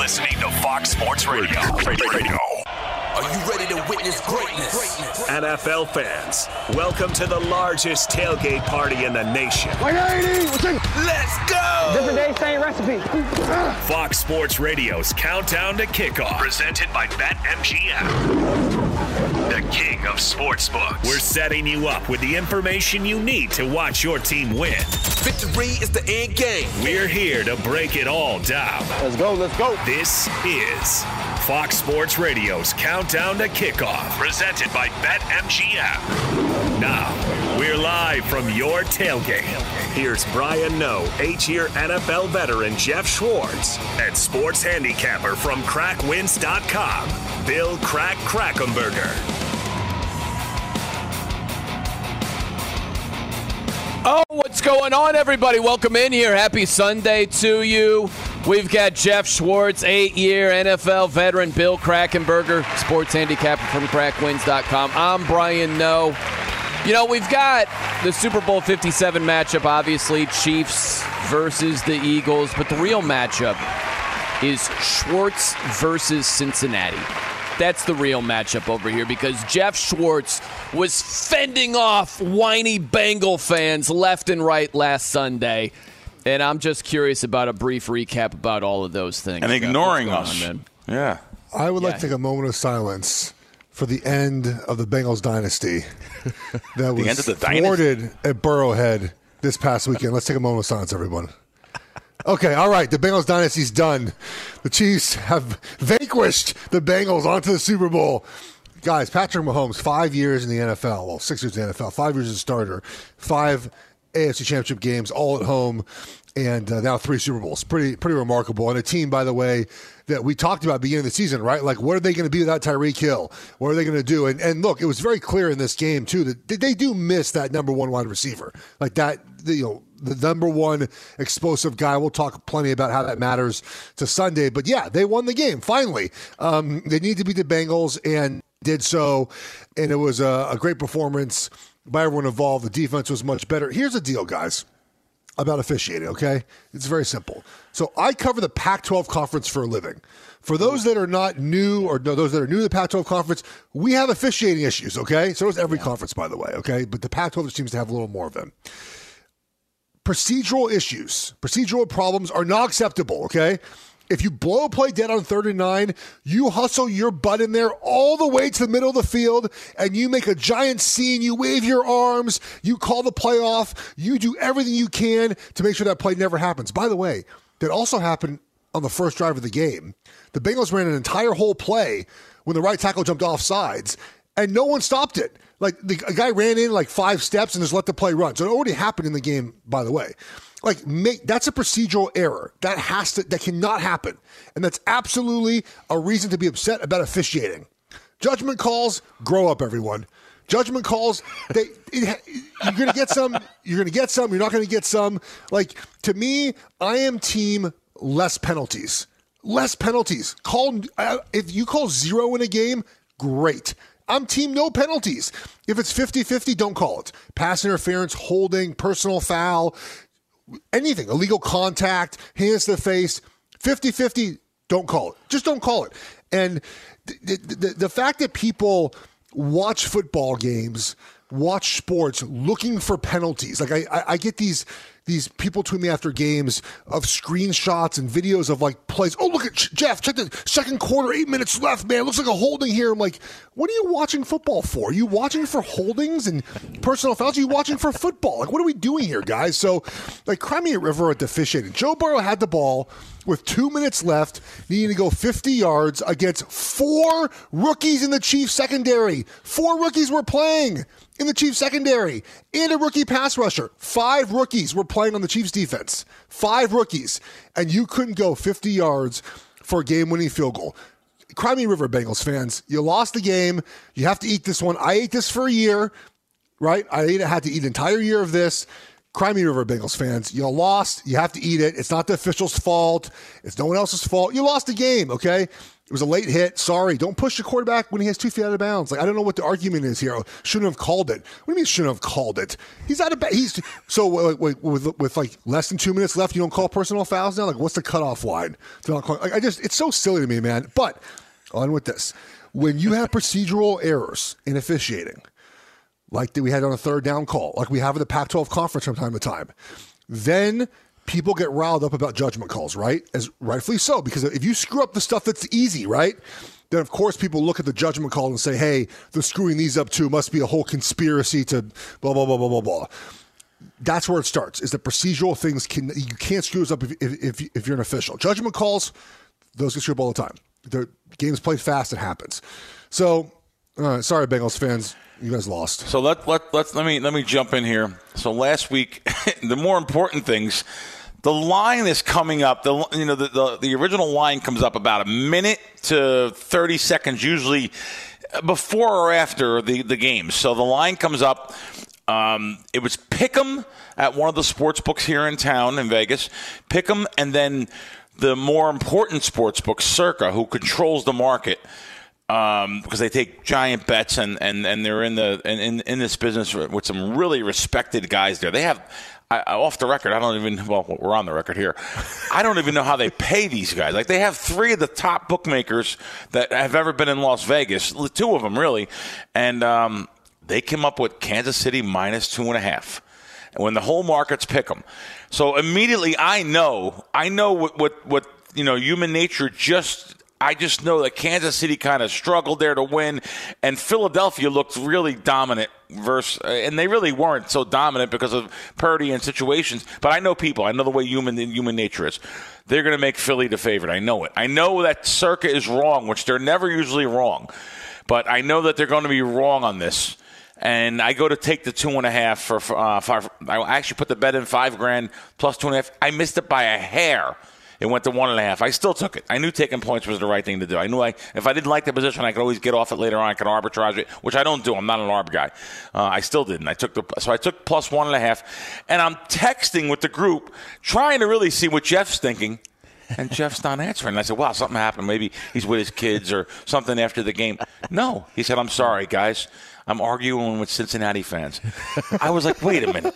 listening to Fox Sports Radio. Radio. Are you ready to witness greatness? NFL fans, welcome to the largest tailgate party in the nation. Let's go! Different day, same recipe. Fox Sports Radio's Countdown to Kickoff, presented by BetMGM. The king of sportsbooks. We're setting you up with the information you need to watch your team win. Victory is the end game. We're here to break it all down. Let's go, let's go. This is Fox Sports Radio's Countdown to Kickoff, presented by BetMGM. Now, we're live from your tailgate. Here's Brian Noe, eight-year NFL veteran Jeff Schwartz, and sports handicapper from CrackWins.com, Bill Crack Krackomberger. Oh, what's going on, everybody? Welcome in here. Happy Sunday to you. We've got Jeff Schwartz, eight year NFL veteran, Bill Krackomberger, sports handicapper from crackwins.com. I'm Brian Noe. You know, we've got the Super Bowl 57 matchup, obviously, Chiefs versus the Eagles, but the real matchup is Schwartz versus Cincinnati. That's the real matchup over here because Jeff Schwartz was fending off whiny Bengal fans left and right last Sunday. And I'm just curious about a brief recap about all of those things. and Jeff. ignoring What's us. going on, yeah. I would like to take a moment of silence for the end of the Bengals dynasty that was end of the dynasty? thwarted at Burrowhead this past weekend. Let's take a moment of silence, everyone. Okay, all right. The Bengals dynasty's done. The Chiefs have vanquished the Bengals onto the Super Bowl. Guys, Patrick Mahomes, five years in the NFL. Well, six years in the NFL, five years as a starter, five AFC Championship games, all at home, and uh, now three Super Bowls. Pretty, pretty remarkable. And a team, by the way, that we talked about beginning of the season, right? Like, what are they going to be without Tyreek Hill? What are they going to do? And and look, it was very clear in this game too that they- do miss that number one wide receiver, like that. You know, the number one explosive guy. We'll talk plenty about how that matters to Sunday. But yeah, they won the game finally. Um, they need to beat the Bengals and did so, and it was a, a great performance by everyone involved. The defense was much better. Here's the deal, guys about officiating, okay? It's very simple. So I cover the Pac 12 conference for a living. For those that are not new or no, those that are new to the Pac 12 conference, we have officiating issues, okay? So does every conference, by the way, okay? But the Pac 12 seems to have a little more of them. Procedural issues, procedural problems are not acceptable, okay? If you blow a play dead on third and nine, you hustle your butt in there all the way to the middle of the field and you make a giant scene. You wave your arms, you call the play off, you do everything you can to make sure that play never happens. By the way, that also happened on the first drive of the game. The Bengals ran an entire whole play when the right tackle jumped off sides and no one stopped it. Like the a guy ran in like five steps and just let the play run. So it already happened in the game, by the way. Like make that's a procedural error. That has to that cannot happen. And that's absolutely a reason to be upset about officiating. Judgment calls, grow up everyone. Judgment calls, they it, you're to get some, you're to get some, you're not to get some. Like to me, I am team less penalties. Less penalties. Call uh, if you call zero in a game, great. I'm team no penalties. If it's 50-50, don't call it. Pass interference, holding, personal foul, anything, illegal contact, hands to the face, 50-50, don't call it. Just don't call it. And the, the, the fact that people watch football games, watch sports looking for penalties. Like I, I, I get these these people tweet me after games of screenshots and videos of like plays. Oh, look at Jeff. Check the second quarter, eight minutes left, man. Looks like a holding here. I'm like, what are you watching football for? Are you watching for holdings and personal fouls? Are you watching for football? Like, what are we doing here, guys? So, like, cry me river at officiating. Joe Burrow had the ball with two minutes left, needing to go 50 yards against four rookies in the Chiefs secondary. Four rookies were playing in the Chiefs secondary and a rookie pass rusher. Five rookies were playing on the Chiefs defense. Five rookies. And you couldn't go 50 yards for a game winning field goal. Cry River Bengals fans. You lost the game. You have to eat this one. I ate this for a year, right? I ate, had to eat an entire year of this. Cry river, Bengals fans. You lost. You have to eat it. It's not the official's fault. It's no one else's fault. You lost the game. Okay. It was a late hit. Sorry. Don't push the quarterback when he has two feet out of bounds. Like I don't know what the argument is here. Shouldn't have called it. What do you mean shouldn't have called it? He's out of ba- he's so wait, wait, with with like less than two minutes left. You don't call personal fouls now. Like what's the cutoff line? Like I just it's so silly to me, man. But on with this. When you have procedural errors in officiating, like that we had on a third down call, like we have in the Pac 12 conference from time to time, then people get riled up about judgment calls, right? As rightfully so, because if you screw up the stuff that's easy, right? Then of course people look at the judgment call and say, "Hey, they're screwing these up too. Must be a whole conspiracy to blah blah blah blah blah blah." That's where it starts. Is that procedural things can you can't screw this up if if, if, you're an official. Judgment calls, those get screwed up all the time. The games played fast. It happens. So, uh, sorry, Bengals fans, you guys lost. So let let let's let me let me jump in here. So last week, the more important things, the line is coming up. The you know the, the the original line comes up about a minute to thirty seconds, usually before or after the the game. So the line comes up. Um, it was Pick'em at one of the sports books here in town in Vegas. Pick'em, and then the more important sports book, Circa, who controls the market um, because they take giant bets and, and, and they're in the in, in this business with some really respected guys there. They have I, off the record. I don't even well we're on the record here. I don't even know how they pay these guys. Like they have three of the top bookmakers that have ever been in Las Vegas. Two of them really, and um, they came up with Kansas City minus two and a half. When the whole markets pick them, so immediately I know I know what what, what you know human nature just I just know that Kansas City kind of struggled there to win, and Philadelphia looked really dominant. Versus, and they really weren't so dominant because of Purdy and situations. But I know people. I know the way human human nature is. They're going to make Philly the favorite. I know it. I know that Circa is wrong, which they're never usually wrong. But I know that they're going to be wrong on this. And I go to take the two and a half for uh, five. I actually put the bet in five grand plus two and a half. I missed it by a hair. It went to one and a half. I still took it. I knew taking points was the right thing to do. I knew I, if I didn't like the position, I could always get off it later on. I could arbitrage it, which I don't do. I'm not an arb guy. Uh, I still didn't. I took the so I took plus one and a half, and I'm texting with the group trying to really see what Jeff's thinking. And Jeff's not answering. And I said, wow, something happened. Maybe he's with his kids or something after the game. No. He said, I'm sorry, guys. I'm arguing with Cincinnati fans. I was like, wait a minute,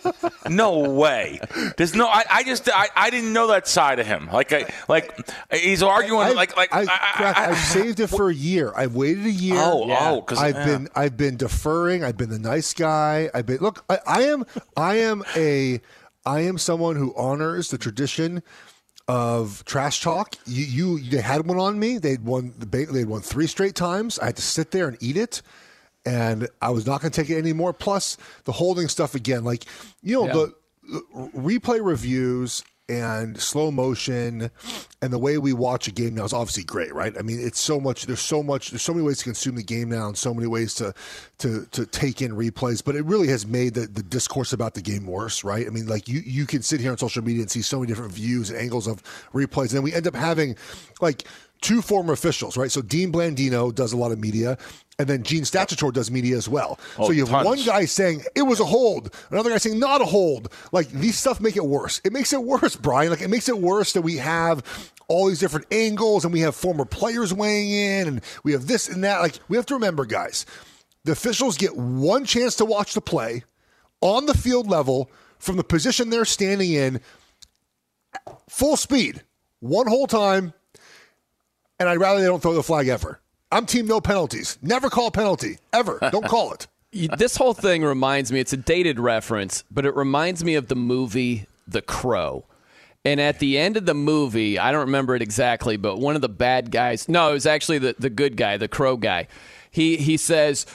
no way. There's no. I, I just I, I didn't know that side of him. Like I like he's arguing I, like like I, I, I, have saved it for a year. I've waited a year. Oh, yeah. oh, because I've yeah. been I've been deferring. I've been the nice guy. I've been look. I, I am I am a I am someone who honors the tradition of trash talk. You, you they had one on me. They'd won the they'd won three straight times. I had to sit there and eat it and I was not going to take it anymore. Plus the holding stuff again, like you know yeah. the, the, replay reviews and slow motion and the way we watch a game now is obviously great, right? I mean, it's so much. There's so much. There's so many ways to consume the game now, and so many ways to to to take in replays. But it really has made the, the discourse about the game worse, right? I mean, like you you can sit here on social media and see so many different views and angles of replays, and then we end up having like two former officials, right? So Dean Blandino does a lot of media, and then Gene Steratore does media as well. Oh, so you have tons. one guy saying it was a hold, another guy saying not a hold. Like these stuff make it worse. It makes it worse, Brian. Like it makes it worse that we have all these different angles and we have former players weighing in and we have this and that. Like we have to remember, guys, the officials get one chance to watch the play on the field level from the position they're standing in, full speed, one whole time. And I'd rather they don't throw the flag ever. I'm team no penalties. Never call penalty ever. Don't call it. this whole thing reminds me. It's a dated reference, but it reminds me of the movie The Crow. And at the end of the movie, I don't remember it exactly, but one of the bad guys, no, it was actually the, the good guy, the crow guy. He he says,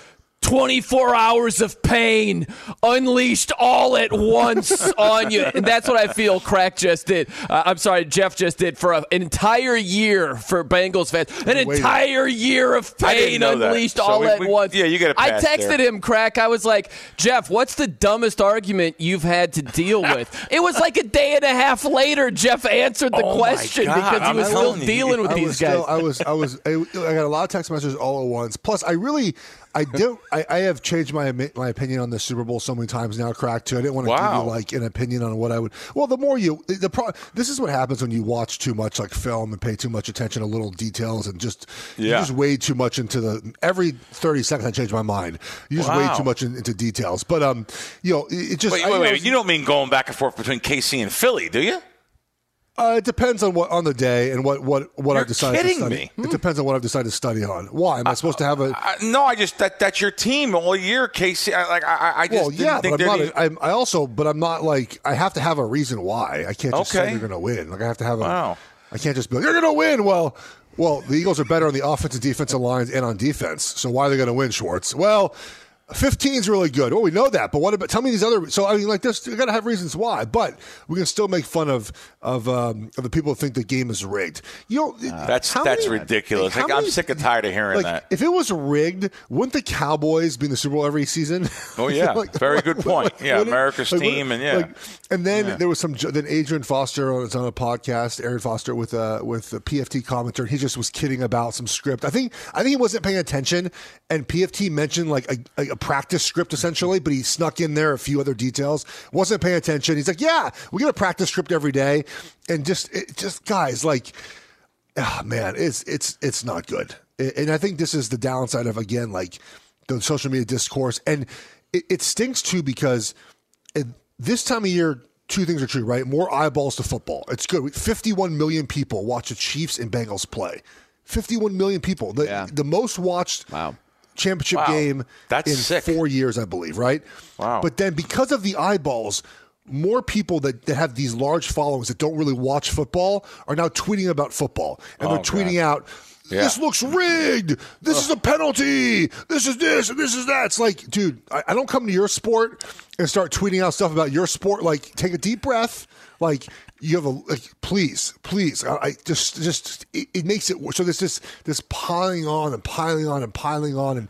24 hours of pain unleashed all at once on you. And that's what I feel Crack just did. Uh, I'm sorry, Jeff just did for a, an entire year for Bengals fans. An entire year of pain unleashed so all we, at we, once. Yeah, you got I texted there. him, Crack. I was like, Jeff, what's the dumbest argument you've had to deal with? it was like a day and a half later, Jeff answered the oh question because he I'm was still dealing with I these guys. Still, I was, I was, I, I got a lot of text messages all at once. Plus, I really, I don't. I, I have changed my my opinion on the Super Bowl so many times now, crack too. I didn't want to Wow. give you like an opinion on what I would. Well, the more you, the pro, this is what happens when you watch too much like film and pay too much attention to little details and just you Yeah. just way too much into the every thirty seconds. I change my mind. You just Wow. wade too much in, into details. But um, you know, it, just Wait, I- wait, I wait. was- You don't mean going back and forth between KC and Philly, do you? Uh, it depends on what on the day and what what what You're I've decided kidding to study. me. It depends on what I've decided to study on. Why am I supposed to have a? Uh, no, I just that that's your team all year, KC. I, like I, I- just Well, yeah, think but I'm not. I'm, I also, but I'm not like I have to have a reason why. I can't just say Okay. you're going to win. Like I have to have a. Wow. I can't just be like you're going to win. Well, well, the Eagles are better on the offensive, defensive lines and on defense. So why are they going to win, Schwartz? Well. 15 is really good. Well, we know that, but what about? Tell me these other. So I mean, like this, you got to have reasons why. But we can still make fun of of um, of the people who think the game is rigged. You know, that's how that's many- ridiculous. how Like, I'm sick and tired of hearing like, that. If it was rigged, wouldn't the Cowboys be in the Super Bowl every season? Oh, yeah. Very good point. Yeah. America's Like, team, and yeah. and then there was some. Then Arian Foster was on a podcast. Arian Foster with a with a PFT commenter. He just was kidding about some script. I think I think he wasn't paying attention, and PFT mentioned like a, a, a practice script essentially, but he snuck in there a few other details. Wasn't paying attention. He's like, yeah, we get a practice script every day, and just it, just guys like ah, man, it's it's it's not good. And I think this is the downside of again like the social media discourse, and it, it stinks too because it, this time of year. Two things are true, right? More eyeballs to football. It's good. 51 million people watch the Chiefs and Bengals play. 51 million people. The, Yeah. the most watched Wow. Championship Wow. game That's in sick. four years, I believe, right? Wow. But then because of the eyeballs, more people that, that have these large followings that don't really watch football are now tweeting about football. And they're Oh, tweeting out, Yeah. this looks rigged. This is a penalty. This is this and this is that. It's like, dude, I, I don't come to your sport and start tweeting out stuff about your sport. Like, take a deep breath. Like, you have a like, please, please. I, I just, just it, it makes it so. There's this this piling on and piling on and piling on and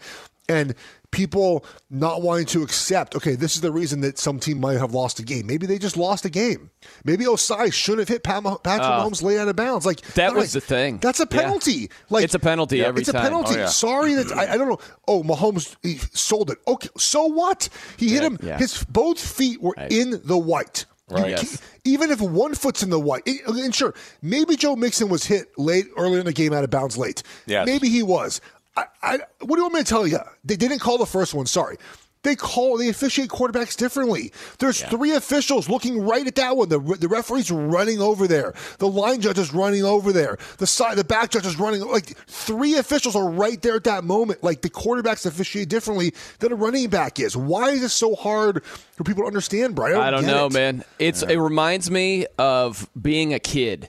and people not wanting to accept. Okay, this is the reason that some team might have lost a game. Maybe they just lost a game. Maybe Ossai shouldn't have hit Pat, Patrick Mahomes late out of bounds. Like Uh, That was guys, the thing. That's a Yeah. penalty. Like It's a penalty every it's time. a penalty. Oh, yeah. Sorry that I, I don't know. Oh, Mahomes he sold it. Okay, so what? He hit him. yeah. His both feet were Right. in the white. You Right. Yes. Even if one foot's in the white, and- and sure, maybe Joe Mixon was hit late, earlier in the game, out of bounds late. Yeah. Maybe he was. I, I, what do you want me to tell you? They didn't call the first one. Sorry. They call they officiate quarterbacks differently. There's three officials looking right at that one. The the referee's running over there. The line judge is running over there. The side the back judge is running like three officials are right there at that moment. Like the quarterbacks officiate differently than a running back is. Why is this so hard for people to understand, Brian? I don't get know, it. man. It's it reminds me of being a kid.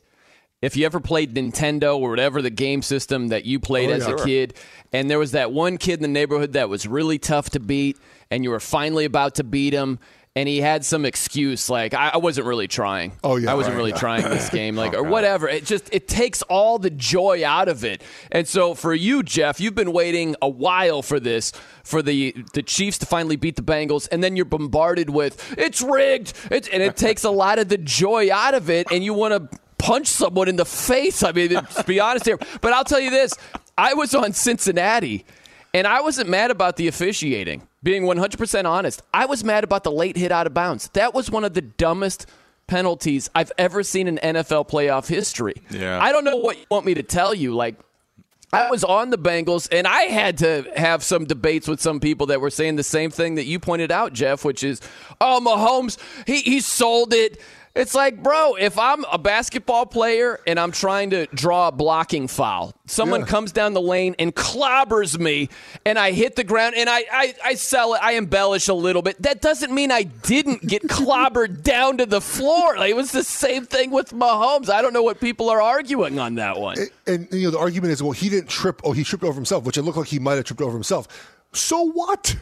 If you ever played Nintendo or whatever the game system that you played Oh, as yeah. a kid, and there was that one kid in the neighborhood that was really tough to beat, and you were finally about to beat him, and he had some excuse like I, I wasn't really trying. Oh, yeah, I wasn't right, really yeah. trying this game, like oh, or whatever. It just it takes all the joy out of it. And so for you, Jeff, you've been waiting a while for this, for the the Chiefs to finally beat the Bengals, and then you're bombarded with it's rigged, it's, and it takes a lot of the joy out of it, and you want to punch someone in the face. I mean, to be honest here, but I'll tell you this: I was on Cincinnati. And I wasn't mad about the officiating, being 100% honest. I was mad about the late hit out of bounds. That was one of the dumbest penalties I've ever seen in NFL playoff history. Yeah. I don't know what you want me to tell you. Like, I was on the Bengals, and I had to have some debates with some people that were saying the same thing that you pointed out, Jeff, which is, oh, Mahomes, he, he sold it. It's like, bro, if I'm a basketball player and I'm trying to draw a blocking foul, someone Yeah. comes down the lane and clobbers me, and I hit the ground, and I, I, I sell it, I embellish a little bit. That doesn't mean I didn't get clobbered down to the floor. Like, it was the same thing with Mahomes. I don't know what people are arguing on that one. and you know the argument is well he didn't trip oh he tripped over himself which it looked like he might have tripped over himself so what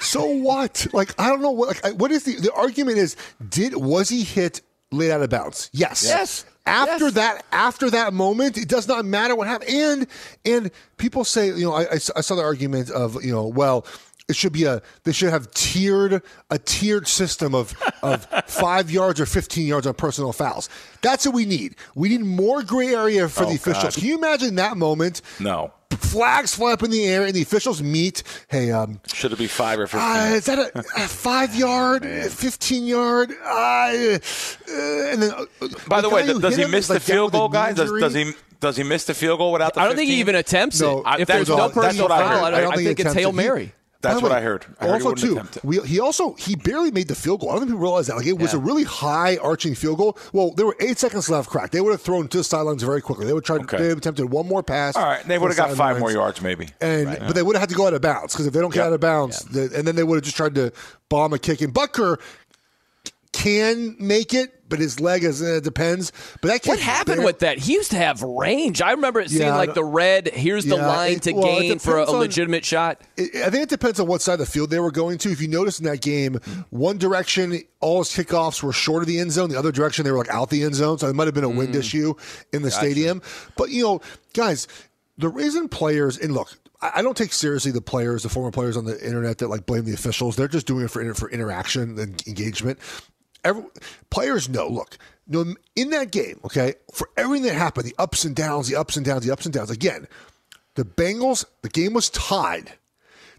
so what like i don't know what like, what is the the argument is did was he hit late out of bounds yes Yes. after Yes. that after that moment it does not matter what happened and and people say you know I, I I saw the argument of you know well it should be a they should have tiered a tiered system of of five yards or fifteen yards on personal fouls. That's what we need. We need more gray area for Oh, the officials. God. Can you imagine that moment? No. flags fly up in the air, and the officials meet. Hey, um, Should it be five or fifteen? uh, is that a, a five yard, fifteen yard? Uh, uh, and then, uh, By the guy way, who does he him miss is, the like, field goal, knee guy? Does, does he does he miss the field goal without the? I don't think he even attempts No, it. I- if there's no personal foul. I, I don't- don't I think think it's Hail attempted- he- Mary. That's what way, I heard. I heard he also, wouldn't too, we, he also he barely made the field goal. I don't think people realize that. Like it was a really high arching field goal. Well, there were eight seconds left. Crack. They would have thrown to the sidelines very quickly. They would try. Okay. They attempted one more pass. All right, they would have got five more yards, maybe. And but they would have had to go out of bounds because if they don't get Yeah. out of bounds, the, and then they would have just tried to bomb a kick. And Butker can make it, but his leg is uh, depends. But that What happened with that? He used to have range. I remember it seeing Yeah, like the red. Here's the line it- to well, gain for a, on- legitimate shot. It- I think it depends on what side of the field they were going to. If you notice in that game, one direction, all his kickoffs were short of the end zone. The other direction, they were like out the end zone. So it might have been a wind issue in the stadium. But, you know, guys, the reason players, and look, I I don't take seriously the players, the former players on the internet that like blame the officials. They're just doing it for, for interaction and engagement. Every, players know, look, no, in that game, okay, for everything that happened, the ups and downs, the ups and downs, the ups and downs, again, the Bengals, the game was tied.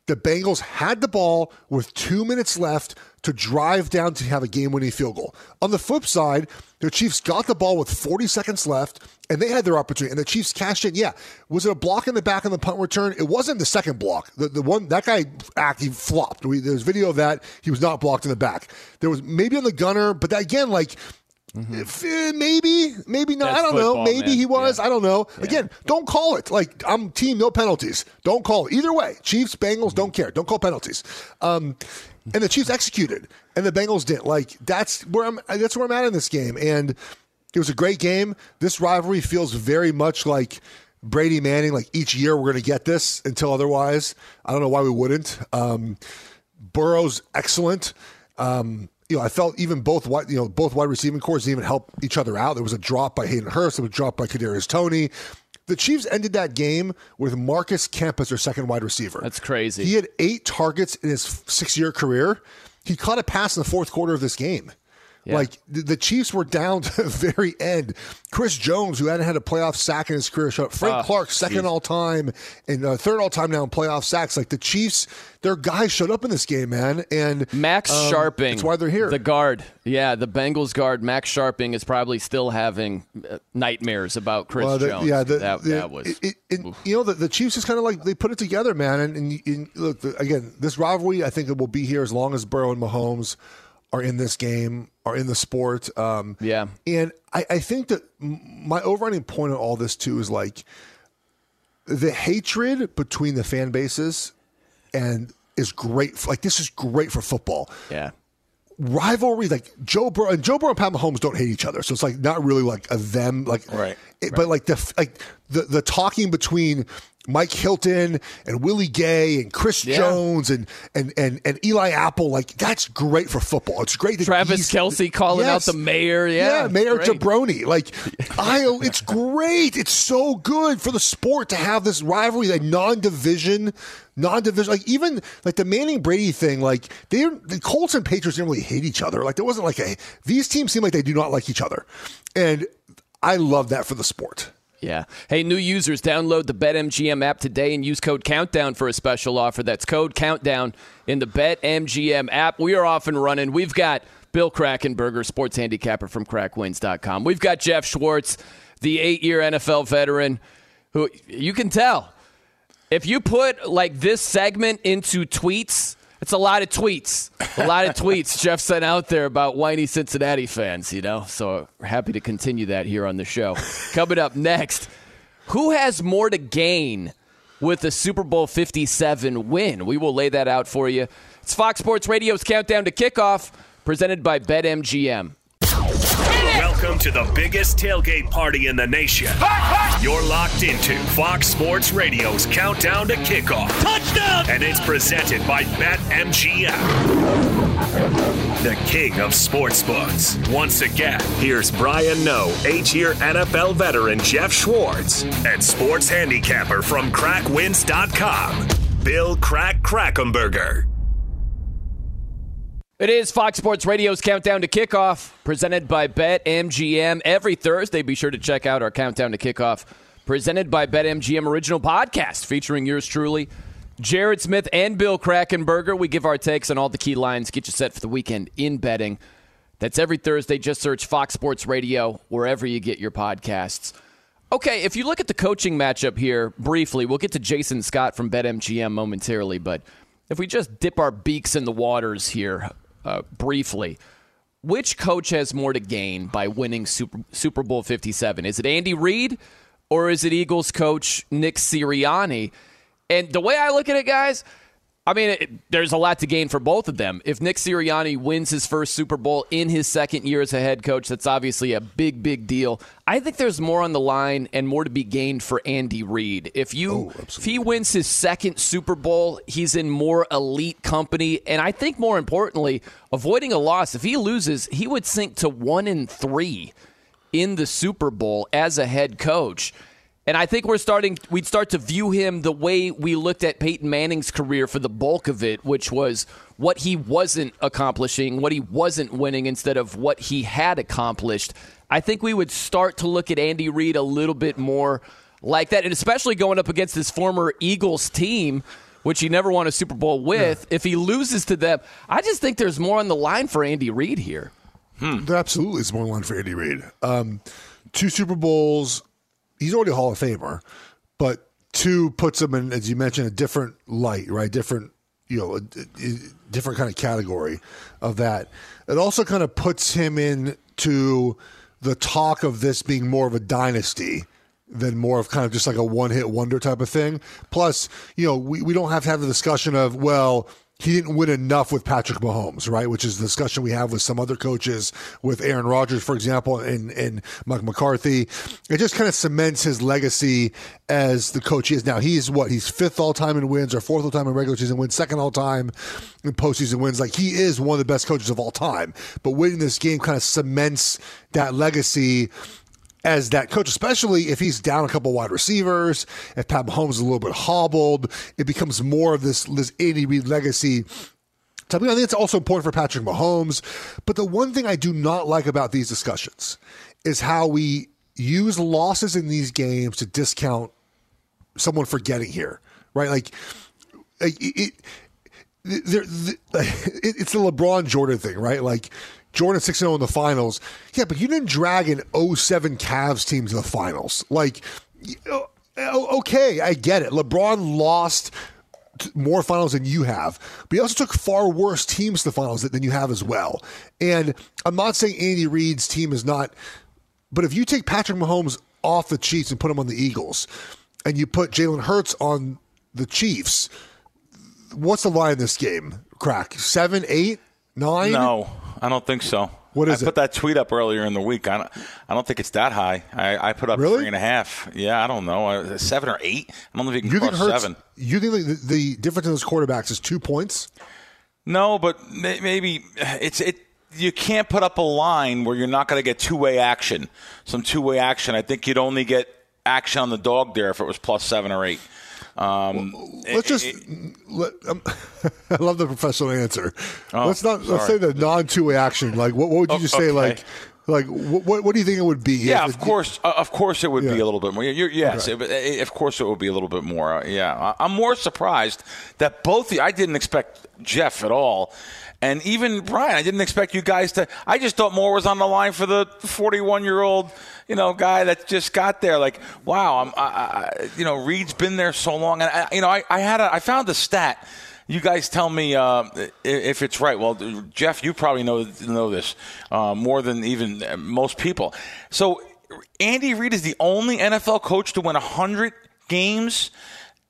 The Bengals had the ball with two minutes left to drive down to have a game winning field goal. On the flip side, the Chiefs got the ball with 40 seconds left and they had their opportunity. And the Chiefs cashed in. Yeah. Was it a block in the back on the punt return? It wasn't the second block. The, the one, that guy act, he flopped. We, there's video of that. He was not blocked in the back. There was maybe on the gunner, but that, again, like, if, uh, maybe, maybe not. That's I don't know. Maybe man. he was. Yeah. I don't know. Again, don't call it. Like I'm team no penalties. Don't call it. Either way, Chiefs, Bengals, don't care. Don't call penalties. Um, and the Chiefs executed, and the Bengals didn't. Like that's where I'm. That's where I'm at in this game. And it was a great game. This rivalry feels very much like Brady Manning. Like each year we're going to get this until otherwise. I don't know why we wouldn't. Um, Burrow's excellent. Um, you know, I felt even both wide, you know, both wide receiving cores didn't even help each other out. There was a drop by Hayden Hurst. There was a drop by Kadarius Toney. The Chiefs ended that game with Marcus Kemp as their second wide receiver. That's crazy. He had eight targets in his six-year career. He caught a pass in the fourth quarter of this game. Like the, Chiefs were down to the very end. Chris Jones, who hadn't had a playoff sack in his career, showed up. Frank Ah, Clark, second all time and uh, third all time now in playoff sacks. Like the Chiefs, their guys showed up in this game, man. And Max um, Scharping. That's why they're here. The guard. Yeah, the Bengals guard, Max Scharping, is probably still having uh, nightmares about Chris Well, the- Jones. Yeah, the, that, the- that was. it- it- you know the, Chiefs just kind of like they put it together, man. And, and, and look the, again, this rivalry I think it will be here as long as Burrow and Mahomes are in this game, are in the sport. Um, Yeah. and I, I think that my overriding point of all this too is like the hatred between the fan bases and is great. Like this is great for football yeah. rivalry like Joe Burrow and Joe Burrow and Pat Mahomes don't hate each other, so it's like not really like a them like Right. it- but like the like the the talking between Mike Hilton and Willie Gay and Chris Yeah. Jones and, and and and Eli Apple like that's great for football. It's great that Travis Kelce calling Yes. out the mayor. Yeah, Yeah, Mayor great. Jabroni. Like, I, it's great. It's so good for the sport to have this rivalry, like non-division, non-division. Like even like the Manning Brady thing. Like they, the Colts and Patriots didn't really hate each other. Like there wasn't like a. These teams seem like they do not like each other, and I love that for the sport. Yeah. Hey, new users, download the BetMGM app today and use code Countdown for a special offer. That's code Countdown in the BetMGM app. We are off and running. We've got Bill Krackomberger, sports handicapper from crackwins.com. We've got Jeff Schwartz, the eight year NFL veteran, who you can tell. If you put like this segment into tweets, it's a lot of tweets. A lot of tweets Jeff sent out there about whiny Cincinnati fans, you know? So happy to continue that here on the show. Coming up next, who has more to gain with the Super Bowl 57 win? We will lay that out for you. It's Fox Sports Radio's Countdown to Kickoff, presented by BetMGM. Welcome to the biggest tailgate party in the nation. You're locked into Fox Sports Radio's Countdown to Kickoff. Touchdown! And it's presented by BetMGM. The king of sportsbooks. Once again, here's Brian Noe, eight-year NFL veteran Jeff Schwartz, and sports handicapper from crackwins.com, Bill Crack Krackomberger. It is Fox Sports Radio's Countdown to Kickoff, presented by BetMGM. Every Thursday, be sure to check out our Countdown to Kickoff presented by BetMGM Original Podcast, featuring yours truly, Jared Smith and Bill Krackomberger. We give our takes on all the key lines, get you set for the weekend in betting. That's every Thursday. Just search Fox Sports Radio wherever you get your podcasts. Okay, if you look at the coaching matchup here briefly, we'll get to Jason Scott from BetMGM momentarily, but if we just dip our beaks in the waters here uh, briefly, which coach has more to gain by winning Super, Super Bowl 57? Is it Andy Reid or is it Eagles coach Nick Sirianni? And the way I look at it, guys, I mean, it, there's a lot to gain for both of them. If Nick Sirianni wins his first Super Bowl in his second year as a head coach, that's obviously a big, big deal. I think there's more on the line and more to be gained for Andy Reid. If you Oh, if he wins his second Super Bowl, he's in more elite company, and I think more importantly, avoiding a loss. If he loses, he would sink to one in three in the Super Bowl as a head coach. And I think we're starting, we'd start to view him the way we looked at Peyton Manning's career for the bulk of it, which was what he wasn't accomplishing, what he wasn't winning instead of what he had accomplished. I think we would start to look at Andy Reid a little bit more like that, and especially going up against his former Eagles team, which he never won a Super Bowl with. If he loses to them, I just think there's more on the line for Andy Reid here. There absolutely is more on the line for Andy Reid. Um, two Super Bowls. He's already a Hall of Famer, but two puts him in, as you mentioned, a different light, right? Different, you know, a, a- different kind of category of that. It also kind of puts him into the talk of this being more of a dynasty than more of kind of just like a one hit wonder type of thing. Plus, you know, we, we don't have to have the discussion of, well, he didn't win enough with Patrick Mahomes, right? Which is the discussion we have with some other coaches, with Aaron Rodgers, for example, and, and Mike McCarthy. It just kind of cements his legacy as the coach he is now. He's what? He's fifth all time in wins or fourth all time in regular season wins, second all time in postseason wins. Like he is one of the best coaches of all time. But winning this game kind of cements that legacy as that coach, especially if he's down a couple wide receivers, if Pat Mahomes is a little bit hobbled, it becomes more of this this Andy Reid legacy. I, I think it's also important for Patrick Mahomes. But the one thing I do not like about these discussions is how we use losses in these games to discount someone for getting here, right? Like it, it, it, it's the LeBron Jordan thing, right? Like Jordan 6 0 in the finals. Yeah, but you didn't drag an 07 Cavs team to the finals. Like, okay, I get it. LeBron lost more finals than you have, but he also took far worse teams to the finals than you have as well. And I'm not saying Andy Reid's team is not, but if you take Patrick Mahomes off the Chiefs and put him on the Eagles, and you put Jalen Hurts on the Chiefs, what's the line in this game? Crack seven, eight, nine? No, I don't think so. What is I it? put that tweet up earlier in the week. I don't, I don't think it's that high. I, I put up Really? three and a half. Yeah, I don't know. Uh, Seven or eight? I don't know if you can You think cross Hurts? seven. You think the, the difference in those quarterbacks is two points? No, but may- maybe it's it. You can't put up a line where you're not going to get two way action. Some two way action. I think you'd only get action on the dog there if it was plus seven or eight. Um, Let's just. let, um, I love the professional answer. let's not. Let's say Oh, the non two way action. Like, what, what would you Oh, just say? okay. Like, like what, what do you think it would be? Yeah, of course, uh, of course, it would be a little bit more. You're, yes, it, it- of course, it would be a little bit more. Uh, yeah, I'm more surprised that both. The, I didn't expect Jeff at all, and even Brian. I didn't expect you guys to. I just thought more was on the line for the 41 year old, you know, guy that just got there. Like, wow, I'm, I, I, you know, Reid's been there so long, and I, you know, I, I had a, I found a stat. You guys tell me uh, if it's right. Well, Jeff, you probably know know this uh, more than even most people. So, Andy Reid is the only NFL coach to win hundred games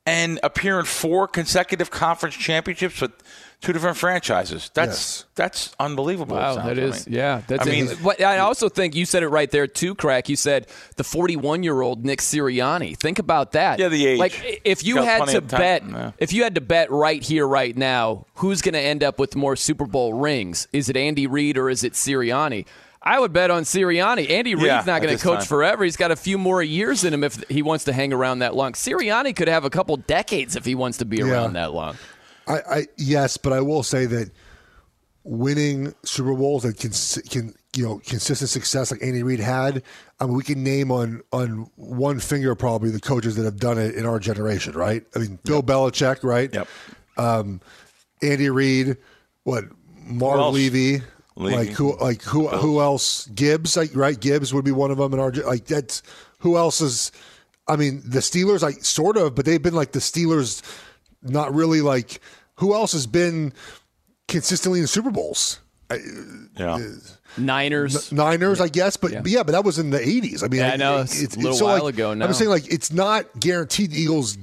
and appear in four consecutive conference championships with two different franchises. That's Yes. that's unbelievable. Wow, sounds that to is, me. yeah. That's I mean, But I also think you said it right there too, Crack. You said the 41 year old Nick Sirianni. Think about that. Yeah, the age. Like if you had to bet, yeah. if you had to bet right here, right now, who's going to end up with more Super Bowl rings? Is it Andy Reid or is it Sirianni? I would bet on Sirianni. Andy Reid's Yeah, not going to coach time. forever. He's got a few more years in him if he wants to hang around that long. Sirianni could have a couple decades if he wants to be around that long. I, I yes, but I will say that winning Super Bowls and can can you know consistent success like Andy Reid had, I mean, we can name on on one finger probably the coaches that have done it in our generation, right? I mean, Bill Belichick, right? Yep. Um, Andy Reid, what Marv else? Levy, Levy. like who like who who else? Gibbs, like right? Gibbs would be one of them in our like that's who else is. I mean, the Steelers, like sort of, but they've been like the Steelers, not really like who else has been consistently in Super Bowls. Yeah. Uh, Niners. Niners, I guess, but Yeah. but yeah, but that was in the '80s. I mean, Yeah, I know. it- It's a little while ago now. I'm saying like it's not guaranteed the Eagles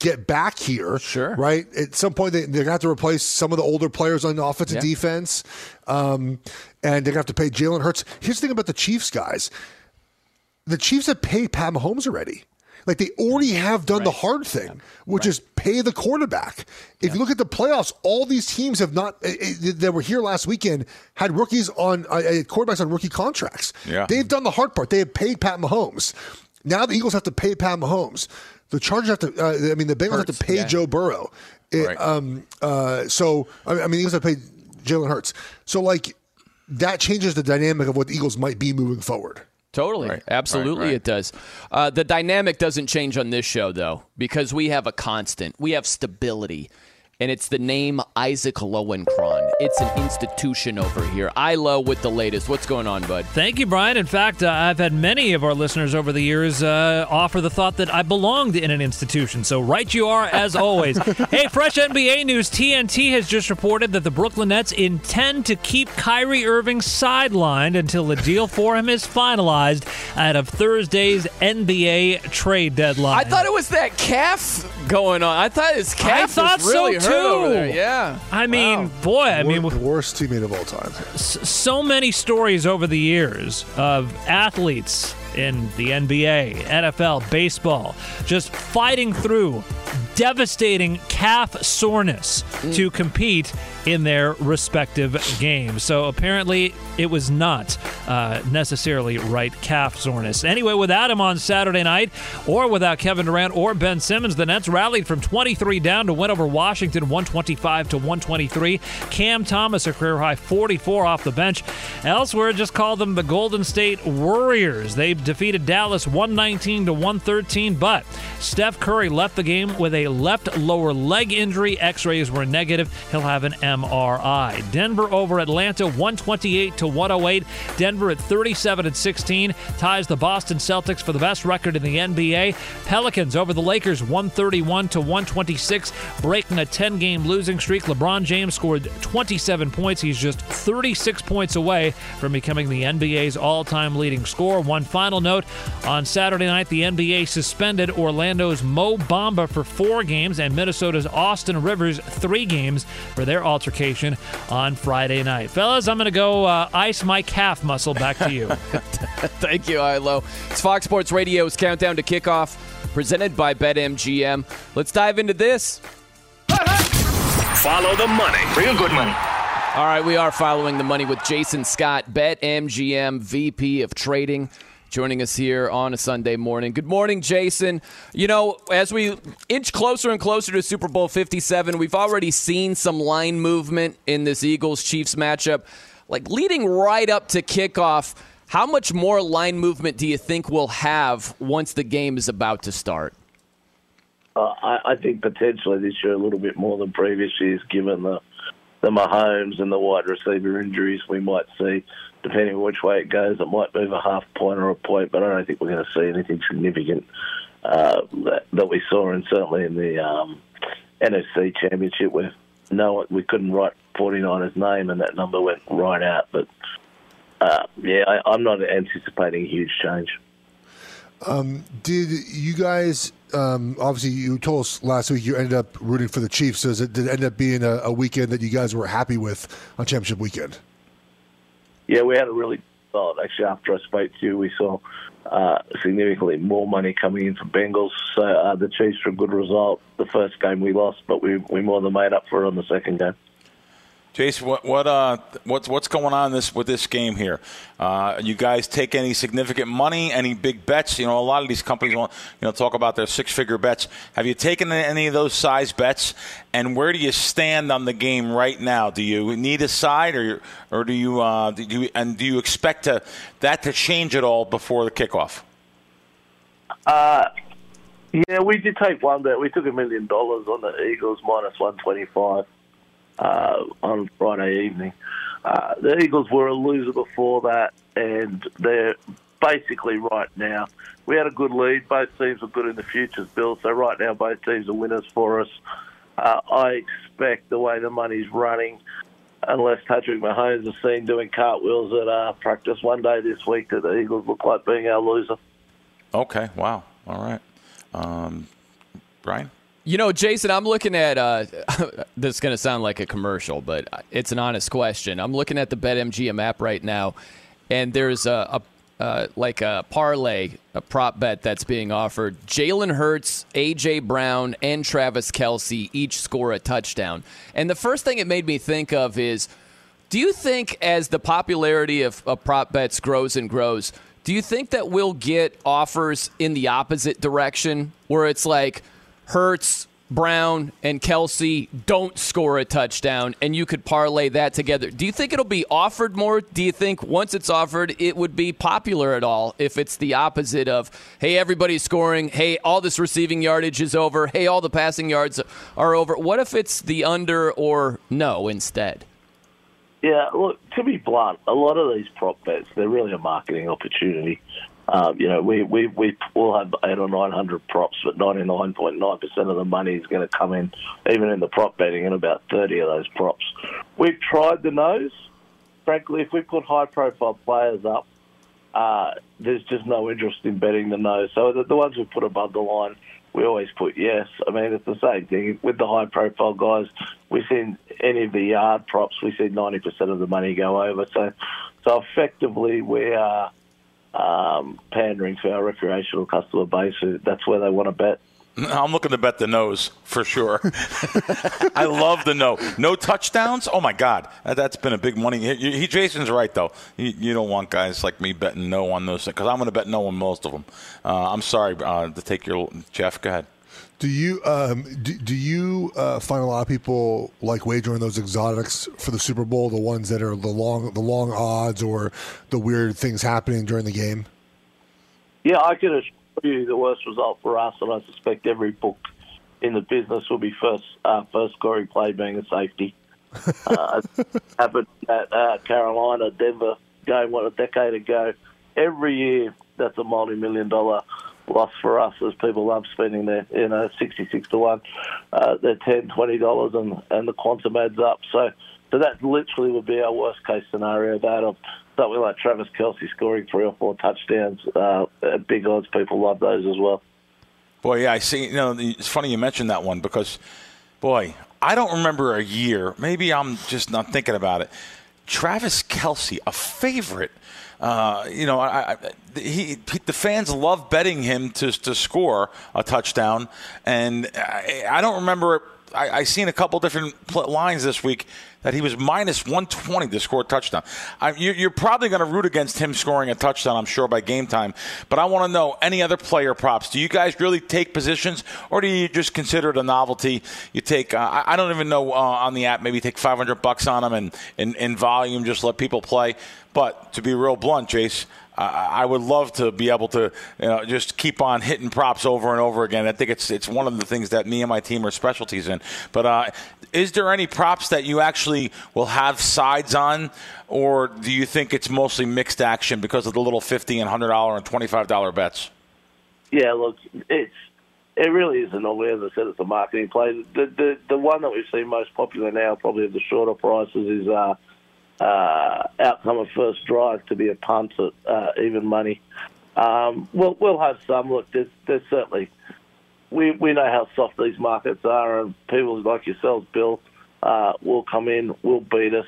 get back here. Sure. right? At some point, they, they're gonna have to replace some of the older players on the offensive Yeah. defense, um, and they're gonna have to pay Jalen Hurts. Here's the thing about the Chiefs guys: the Chiefs have paid Pat Mahomes already. Like they already have done the hard thing, which is pay the quarterback. If you look at the playoffs, all these teams have not eh, eh, that were here last weekend had rookies on uh, eh, quarterbacks on rookie contracts. Yeah. They've done the hard part. They have paid Pat Mahomes. Now the Eagles have to pay Pat Mahomes. The Chargers have to. Uh, I mean, the Bengals have to pay yeah. Joe Burrow. It, Right. um, uh, so I mean, I mean, the Eagles have to pay Jalen Hurts. So like that changes the dynamic of what the Eagles might be moving forward. Totally. Right, Absolutely, right, right. it does. Uh, the dynamic doesn't change on this show, though, because we have a constant. We have stability. And it's the name Isaac Lowenkron. It's an institution over here. ILO with the latest. What's going on, bud? Thank you, Brian. In fact, uh, I've had many of our listeners over the years uh, offer the thought that I belonged in an institution. So, right you are, as always. hey, fresh NBA news TNT has just reported that the Brooklyn Nets intend to keep Kyrie Irving sidelined until the deal for him is finalized out of Thursday's NBA trade deadline. I thought it was that calf going on. I thought his calf thought was really so, hurt over there. Yeah. I mean, Wow. boy, I mean, the worst teammate of all time. so many stories over the years of athletes in the NBA, NFL, baseball, just fighting through devastating calf soreness mm. to compete in their respective games. So apparently, it was not uh, necessarily right calf soreness. Anyway, without him on Saturday night, or without Kevin Durant or Ben Simmons, the Nets rallied from 23 down to win over Washington 125 to 123. Cam Thomas, a career high 44 off the bench. Elsewhere, just called them the Golden State Warriors. They defeated Dallas 119 to 113, but Steph Curry left the game with a left lower leg injury. X-rays were negative. He'll have an MRI. Denver over Atlanta 128 to 108. Denver at 37 and 16 ties the Boston Celtics for the best record in the NBA. Pelicans over the Lakers 131 to 126, breaking a 10-game losing streak. LeBron James scored 27 points. He's just 36 points away from becoming the NBA's all-time leading scorer. One final note: on Saturday night, the NBA suspended Orlando's Mo Bamba for four games and Minnesota's Austin Rivers three games for their altercation on Friday night. Fellas, I'm going to go uh, ice my calf muscle. Back to you. Thank you, ILO. It's Fox Sports Radio's Countdown to Kickoff, presented by BetMGM. Let's dive into this. Follow the money. Real good money. All right, we are following the money with Jason Scott, BetMGM VP of Trading, joining us here on a Sunday morning. Good morning, Jason. You know, as we inch closer and closer to Super Bowl 57, we've already seen some line movement in this Eagles Chiefs matchup. Like leading right up to kickoff, how much more line movement do you think we'll have once the game is about to start? Uh, I, I think potentially this year a little bit more than previous years, given the the Mahomes and the wide receiver injuries we might see. Depending on which way it goes, it might move a half point or a point, but I don't think we're going to see anything significant uh, that, that we saw, and certainly in the um, NFC Championship, where no, we couldn't write 49er's name, and that number went right out. But uh, yeah, I, I'm not anticipating a huge change. Did you guys? Um, obviously, you told us last week you ended up rooting for the Chiefs. So it, did it end up being a, a weekend that you guys were happy with on championship weekend? Yeah, we had a really solid. Actually, after I spoke to you, we saw uh, significantly more money coming in for Bengals. So uh, the Chiefs were a good result. The first game we lost, but we we more than made up for it on the second game. Jason, what what uh what's what's going on this with this game here? Uh, you guys take any significant money, any big bets? You know, a lot of these companies want you know talk about their six figure bets. Have you taken any of those size bets? And where do you stand on the game right now? Do you need a side, or or do you uh, do you and do you expect to that to change at all before the kickoff? Uh, yeah, we did take one bet. We took a million dollars on the Eagles minus one twenty five uh, on Friday evening. Uh, the Eagles were a loser before that, and they're basically right now. We had a good lead. Both teams were good in the futures, Bill. So right now, both teams are winners for us. Uh, I expect the way the money's running, unless Patrick Mahomes is seen doing cartwheels at uh, practice one day this week, that the Eagles look like being our loser. Okay. Wow. All right. Um, Brian. You know, Jason, I'm looking at uh, this is going to sound like a commercial, but it's an honest question. I'm looking at the BetMGM app right now, and there's a, a uh, like a parlay, a prop bet that's being offered. Jalen Hurts, AJ Brown, and Travis Kelce each score a touchdown. And the first thing it made me think of is, do you think as the popularity of, of prop bets grows and grows, do you think that we'll get offers in the opposite direction, where it's like Hurts, Brown, and Kelce don't score a touchdown, and you could parlay that together. Do you think it'll be offered more? Do you think once it's offered, it would be popular at all if it's the opposite of, hey, everybody's scoring, hey, all this receiving yardage is over, hey, all the passing yards are over? What if it's the under or no instead? Yeah, look, to be blunt, a lot of these prop bets, they're really a marketing opportunity. Um, you know, we, we, we will have eight or 900 props, but 99.9% of the money is going to come in, even in the prop betting, in about 30 of those props. We've tried the nose. Frankly, if we put high profile players up, uh, there's just no interest in betting the nose. So the, the ones we put above the line, we always put yes. I mean, it's the same thing with the high profile guys. We see any of the yard props, we see 90% of the money go over. So, so effectively, we are um, pandering to our recreational customer base. That's where they want to bet. I'm looking to bet the nose for sure. I love the no. No touchdowns. Oh my God, that's been a big money. He, he, Jason's right though. You, you, don't want guys like me betting no on those because I'm going to bet no on most of them. Uh, I'm sorry uh, to take your Jeff. Go ahead. Do you um, do, do you uh, find a lot of people like wagering those exotics for the Super Bowl, the ones that are the long the long odds or the weird things happening during the game? Yeah, I can assure you the worst result for us, and I suspect every book in the business will be first uh, first scoring play being a safety. uh, happened at uh, Carolina, Denver game what a decade ago. Every year, that's a multi-million dollar loss for us as people love spending their you know sixty six to one, uh, their ten twenty dollars and and the quantum adds up. So so that literally would be our worst case scenario. That of something like Travis Kelce scoring three or four touchdowns. Uh, big odds, people love those as well. Boy, yeah, I see. You know, it's funny you mentioned that one because, boy, I don't remember a year. Maybe I'm just not thinking about it. Travis Kelce a favorite. Uh, you know, I, I, he, the fans love betting him to to score a touchdown, and I, I don't remember. I, I seen a couple different lines this week that he was minus 120 to score a touchdown. I, you, are probably going to root against him scoring a touchdown, I'm sure, by game time. But I want to know any other player props. Do you guys really take positions, or do you just consider it a novelty? You take, uh, I don't even know uh, on the app, maybe take 500 bucks on them and in, in volume, just let people play. But to be real blunt, Jace, I would love to be able to you know, just keep on hitting props over and over again. I think it's it's one of the things that me and my team are specialties in. But uh, is there any props that you actually will have sides on, or do you think it's mostly mixed action because of the little fifty and hundred dollar and twenty five dollar bets? Yeah, look, it's it really is an as I said, it's a marketing play. The the the one that we've seen most popular now, probably at the shorter prices, is. Uh, uh, outcome of first drive to be a punt at uh, even money. Um, we'll, we'll have some. Look, there's, there's certainly we we know how soft these markets are, and people like yourselves, Bill, uh, will come in, will beat us.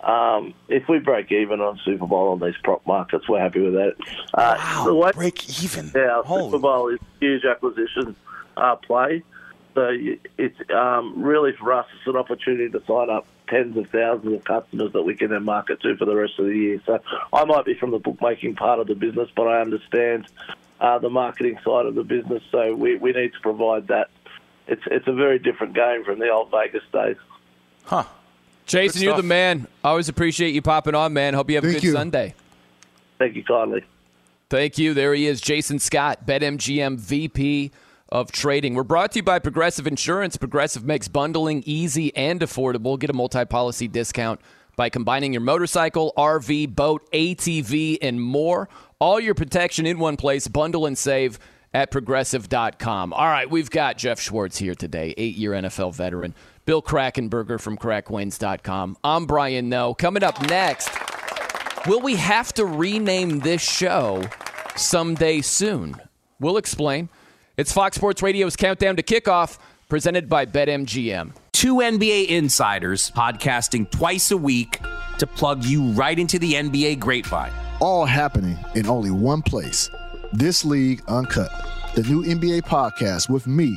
Um, if we break even on Super Bowl on these prop markets, we're happy with that. Uh, wow, way, break even. Yeah, Super Bowl is huge acquisition uh, play. So it's um, really for us, it's an opportunity to sign up tens of thousands of customers that we can then market to for the rest of the year. So I might be from the bookmaking part of the business, but I understand uh, the marketing side of the business. So we, we need to provide that. It's it's a very different game from the old Vegas days. Huh. Jason, you're the stuff. man. Always appreciate you popping on, man. Hope you have a good you. Sunday. Thank you kindly. Thank you. There he is, Jason Scott, BetMGM VP of Trading. We're brought to you by Progressive Insurance. Progressive makes bundling easy and affordable. Get a multi policy discount by combining your motorcycle, RV, boat, ATV, and more. All your protection in one place. Bundle and save at progressive.com. All right, we've got Jeff Schwartz here today, eight year NFL veteran. Bill Krackomberger from crackwins.com. I'm Brian Noe. Coming up next. Will we have to rename this show someday soon? We'll explain. It's Fox Sports Radio's Countdown to Kickoff, presented by BetMGM. Two NBA insiders podcasting twice a week to plug you right into the NBA grapevine. all happening in only one place. This League Uncut, the new NBA podcast with me,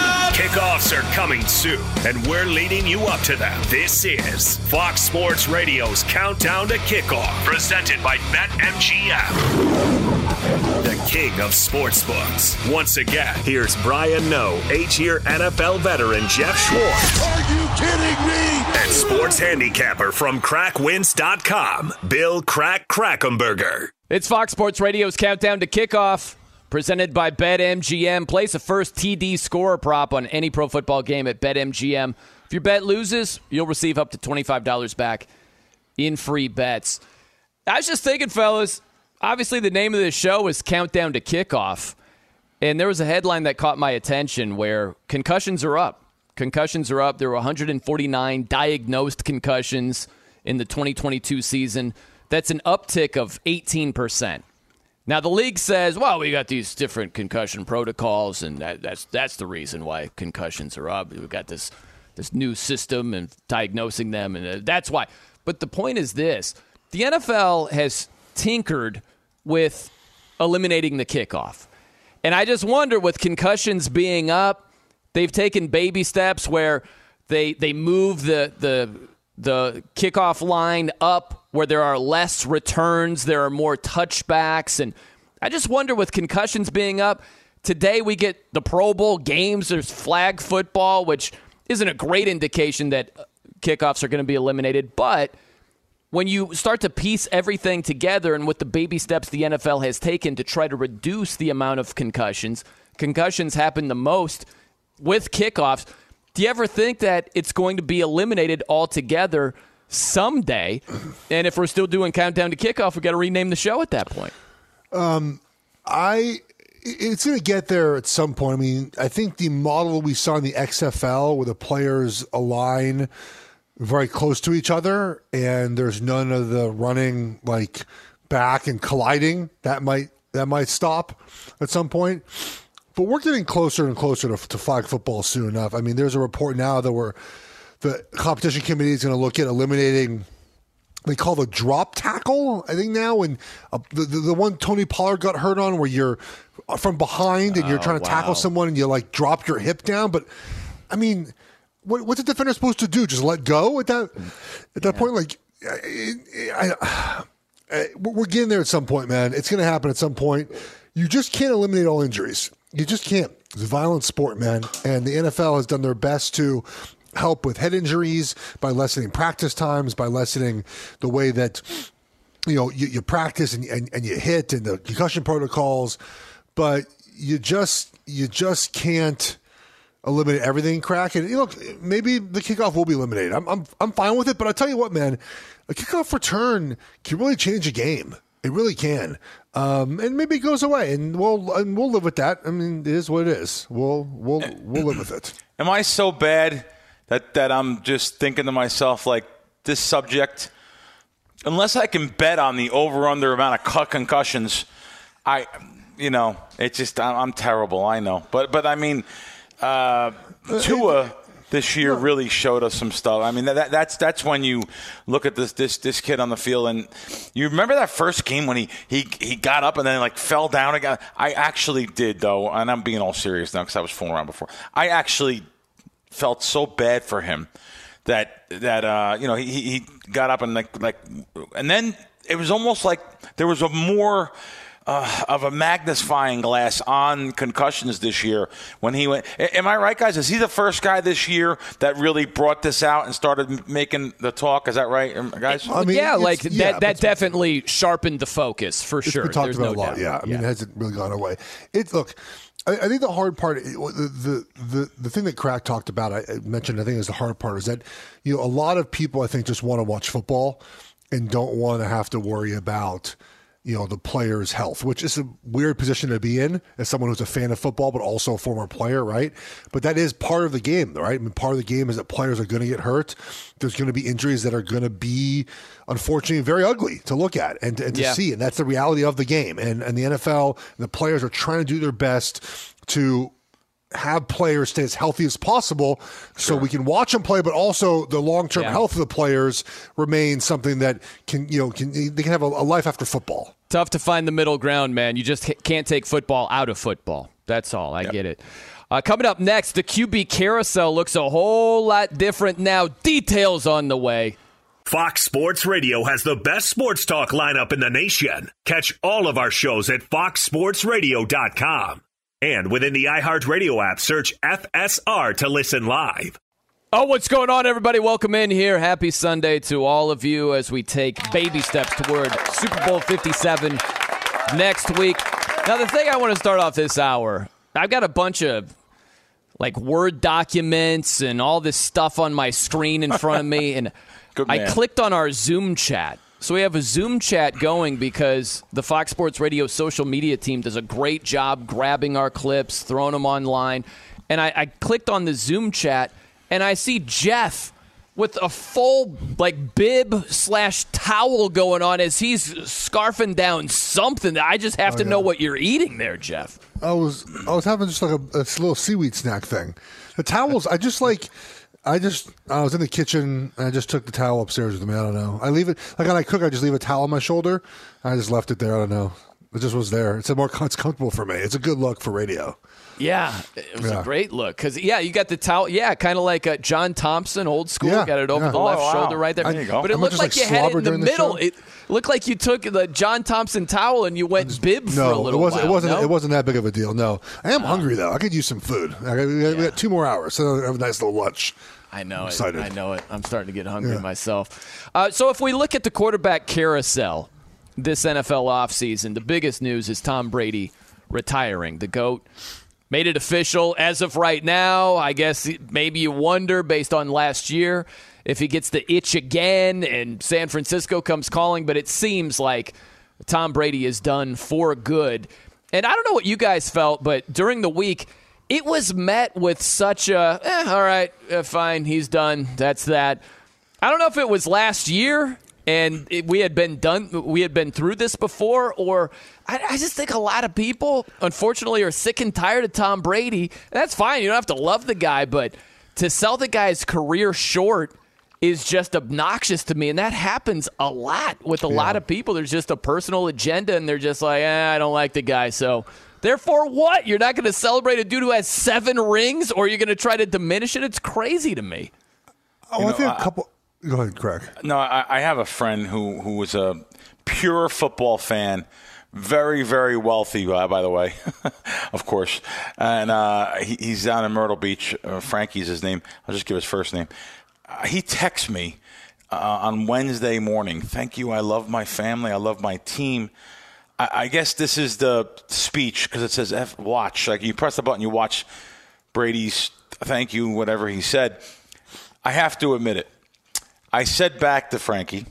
Kickoffs are coming soon, and we're leading you up to them. This is Fox Sports Radio's Countdown to Kickoff, presented by BetMGM, the king of sportsbooks. Once again, here's Brian Noe, eight-year NFL veteran Jeff Schwartz. Are you kidding me? And sports handicapper from crackwins.com, Bill Crack Krackomberger. It's Fox Sports Radio's Countdown to Kickoff, presented by BetMGM. Place a first TD scorer prop on any pro football game at BetMGM. If your bet loses, you'll receive up to $25 back in free bets. I was just thinking, fellas, obviously the name of this show is Countdown to Kickoff. And there was a headline that caught my attention where concussions are up. Concussions are up. There were 149 diagnosed concussions in the 2022 season. That's an uptick of 18%. Now the league says, "Well, we got these different concussion protocols, and that, that's that's the reason why concussions are up. We've got this this new system and diagnosing them, and uh, that's why." But the point is this: the NFL has tinkered with eliminating the kickoff, and I just wonder, with concussions being up, they've taken baby steps where they they move the the the kickoff line up where there are less returns, there are more touchbacks, and I just wonder with concussions being up. Today we get the Pro Bowl games. There's flag football, which isn't a great indication that uh, kickoffs are going to be eliminated, but when you start to piece everything together and with the baby steps the NFL has taken to try to reduce the amount of concussions, concussions happen the most with kickoffs. Do you ever think that it's going to be eliminated altogether someday? And if we're still doing countdown to kickoff, we got to rename the show at that point. Um, I it's going to get there at some point. I mean, I think the model we saw in the XFL where the players align very close to each other and there's none of the running like back and colliding that might that might stop at some point. But we're getting closer and closer to, to flag football soon enough. I mean, there's a report now that we're the competition committee is going to look at eliminating they call the drop tackle, I think now, and uh, the, the the one Tony Pollard got hurt on, where you're from behind and you're trying to tackle someone and you like drop your hip down. But I mean, what, what's a defender supposed to do? Just let go at that at that point? Like, I, I, I, we're getting there at some point, man. It's going to happen at some point. You just can't eliminate all injuries. You just can't. It's a violent sport, man, and the NFL has done their best to help with head injuries by lessening practice times, by lessening the way that you know you, you practice and, and, and you hit and the concussion protocols, but you just you just can't eliminate everything. Crack and look, maybe the kickoff will be eliminated. I'm I'm I'm fine with it, but i'll tell you what, man, a kickoff return can really change a game. It really can. Um, and maybe it goes away, and we'll and we'll live with that. I mean, it is what it is. We'll we'll we'll live with it. Am I so bad that that I'm just thinking to myself like this subject? Unless I can bet on the over under amount of concussions, I, you know, it's just I'm, I'm terrible. I know, but but I mean, uh, Tua this year really showed us some stuff. I mean, that, that's that's when you look at this this this kid on the field, and you remember that first game when he he he got up and then like fell down again. I actually did though, and I'm being all serious now because I was fooling around before. I actually felt so bad for him that that uh, you know he he got up and like like and then it was almost like there was a more uh, of a magnifying glass on concussions this year when he went. Am I right, guys? Is he the first guy this year that really brought this out and started making the talk? Is that right, guys? I mean, yeah, like yeah, that. That definitely sharpened the focus for sure. Been talked There's about no a lot. doubt. Yeah, I mean, it hasn't really gone away. It look. I, I think the hard part, the, the the the thing that Crack talked about, I mentioned, I think is the hard part is that you know a lot of people I think just want to watch football and don't want to have to worry about you know the player's health, which is a weird position to be in as someone who's a fan of football but also a former player, right? But that is part of the game, right? I mean, part of the game is that players are going to get hurt. There's going to be injuries that are going to be, unfortunately, very ugly to look at and, and to Yeah. see, and that's the reality of the game. And and the NFL, the players are trying to do their best to have players stay as healthy as possible so we can watch them play but also the long-term Yeah. health of the players remains something that can you know can they can have a, a life after football Tough to find the middle ground, man. You just can't take football out of football. That's all. I get it. Uh, coming up next, the QB carousel looks a whole lot different now. Details on the way. Fox Sports Radio has the best sports talk lineup in the nation. Catch all of our shows at foxsportsradio.com. And within the iHeartRadio app, search FSR to listen live. Oh, what's going on, everybody? Welcome in here. Happy Sunday to all of you as we take baby steps toward Super Bowl 57 next week. Now, the thing I want to start off this hour, I've got a bunch of like Word documents and all this stuff on my screen in front of me, and I clicked on our Zoom chat. So we have a Zoom chat going because the Fox Sports Radio social media team does a great job grabbing our clips, throwing them online. And I, I clicked on the Zoom chat, and I see Jeff with a full like bib slash towel going on as he's scarfing down something. I just have oh, to know what you're eating there, Jeff. I was I was having just like a, a little seaweed snack thing. The towels, I just like. I just I was in the kitchen and I just took the towel upstairs with me. I don't know. I leave it like when I cook. I just leave a towel on my shoulder. I just left it there. I don't know. It just was there. It's a more it's comfortable for me. It's a good look for radio. Yeah, it was Yeah. a great look because yeah, you got the towel. Yeah, kind of like uh, John Thompson, old school. Yeah, got it over yeah. the Oh, left wow. shoulder right there. There you go. But it I'm looked like like, you had it in the during the middle. show. It looked like you took the John Thompson towel and you went bib for a No, little it wasn't. while. It wasn't. no? It wasn't that big of a deal. No, I am hungry though. I could use some food. I got, we, got, we got two more hours, so I have a nice little lunch. I know it. excited. I know it. I'm starting to get hungry Yeah. myself. Uh, so if we look at the quarterback carousel this NFL offseason, the biggest news is Tom Brady retiring. The GOAT made it official as of right now. I guess maybe you wonder, based on last year, if he gets the itch again and San Francisco comes calling, but it seems like Tom Brady is done for good. And I don't know what you guys felt, but during the week, it was met with such a, eh, all right, uh, fine, he's done. That's that. I don't know if it was last year and it, we had been done, we had been through this before, or I, I just think a lot of people, unfortunately, are sick and tired of Tom Brady. That's fine. You don't have to love the guy, but to sell the guy's career short is just obnoxious to me, and that happens a lot with a lot of people. There's just a personal agenda, and they're just like, eh, I don't like the guy, so. Therefore, what? You're not going to celebrate a dude who has seven rings, or you're going to try to diminish it? It's crazy to me. Oh, I think a couple. Go ahead, Craig. No, I, I have a friend who who was a pure football fan, very very wealthy by, by the way, of course, and uh, he, he's down in Myrtle Beach. Uh, Frankie's his name. I'll just give his first name. Uh, he texts me uh, on Wednesday morning. Thank you. I love my family. I love my team. I, I guess this is the speech because it says F watch. Like you press the button, you watch Brady's thank you, whatever he said. I have to admit it. I said back to Frankie,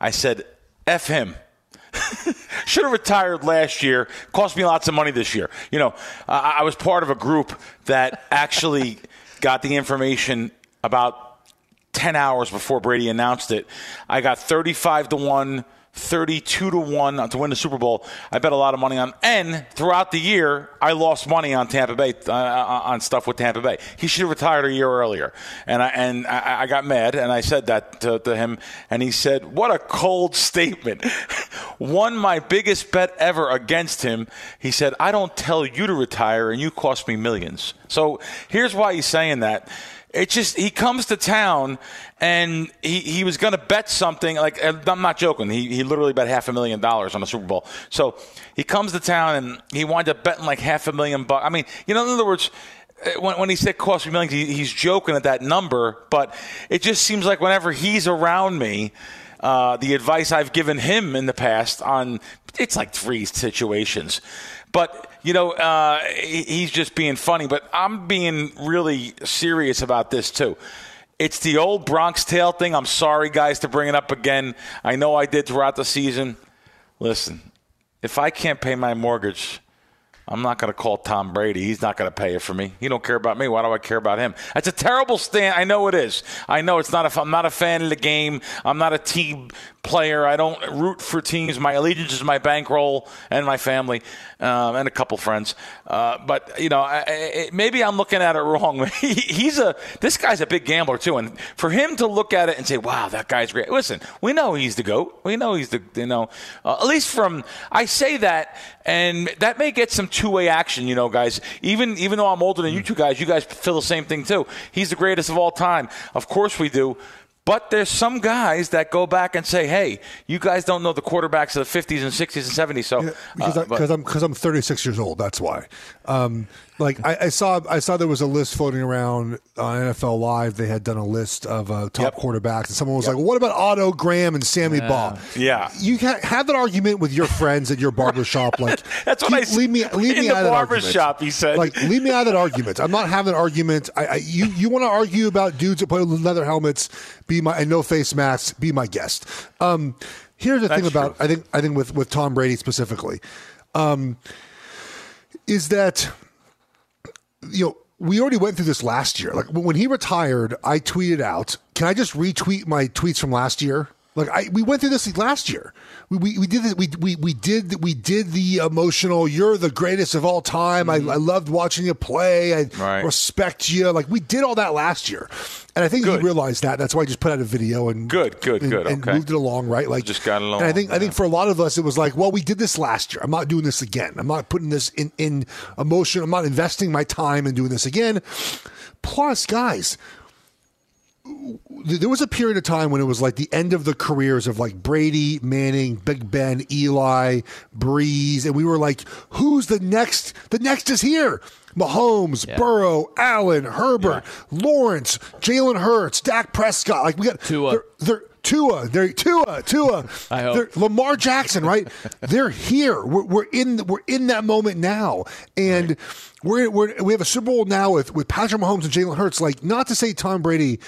I said, F him. Should have retired last year. Cost me lots of money this year. You know, I I was part of a group that actually got the information about 10 hours before Brady announced it. I got 35 to 1 32 to 1 to win the Super Bowl. I bet a lot of money on. And throughout the year, I lost money on Tampa Bay, uh, on stuff with Tampa Bay. He should have retired a year earlier. And I, and I, I got mad, and I said that to, to him, and he said, What a cold statement. Won my biggest bet ever against him. He said, I don't tell you to retire, and you cost me millions. So here's why he's saying that. It just he comes to town and he, he was going to bet something like I'm not joking. He he literally bet half a million dollars on the Super Bowl. So he comes to town and he winds up betting like half a million bucks. I mean, you know, in other words. Uh, when, when he said cost me millions, he, he's joking at that number, but it just seems like whenever he's around me, uh, the advice I've given him in the past on it's like three situations. But you know, uh, he's just being funny. But I'm being really serious about this too. It's the old Bronx Tale thing. I'm sorry, guys, to bring it up again. I know I did throughout the season. Listen, if I can't pay my mortgage, I'm not going to call Tom Brady. He's not going to pay it for me. He don't care about me. Why do I care about him? That's a terrible stand. I know it is. I know it's not. A, I'm not a fan of the game. I'm not a team player. I don't root for teams. My allegiance is my bankroll and my family um, and a couple friends. Uh, but you know, I, I, maybe I'm looking at it wrong. he, he's a this guy's a big gambler too, and for him to look at it and say, "Wow, that guy's great." Listen, we know he's the goat. We know he's the you know uh, at least from I say that, and that may get some two way action. You know, guys. Even even though I'm older than you two guys, you guys feel the same thing too. He's the greatest of all time. Of course we do. But there's some guys that go back and say, "Hey, you guys don't know the quarterbacks of the 50s and 60s and 70s." So yeah, because uh, I, am because I'm 36 years old. That's why. Um, like I, I, saw, I saw there was a list floating around on NFL Live. They had done a list of uh, top yep. quarterbacks, and someone was yep. like, well, "What about Otto Graham and Sammy yeah. Baugh?" Yeah, you can have that argument with your friends at your barbershop. Like that's what keep, I leave me leave in me out of barbershop. He said, like leave me out of that argument. I'm not having an argument. I, I you you want to argue about dudes that play with leather helmets? Be my and no face masks. Be my guest. Um, here's the that's thing about true. I think I think with with Tom Brady specifically, um, is that you know, we already went through this last year. Like when he retired, I tweeted out, "Can I just retweet my tweets from last year?" Like I, we went through this last year. We, we, we did this, we, we, we did we did the emotional. You're the greatest of all time. Mm-hmm. I, I loved watching you play. I right. respect you. Like we did all that last year, and I think good. he realized that. That's why I just put out a video and good, good, and, good, and okay. moved it along. Right, like just got along. And I think yeah. I think for a lot of us, it was like, well, we did this last year. I'm not doing this again. I'm not putting this in in emotion. I'm not investing my time in doing this again. Plus, guys, there was a period of time when it was like the end of the careers of like Brady, Manning, Big Ben, Eli, Brees, and we were like, who's the next? The next is here. Mahomes, yeah. Burrow, Allen, Herbert, yeah. Lawrence, Jalen Hurts, Dak Prescott. Like we got Tua. They're, they're, Tua, they're Tua, Tua. I hope. Lamar Jackson, right? they're here. We're, we're in. We're in that moment now, and. Right. We're, we're, we have a Super Bowl now with, with Patrick Mahomes and Jalen Hurts. Like, not to say Tom Brady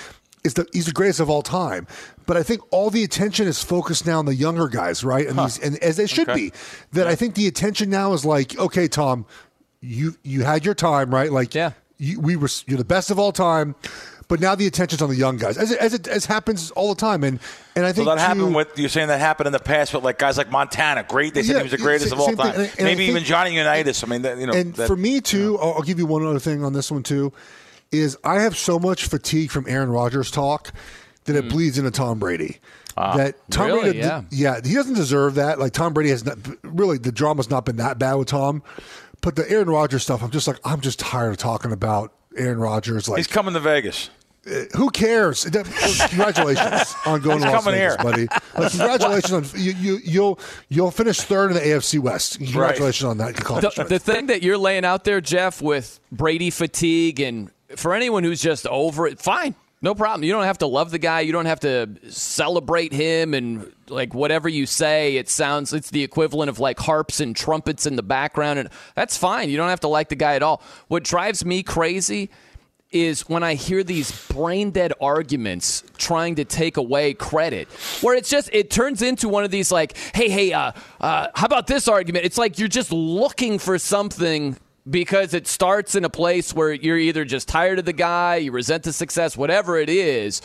is the he's the greatest of all time. But I think all the attention is focused now on the younger guys, right? And, huh. these, and as they should okay. be. That yeah. I think the attention now is like, okay, Tom, you you had your time, right? Like, yeah, you, we were you're the best of all time. But now the attention's on the young guys, as it, as it as happens all the time, and and I think so that happened with you're saying that happened in the past with like guys like Montana, great. They said yeah, he was the greatest of all time. And, and Maybe think, even Johnny Unitas. I mean, that, you know. And that, for me too, you know. I'll, I'll give you one other thing on this one too is I have so much fatigue from Aaron Rodgers talk that it mm. bleeds into Tom Brady. Uh, that Tom really? Brady, yeah. yeah, he doesn't deserve that. Like Tom Brady has not really the drama's not been that bad with Tom, but the Aaron Rodgers stuff, I'm just like I'm just tired of talking about Aaron Rodgers. Like he's coming to Vegas. Uh, who cares? Congratulations on going he's to Las Vegas, here. buddy. Like, congratulations on you, you. You'll you'll finish third in the AFC West. Congratulations right. on that the, the thing that you're laying out there, Jeff, with Brady fatigue and for anyone who's just over it, fine. No problem. You don't have to love the guy. You don't have to celebrate him and like whatever you say. It sounds it's the equivalent of like harps and trumpets in the background, and that's fine. You don't have to like the guy at all. What drives me crazy is when I hear these brain dead arguments trying to take away credit, where it's just it turns into one of these like, hey, hey, uh, uh, how about this argument? It's like you're just looking for something because it starts in a place where you're either just tired of the guy, you resent the success, whatever it is.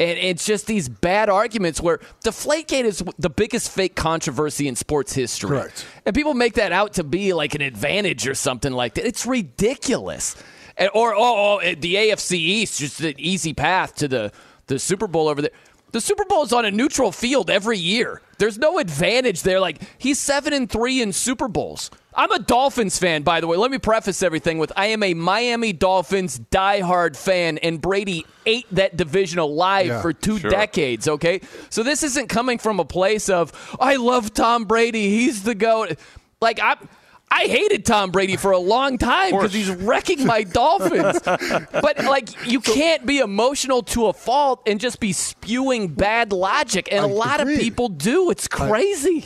And it's just these bad arguments where Deflategate is the biggest fake controversy in sports history. Correct. And people make that out to be like an advantage or something like that. It's ridiculous. And, or oh, oh, eh, the AFC East, just an easy path to the, the Super Bowl over there. The Super Bowl is on a neutral field every year. There's no advantage there. Like he's seven and three in Super Bowls. I'm a Dolphins fan, by the way. Let me preface everything with I am a Miami Dolphins diehard fan, and Brady ate that division alive Yeah, for two sure. decades. Okay, so this isn't coming from a place of I love Tom Brady. He's the goat. Like I. I hated Tom Brady for a long time because he's wrecking my Dolphins. but like, you can't be emotional to a fault and just be spewing bad logic, and a I lot agree. of people do. It's crazy.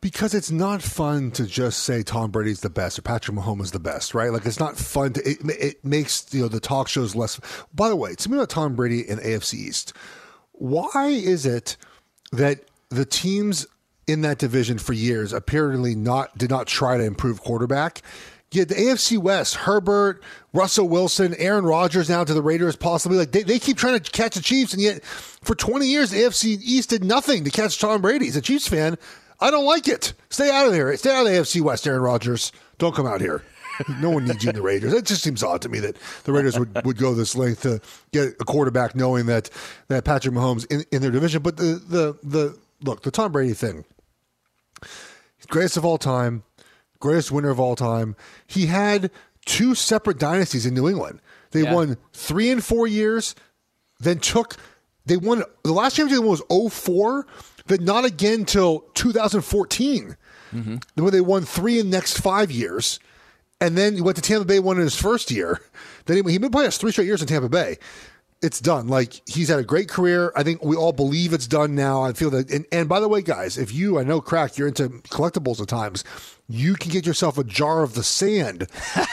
Because it's not fun to just say Tom Brady's the best or Patrick Mahomes is the best, right? Like it's not fun to. It, it makes you know the talk shows less. By the way, to me about Tom Brady in AFC East, why is it that the teams in that division for years apparently not did not try to improve quarterback? Yet the AFC West, Herbert, Russell Wilson, Aaron Rodgers now to the Raiders, possibly like they, they keep trying to catch the Chiefs, and yet for 20 years the AFC East did nothing to catch Tom Brady. As a Chiefs fan, I don't like it. Stay out of there. Stay out of the AFC West, Aaron Rodgers. Don't come out here. No one needs you in the Raiders. It just seems odd to me that the Raiders would, would go this length to get a quarterback knowing that that Patrick Mahomes in, in their division. But the the the look, the Tom Brady thing. Greatest of all time, greatest winner of all time. He had two separate dynasties in New England. They Yeah. won three and four years, then took they won the last championship was 04, then not again till 2014. Mm-hmm. When they won three in the next five years. And then he went to Tampa Bay, won in his first year. Then he, he been playing us three straight years in Tampa Bay. It's done. Like he's had a great career. I think we all believe it's done now. I feel that. And, and by the way, guys, if you, I know, crack, you're into collectibles at times. You can get yourself a jar of the sand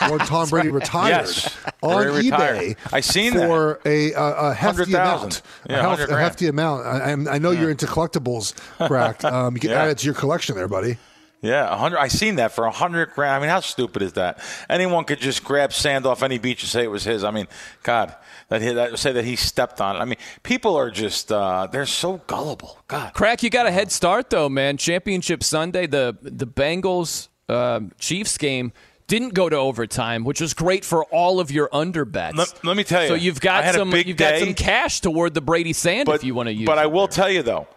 when Tom Brady retired Yes. on Where he retired. eBay. I seen that. for a, a, a hefty amount. Yeah, a, 100 a hefty amount. I, I know you're into collectibles, crack. Um, you can Yeah. add it to your collection there, buddy. Yeah, hundred. I seen that for a hundred grand. I mean, how stupid is that? Anyone could just grab sand off any beach and say it was his. I mean, God, that, he, that say that he stepped on it. I mean, people are just uh, they're so gullible. God, Crack, you got a head start though, man. Championship Sunday, the the Bengals um, Chiefs game didn't go to overtime, which was great for all of your under bets. Let- let me tell you, So you've got some you've got some cash toward the Brady Sand but if you want to use. It. But I will there. tell you though,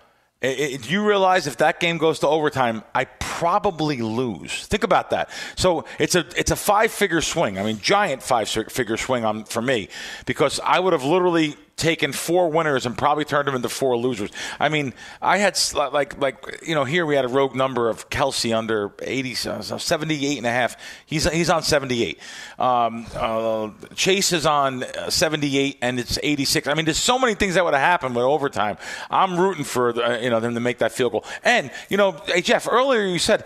i i do you realize if that game goes to overtime, I probably lose. Think about that. So it's a it's a five figure swing. I mean, giant five figure swing on for me because I would have literally taken four winners and probably turned them into four losers. I mean, I had like like you know here we had a rogue number of Kelce under 80 so 78 and a half. He's he's on 78. Um, uh, Chase is on uh, 78 and it's 86. I mean, there's so many things that would have happened with overtime. I'm rooting for the, you know them to make that field goal. And you know, hey Jeff, earlier you said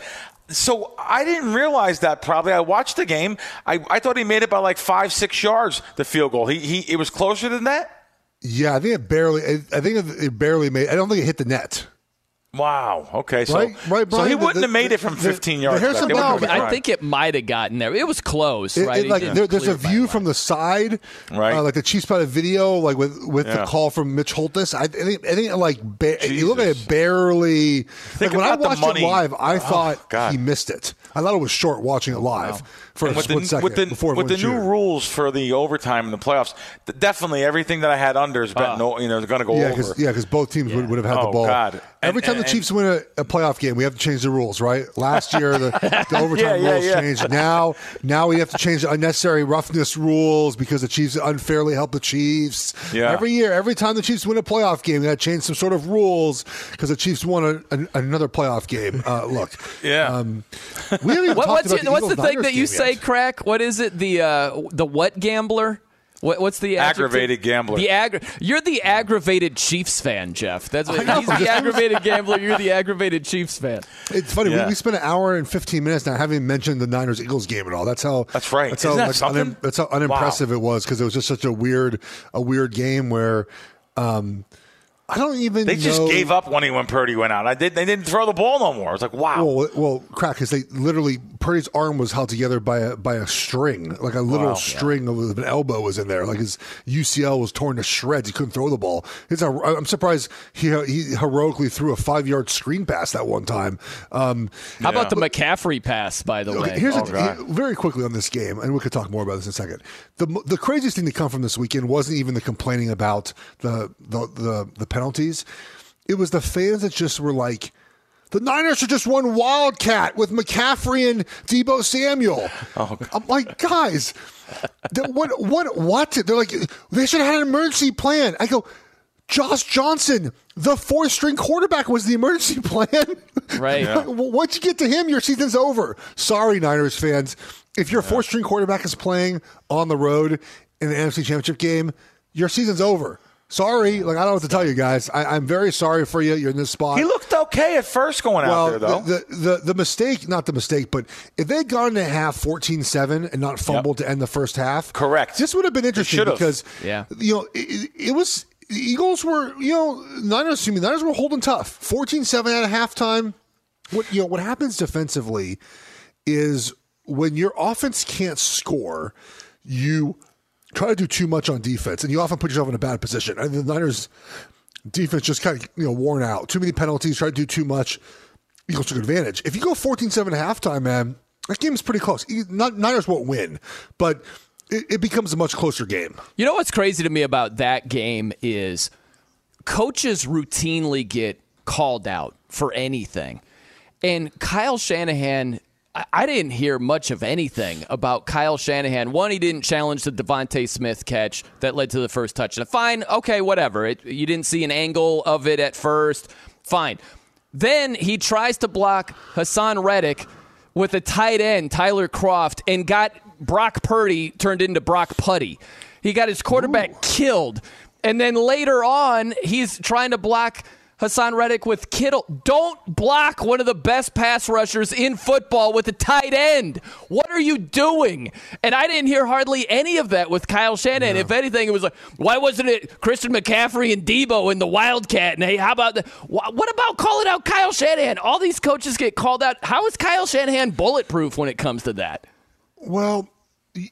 so I didn't realize that probably. I watched the game. I, I thought he made it by like five, six yards, the field goal. He, he it was closer than that? Yeah, I think it barely. I think it barely made. I don't think it hit the net. Wow. Okay. So, Right, right, so he wouldn't the- have made it from 15 the yards. Harrison back. They Blount- wouldn't have I think it might have gotten there. It was close, It- right? it, It like didn't there, there's a view from the side, Right. Uh, like the Chiefs spotted video, like with with the call from Mitch Holthus. I, I think I think it, like ba- you look at Jesus. it barely. Think like when I about the watched money. it live, I Oh, thought God. he missed it. I thought it was short watching it live for And a with split the, second with the, before with the new shooter. rules for the overtime in the playoffs, th- definitely everything that I had under is betting, no, you know, going to go Yeah, over. because yeah, because both teams would, would have had the Oh, ball. God. Every And- time the and- Chiefs win a, a playoff game, we have to change the rules, right? Last year, the, the overtime Yeah, yeah, rules yeah. changed. Now, now we have to change the unnecessary roughness rules because the Chiefs unfairly help the Chiefs. Yeah. Every year, every time the Chiefs win a playoff game, we got to change some sort of rules because the Chiefs won a, a, another playoff game. Uh, look, Yeah. um, we haven't even What, talked what's about your, what's the Eagles thing Niners that you say, yet. crack? What is it? The uh, the what gambler? What, what's the adjective? Aggravated gambler. The aggra- You're the aggravated Chiefs fan, Jeff. That's what, know. he's the aggravated gambler. You're the aggravated Chiefs fan. It's funny. Yeah. We, we spent an hour and fifteen minutes now having mentioned the Niners Eagles game at all. That's how. That's right. That's Isn't how. that something? that's how unimpressive it was because it was just such a weird, a weird game where. Um, I don't even. They just know- gave up when he when Purdy went out. I did. They didn't throw the ball no more. I was like, wow. Well, well, crack because they literally Purdy's arm was held together by a by a string, like a little Wow. string of an elbow was in there. Like his UCL was torn to shreds. He couldn't throw the ball. It's a, I'm surprised he he heroically threw a five yard screen pass that one time. Um, How about the McCaffrey pass, by the Okay, way? here's Oh, the, God. he- very quickly on this game, and we could talk more about this in a second. The the craziest thing to come from this weekend wasn't even the complaining about the the the, the penalties. It was the fans that just were like. The Niners are just one Wildcat with McCaffrey and Deebo Samuel. Oh, I'm like, guys, what, what, what? They're like, they should have had an emergency plan. I go, Josh Johnson, the fourth string quarterback, was the emergency plan. Right. Like, well, Once you get to him, your season's over. Sorry, Niners fans. If your fourth string quarterback is playing on the road in an NFC Championship game, your season's over. Sorry, like I don't know what to tell you guys. I, I'm very sorry for you. You're in this spot. he looked okay at first going well, out there, though. The, the, the, the mistake, not the mistake, but if they'd gone into half 14 7 and not fumbled to end the first half, Correct. This would have been interesting because, Yeah. you know, it, it was, the Eagles were, you know, Niners, excuse me, Niners were holding tough. 14 7 at halftime. What, you know, what happens defensively is when your offense can't score, you try to do too much on defense, and you often put yourself in a bad position. And the Niners defense just kind of you know worn out. Too many penalties, try to do too much. Eagles took advantage. If you go 14-7 at halftime, man, that game is pretty close. Niners won't win, but it, it becomes a much closer game. You know what's crazy to me about that game is coaches routinely get called out for anything. And Kyle Shanahan, I, didn't hear much of anything about Kyle Shanahan. One, he didn't challenge the DeVonta Smith catch that led to the first touchdown. Fine, okay, whatever. It, you didn't see an angle of it at first. Fine. Then he tries to block Haason Reddick with a tight end, Tyler Kroft, and got Brock Purdy turned into Brock Putty. He got his quarterback killed. And then later on, he's trying to block Haason Reddick with Kittle. Don't block one of the best pass rushers in football with a tight end. What are you doing? And I didn't hear hardly any of that with Kyle Shanahan. If anything, it was like, why wasn't it Christian McCaffrey and Deebo in the Wildcat? And hey, how about the, what about calling out Kyle Shanahan? All these coaches get called out. How is Kyle Shanahan bulletproof when it comes to that? Well,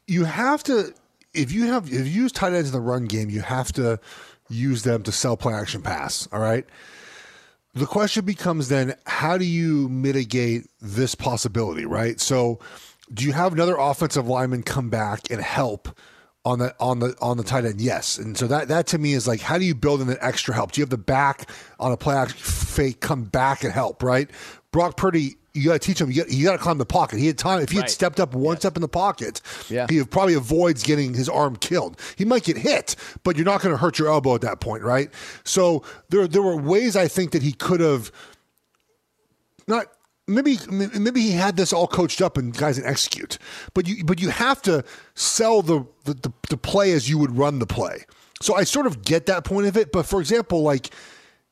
you have to if you have if you use tight ends in the run game, you have to use them to sell play action pass. All right. The question becomes then, how do you mitigate this possibility, right? So, do you have another offensive lineman come back and help on the on the on the tight end? Yes, and so that that to me is like, how do you build in that extra help? Do you have the back on a play action fake come back and help, right? Brock Purdy, you got to teach him. You got, to climb the pocket. He had time. If he had stepped up one step in the pocket, Yeah. he probably avoids getting his arm killed. He might get hit, but you're not going to hurt your elbow at that point, right? So there there were ways I think that he could have not maybe maybe he had this all coached up and guys can execute, but you but you have to sell the the, the the play as you would run the play. So I sort of get that point of it, but for example, like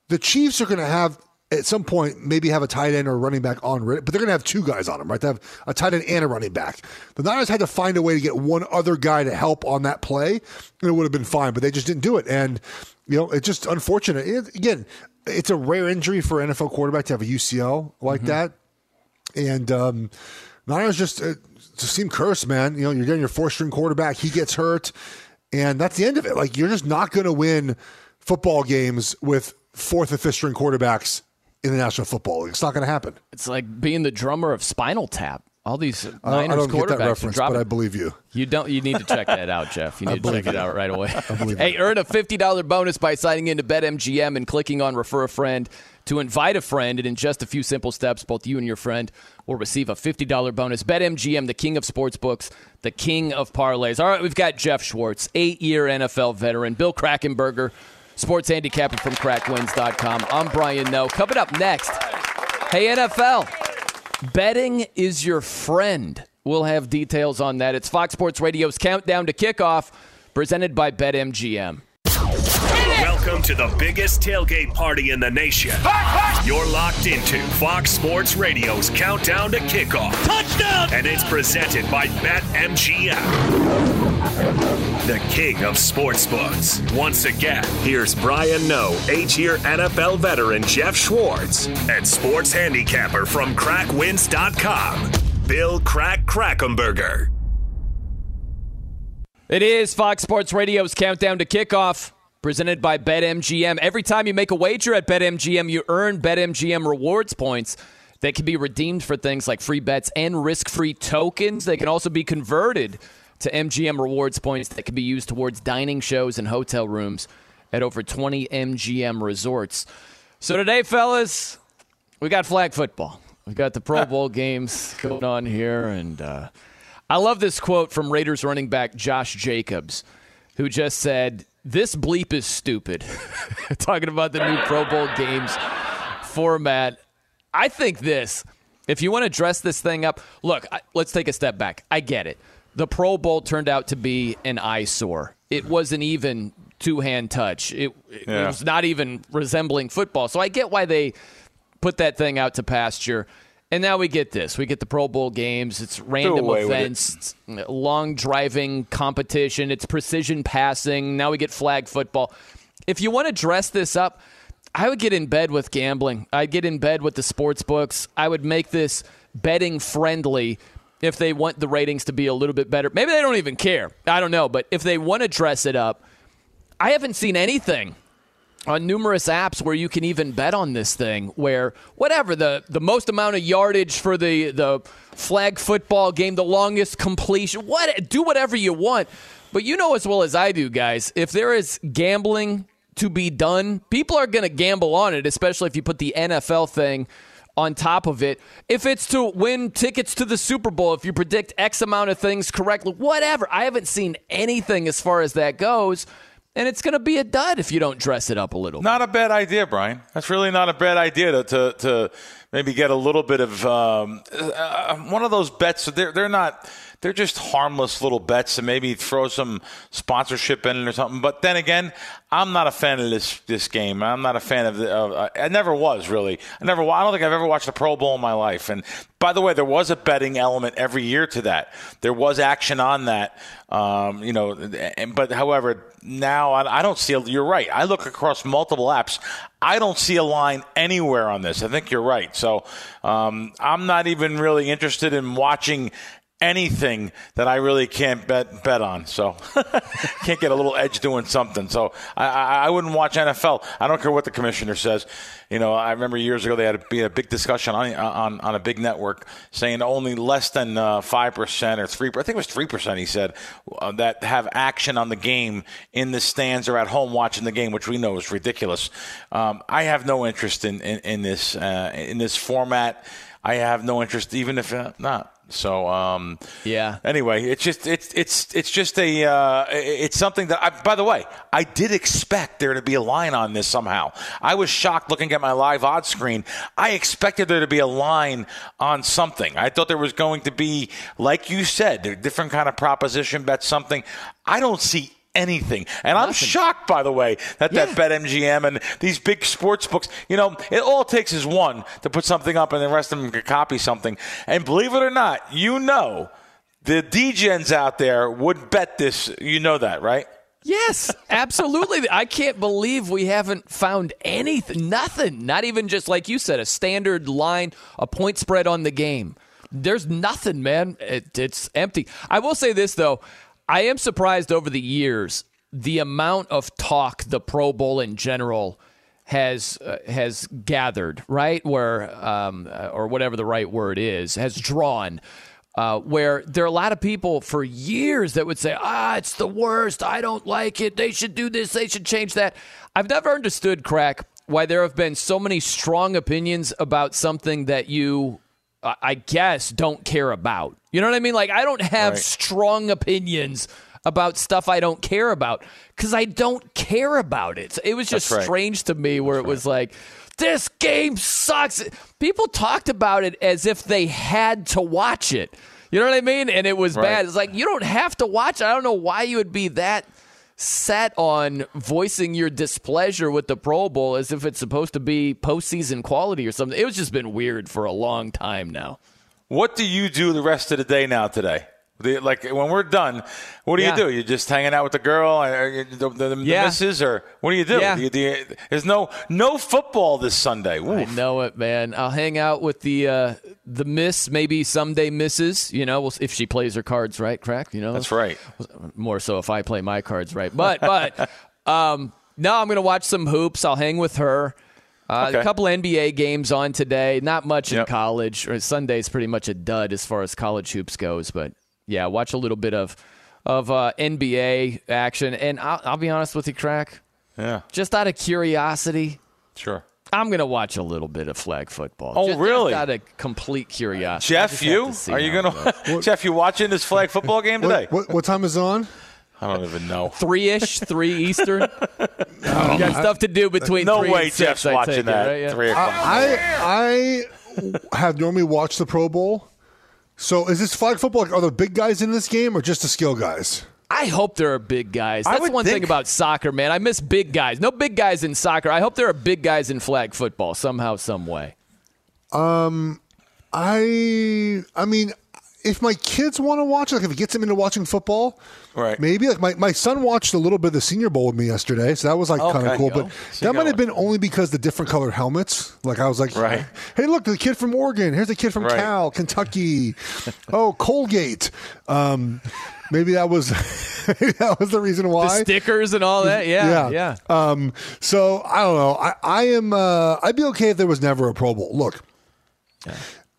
the Chiefs are going to have at some point maybe have a tight end or a running back on, but they're going to have two guys on them, right? They have a tight end and a running back. The Niners had to find a way to get one other guy to help on that play, and it would have been fine, but they just didn't do it. And you know, it's just unfortunate. It- again, it's a rare injury for an NFL quarterback to have a UCL like that, and um, Niners just uh, just seem cursed, man. You know, you're getting your four string quarterback, he gets hurt, and that's the end of it. Like you're just not going to win football games with fourth and fifth string quarterbacks in the National Football League. It's not going to happen. It's like being the drummer of Spinal Tap. All these I don't- I don't get that quarterbacks reference, but I believe you. You don't. You need to check that out, Jeff. You need to check believe it out right away. hey, earn a fifty dollar bonus by signing into BetMGM and clicking on Refer a Friend to invite a friend. And in just a few simple steps, both you and your friend will receive a fifty dollar bonus. BetMGM, the king of sportsbooks, the king of parlays. All right, we've got Jeff Schwartz, eight year NFL veteran, Bill Krackomberger, sports handicapper from CrackWins.com. I'm Brian Noe. Coming up next. Hey, NFL. Betting is your friend. We'll have details on that. It's Fox Sports Radio's Countdown to Kickoff, presented by BetMGM. Welcome to the biggest tailgate party in the nation. You're locked into Fox Sports Radio's Countdown to Kickoff. Touchdown! And it's presented by BetMGM, the king of sportsbooks. Once again, here's Brian Noe, eight-year NFL veteran Jeff Schwartz, and sports handicapper from CrackWins.com, Bill Crack Krackomberger. It is Fox Sports Radio's countdown to kickoff, presented by BetMGM. Every time you make a wager at BetMGM, you earn BetMGM rewards points that can be redeemed for things like free bets and risk-free tokens. They can also be converted to MGM rewards points that can be used towards dining shows and hotel rooms at over 20 MGM resorts. So today, fellas, we got flag football. We've got the Pro Bowl games going on here, and uh, I love this quote from Raiders running back Josh Jacobs, who just said, This bleep is stupid. Talking about the new Pro Bowl games format. I think this, if you want to dress this thing up, look, I, let's take a step back. I get it. The Pro Bowl turned out to be an eyesore. It wasn't even two hand touch, it, it Yeah. was not even resembling football. So I get why they put that thing out to pasture. And now we get this. We get the Pro Bowl games. It's random with it. events, long driving competition, it's precision passing. Now we get flag football. If you want to dress this up, I would get in bed with gambling. I'd get in bed with the sports books. I would make this betting friendly if they want the ratings to be a little bit better. Maybe they don't even care. I don't know. But if they want to dress it up, I haven't seen anything on numerous apps where you can even bet on this thing where whatever the the most amount of yardage for the the flag football game the longest completion what do whatever you want. But you know as well as I do guys if there is gambling to be done people are going to gamble on it especially if you put the NFL thing on top of it. If it's to win tickets to the Super Bowl if you predict x amount of things correctly whatever. I haven't seen anything as far as that goes and it's going to be a dud if you don't dress it up a little. Not a bad idea, Brian. That's really not a bad idea to to, to maybe get a little bit of um, uh, one of those bets. They're they're not. They're just harmless little bets, and maybe throw some sponsorship in it or something. But then again, I'm not a fan of this this game. I'm not a fan of the. I never was really. I never. I don't think I've ever watched a Pro Bowl in my life. And by the way, there was a betting element every year to that. There was action on that. Um, you know, and, but however, now I, I don't see. You're right. I look across multiple apps. I don't see a line anywhere on this. I think you're right. So um, I'm not even really interested in watching anything that I really can't bet bet on. So can't get a little edge doing something. So I, I, I wouldn't watch NFL. I don't care what the commissioner says. You know, I remember years ago they had a, a big discussion on, on on a big network saying only less than uh, five percent or three. I think it was three percent. He said uh, that have action on the game in the stands or at home watching the game, which we know is ridiculous. Um, I have no interest in in, in this uh, in this format. I have no interest, even if uh, not. So um, yeah. Anyway, it's just it's it's it's just a uh, it's something that I. By the way, I did expect there to be a line on this somehow. I was shocked looking at my live odds screen. I expected there to be a line on something. I thought there was going to be, like you said, a different kind of proposition bet something. I don't see anything. And I'm shocked, by the way, that that BetMGM and these big sports books, you know, it all takes is one to put something up and the rest of them can copy something. And believe it or not, you know, the DGens out there would bet this. You know that, right? Yes, absolutely. I can't believe we haven't found anything, nothing, not even just like you said, a standard line, a point spread on the game. There's nothing, man. It, it's empty. I will say this, though. I am surprised over the years the amount of talk the Pro Bowl in general has uh, has gathered, right? Where um, uh, or whatever the right word is, has drawn. Uh, where there are a lot of people for years that would say, "Ah, it's the worst. I don't like it. They should do this. They should change that." I've never understood, crack, why there have been so many strong opinions about something that you, I guess, don't care about. You know what I mean? Like I don't have Right. strong opinions about stuff I don't care about because I don't care about it. It was just right. strange to me where it was like, this game sucks. People talked about it as if they had to watch it. You know what I mean? And it was Right. bad. It's like, you don't have to watch it. I don't know why you would be that set on voicing your displeasure with the Pro Bowl as if it's supposed to be postseason quality or something. It was just been weird for a long time now. What do you do the rest of the day now today? The, like when we're done, what do Yeah. you do? You're just hanging out with the girl, or you- the, the, the Yeah. missus, or what do you do? Yeah. Do you- do you- there's no no football this Sunday. I know it, man. I'll hang out with the uh, the miss, maybe someday misses. You know, if she plays her cards right, crack. You know, That's right. More so if I play my cards right. But but um, no, I'm gonna watch some hoops. I'll hang with her. Uh, Okay. A couple NBA games on today. Not much in college. Or Sunday's pretty much a dud as far as college hoops goes. But yeah, watch a little bit of of uh, NBA action. And I'll, I'll be honest with you, crack. Yeah, Just out of curiosity, sure. I'm going to watch a little bit of flag football. Oh, Just- just really? out of complete curiosity. I Jeff, you are you gonna goes. Jeff? You watching this flag football game today? What, what, what time is it on? I don't even know. three ish, three Eastern. you got stuff to do between. No three way, and six, Jeff's I watching take it, that. right? Yeah. Three o'clock. I I have normally watched the Pro Bowl. So is this flag football? Like, are the big guys in this game or just the skill guys? I hope there are big guys. That's would one thing about soccer, man. I miss big guys. No big guys in soccer. I hope there are big guys in flag football somehow, some way. Um, I I mean, if my kids want to watch it, like if it gets them into watching football, Right. Maybe like my, my son watched a little bit of the Senior Bowl with me yesterday, so that was like kind of cool. But So that you might have been only because the different colored helmets. Like I was like, Right. Hey, look, the kid from Oregon. Here's the kid from Right. Cal, Kentucky. oh, Colgate. Um, maybe that was maybe that was the reason why. The stickers and all that. Yeah, yeah. Um, so I don't know. I, I am. Uh, I'd be okay if there was never a Pro Bowl. Look,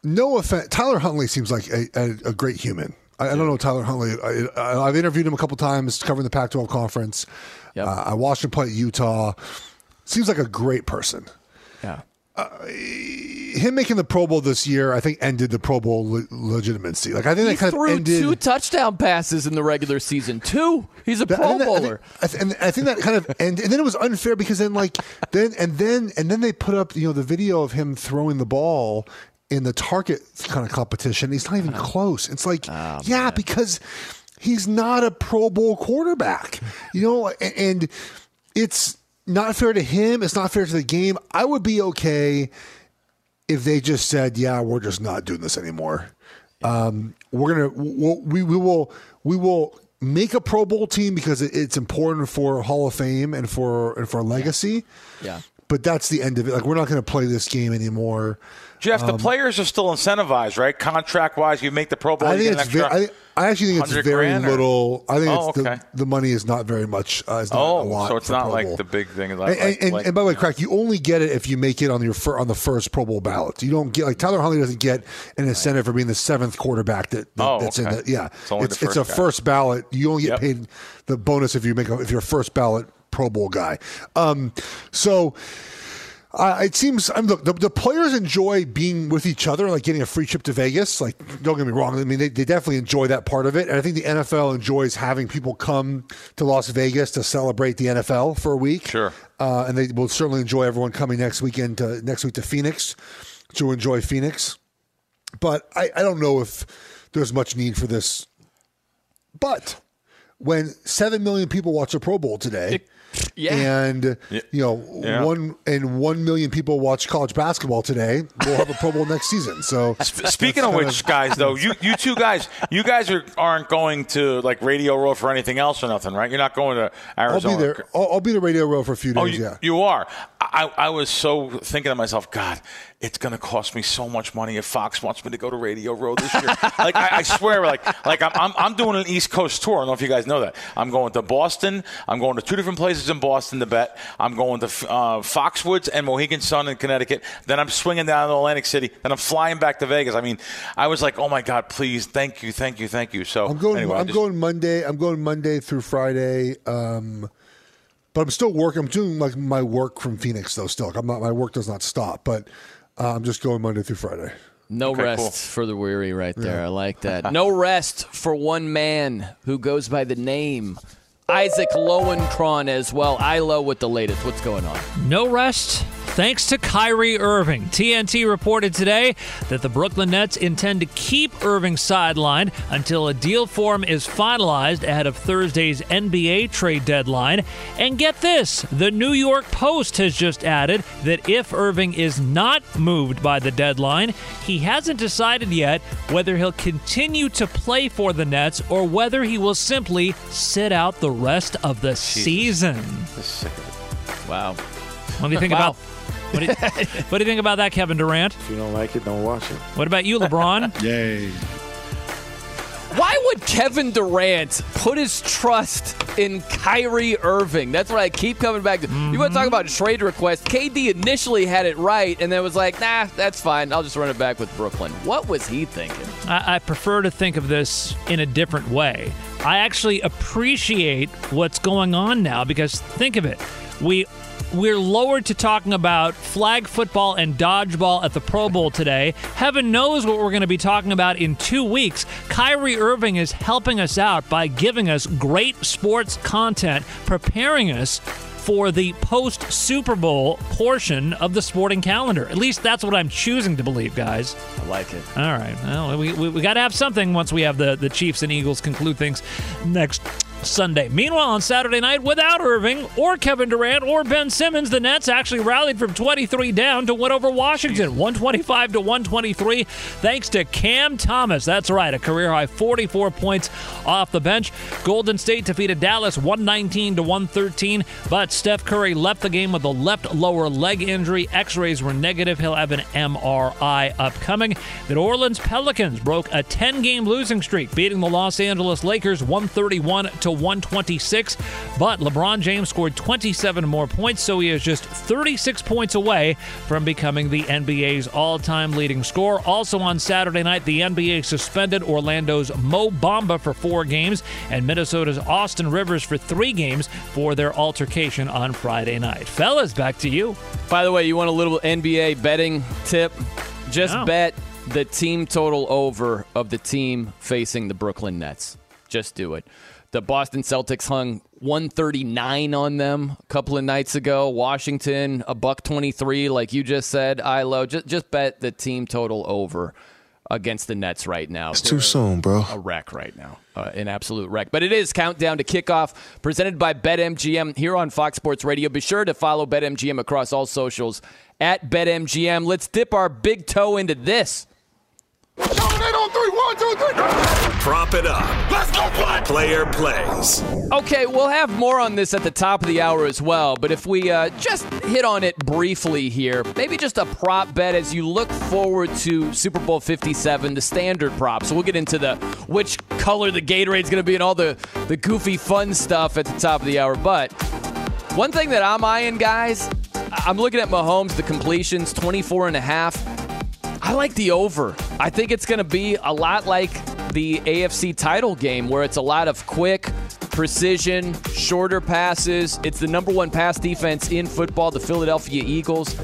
no offense. Tyler Huntley seems like a, a, a great human. I, I don't know Tyler Huntley. I, I, I've interviewed him a couple times covering the Pac-12 conference. Yep. Uh, I watched him play at Utah. Seems like a great person. yeah. Him making the Pro Bowl this year, I think, ended the Pro Bowl le- legitimacy. Like I think He that kind threw of ended. two touchdown passes in the regular season. Two. He's a That- Pro think that- I think- Bowler. I th- and I think that kind of and, and then it was unfair because then like then and then and then they put up you know the video of him throwing the ball in the target kind of competition. He's not even Uh-huh. close. It's like Oh, yeah, because he's not a Pro Bowl quarterback. You know, and, it's not fair to him. It's not fair to the game. I would be okay if they just said, "Yeah, we're just not doing this anymore." Um, we're gonna we'll, we we will we will make a Pro Bowl team because it's important for Hall of Fame and for and for legacy. Yeah. But that's the end of it. Like we're not going to play this game anymore. Jeff, Um, the players are still incentivized, right? Contract wise, you make the Pro Bowl. I think it's very, I, I actually think it's very little. I think Oh, it's okay. the, the money is not very much. Uh, is not Oh, a lot so it's not like the big thing. And, Like, and, and, like- and by the way, crack, you only get it if you make it on your on the first Pro Bowl ballot. You don't get like Tyler Huntley doesn't get an incentive for being the seventh quarterback that, that- Oh, that's in okay. the yeah. It's only the it's, it's a first guy. first ballot. You only get Yep. paid the bonus if you make a, if you're a first ballot Pro Bowl guy. Um, so. Uh, it seems. I mean, look, the, the players enjoy being with each other, like getting a free trip to Vegas. Like, don't get me wrong. I mean, they, they definitely enjoy that part of it, and I think the NFL enjoys having people come to Las Vegas to celebrate the NFL for a week. Sure. uh, and they will certainly enjoy everyone coming next weekend to next week to Phoenix to enjoy Phoenix. But I, I don't know if there's much need for this. But when seven million people watch the Pro Bowl today, Yeah. and you know Yeah. one and one million people watch college basketball today, we'll have a Pro Bowl next season. So Speaking of kind which, guys, though, you you two guys, you guys are, aren't going to like Radio Row for anything else or nothing, right? You're not going to Arizona. I'll be there. I'll, I'll be the radio row for a few oh, days. Oh, you, yeah. you are. I, I was so thinking to myself, God, it's going to cost me so much money if Fox wants me to go to Radio Row this year. like I, I swear, like like I'm, I'm I'm doing an East Coast tour. I don't know if you guys know that. I'm going to Boston. I'm going to two different places in Boston to bet. I'm going to uh, Foxwoods and Mohegan Sun in Connecticut. Then I'm swinging down to Atlantic City. Then I'm flying back to Vegas. I mean, I was like, oh my God, please, thank you, thank you, thank you. So I'm going. Anyway, I I'm just- going Monday. I'm going Monday through Friday. Um, but I'm still working. I'm doing like my work from Phoenix though. Still, I'm not. My work does not stop. But uh, I'm just going Monday through Friday. No Okay, rest cool. for the weary right there. I like that. no rest for one man who goes by the name Isaac Lowenkron as well. Ilo with the latest. What's going on? No rest thanks to Kyrie Irving. TNT reported today that the Brooklyn Nets intend to keep Irving sidelined until a deal for him is finalized ahead of Thursday's NBA trade deadline. And get this the New York Post has just added that if Irving is not moved by the deadline, he hasn't decided yet whether he'll continue to play for the Nets or whether he will simply sit out the rest of the season. Wow. What do you think Wow. about? What do, you, what do you think about that, Kevin Durant? If you don't like it, don't watch it. What about you, LeBron? Yay. Why would Kevin Durant put his trust in Kyrie Irving? That's what I keep coming back to. You want to talk mm-hmm. about trade requests? KD initially had it right and then was like, nah, that's fine. I'll just run it back with Brooklyn. What was he thinking? I, I prefer to think of this in a different way. I actually appreciate what's going on now because think of it. We we're lowered to talking about flag football and dodgeball at the Pro Bowl today. Heaven knows what we're going to be talking about in two weeks. Kyrie Irving is helping us out by giving us great sports content, preparing us for the post Super Bowl portion of the sporting calendar. At least that's what I'm choosing to believe, guys. I like it. All right. Well, we, we, we got to have something once we have the, the Chiefs and Eagles conclude things next Sunday. Meanwhile, on Saturday night, without Irving or Kevin Durant or Ben Simmons, the Nets actually rallied from 23 down to win over Washington, 125 to 123, thanks to Cam Thomas. That's right, a career high 44 points off the bench. Golden State defeated Dallas 119 to 113, but Steph Curry left the game with a left lower leg injury. X-rays were negative. He'll have an MRI upcoming. The New Orleans Pelicans broke a 10-game losing streak, beating the Los Angeles Lakers 131 to 126. But LeBron James scored 27 more points, so he is just 36 points away from becoming the NBA's all-time leading scorer. Also on Saturday night, the NBA suspended Orlando's Mo Bamba for four games and Minnesota's Austin Rivers for three games for their altercation on Friday night. Fellas, back to you. By the way, you want a little NBA betting tip? Just Oh. bet the team total over of the team facing the Brooklyn Nets. Just do it. The Boston Celtics hung 139 on them a couple of nights ago. Washington, a buck 23, like you just said. Ilo, just, just bet the team total over against the Nets right now. It's too soon, bro. a wreck right now, uh, an absolute wreck. But it is countdown to kickoff, presented by BetMGM here on Fox Sports Radio. Be sure to follow BetMGM across all socials at BetMGM. Let's dip our big toe into this. Prop it up. Let's go play. Player plays. Okay, we'll have more on this at the top of the hour as well. But if we uh, just hit on it briefly here, maybe just a prop bet as you look forward to Super Bowl 57, the standard prop. So we'll get into the which color the Gatorade's going to be and all the, the goofy fun stuff at the top of the hour. But one thing that I'm eyeing, guys, I- I'm looking at Mahomes, the completions, 24 and a half. I like the over. I think it's going to be a lot like the AFC title game where it's a lot of quick, precision, shorter passes. It's the number one pass defense in football, the Philadelphia Eagles.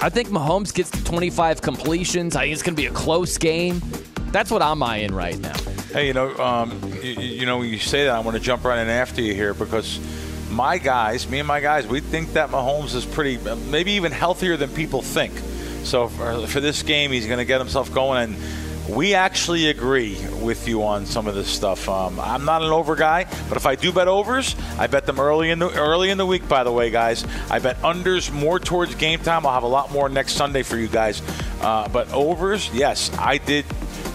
I think Mahomes gets to 25 completions. I think it's going to be a close game. That's what I'm eyeing right now. Hey, you know, um, you, you know, when you say that, I want to jump right in after you here because my guys, me and my guys, we think that Mahomes is pretty, maybe even healthier than people think. So for, for this game, he's going to get himself going, and we actually agree with you on some of this stuff. Um, I'm not an over guy, but if I do bet overs, I bet them early in the early in the week. By the way, guys, I bet unders more towards game time. I'll have a lot more next Sunday for you guys. Uh, but overs, yes, I did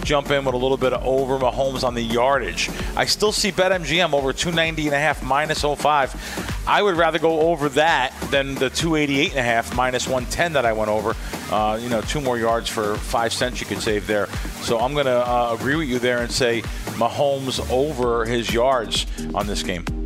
jump in with a little bit of over Mahomes on the yardage. I still see BetMGM over 290 and a half minus 05. I would rather go over that than the 288 and a half minus 110 that I went over. Uh, you know, two more yards for five cents you could save there. So I'm going to uh, agree with you there and say Mahomes over his yards on this game.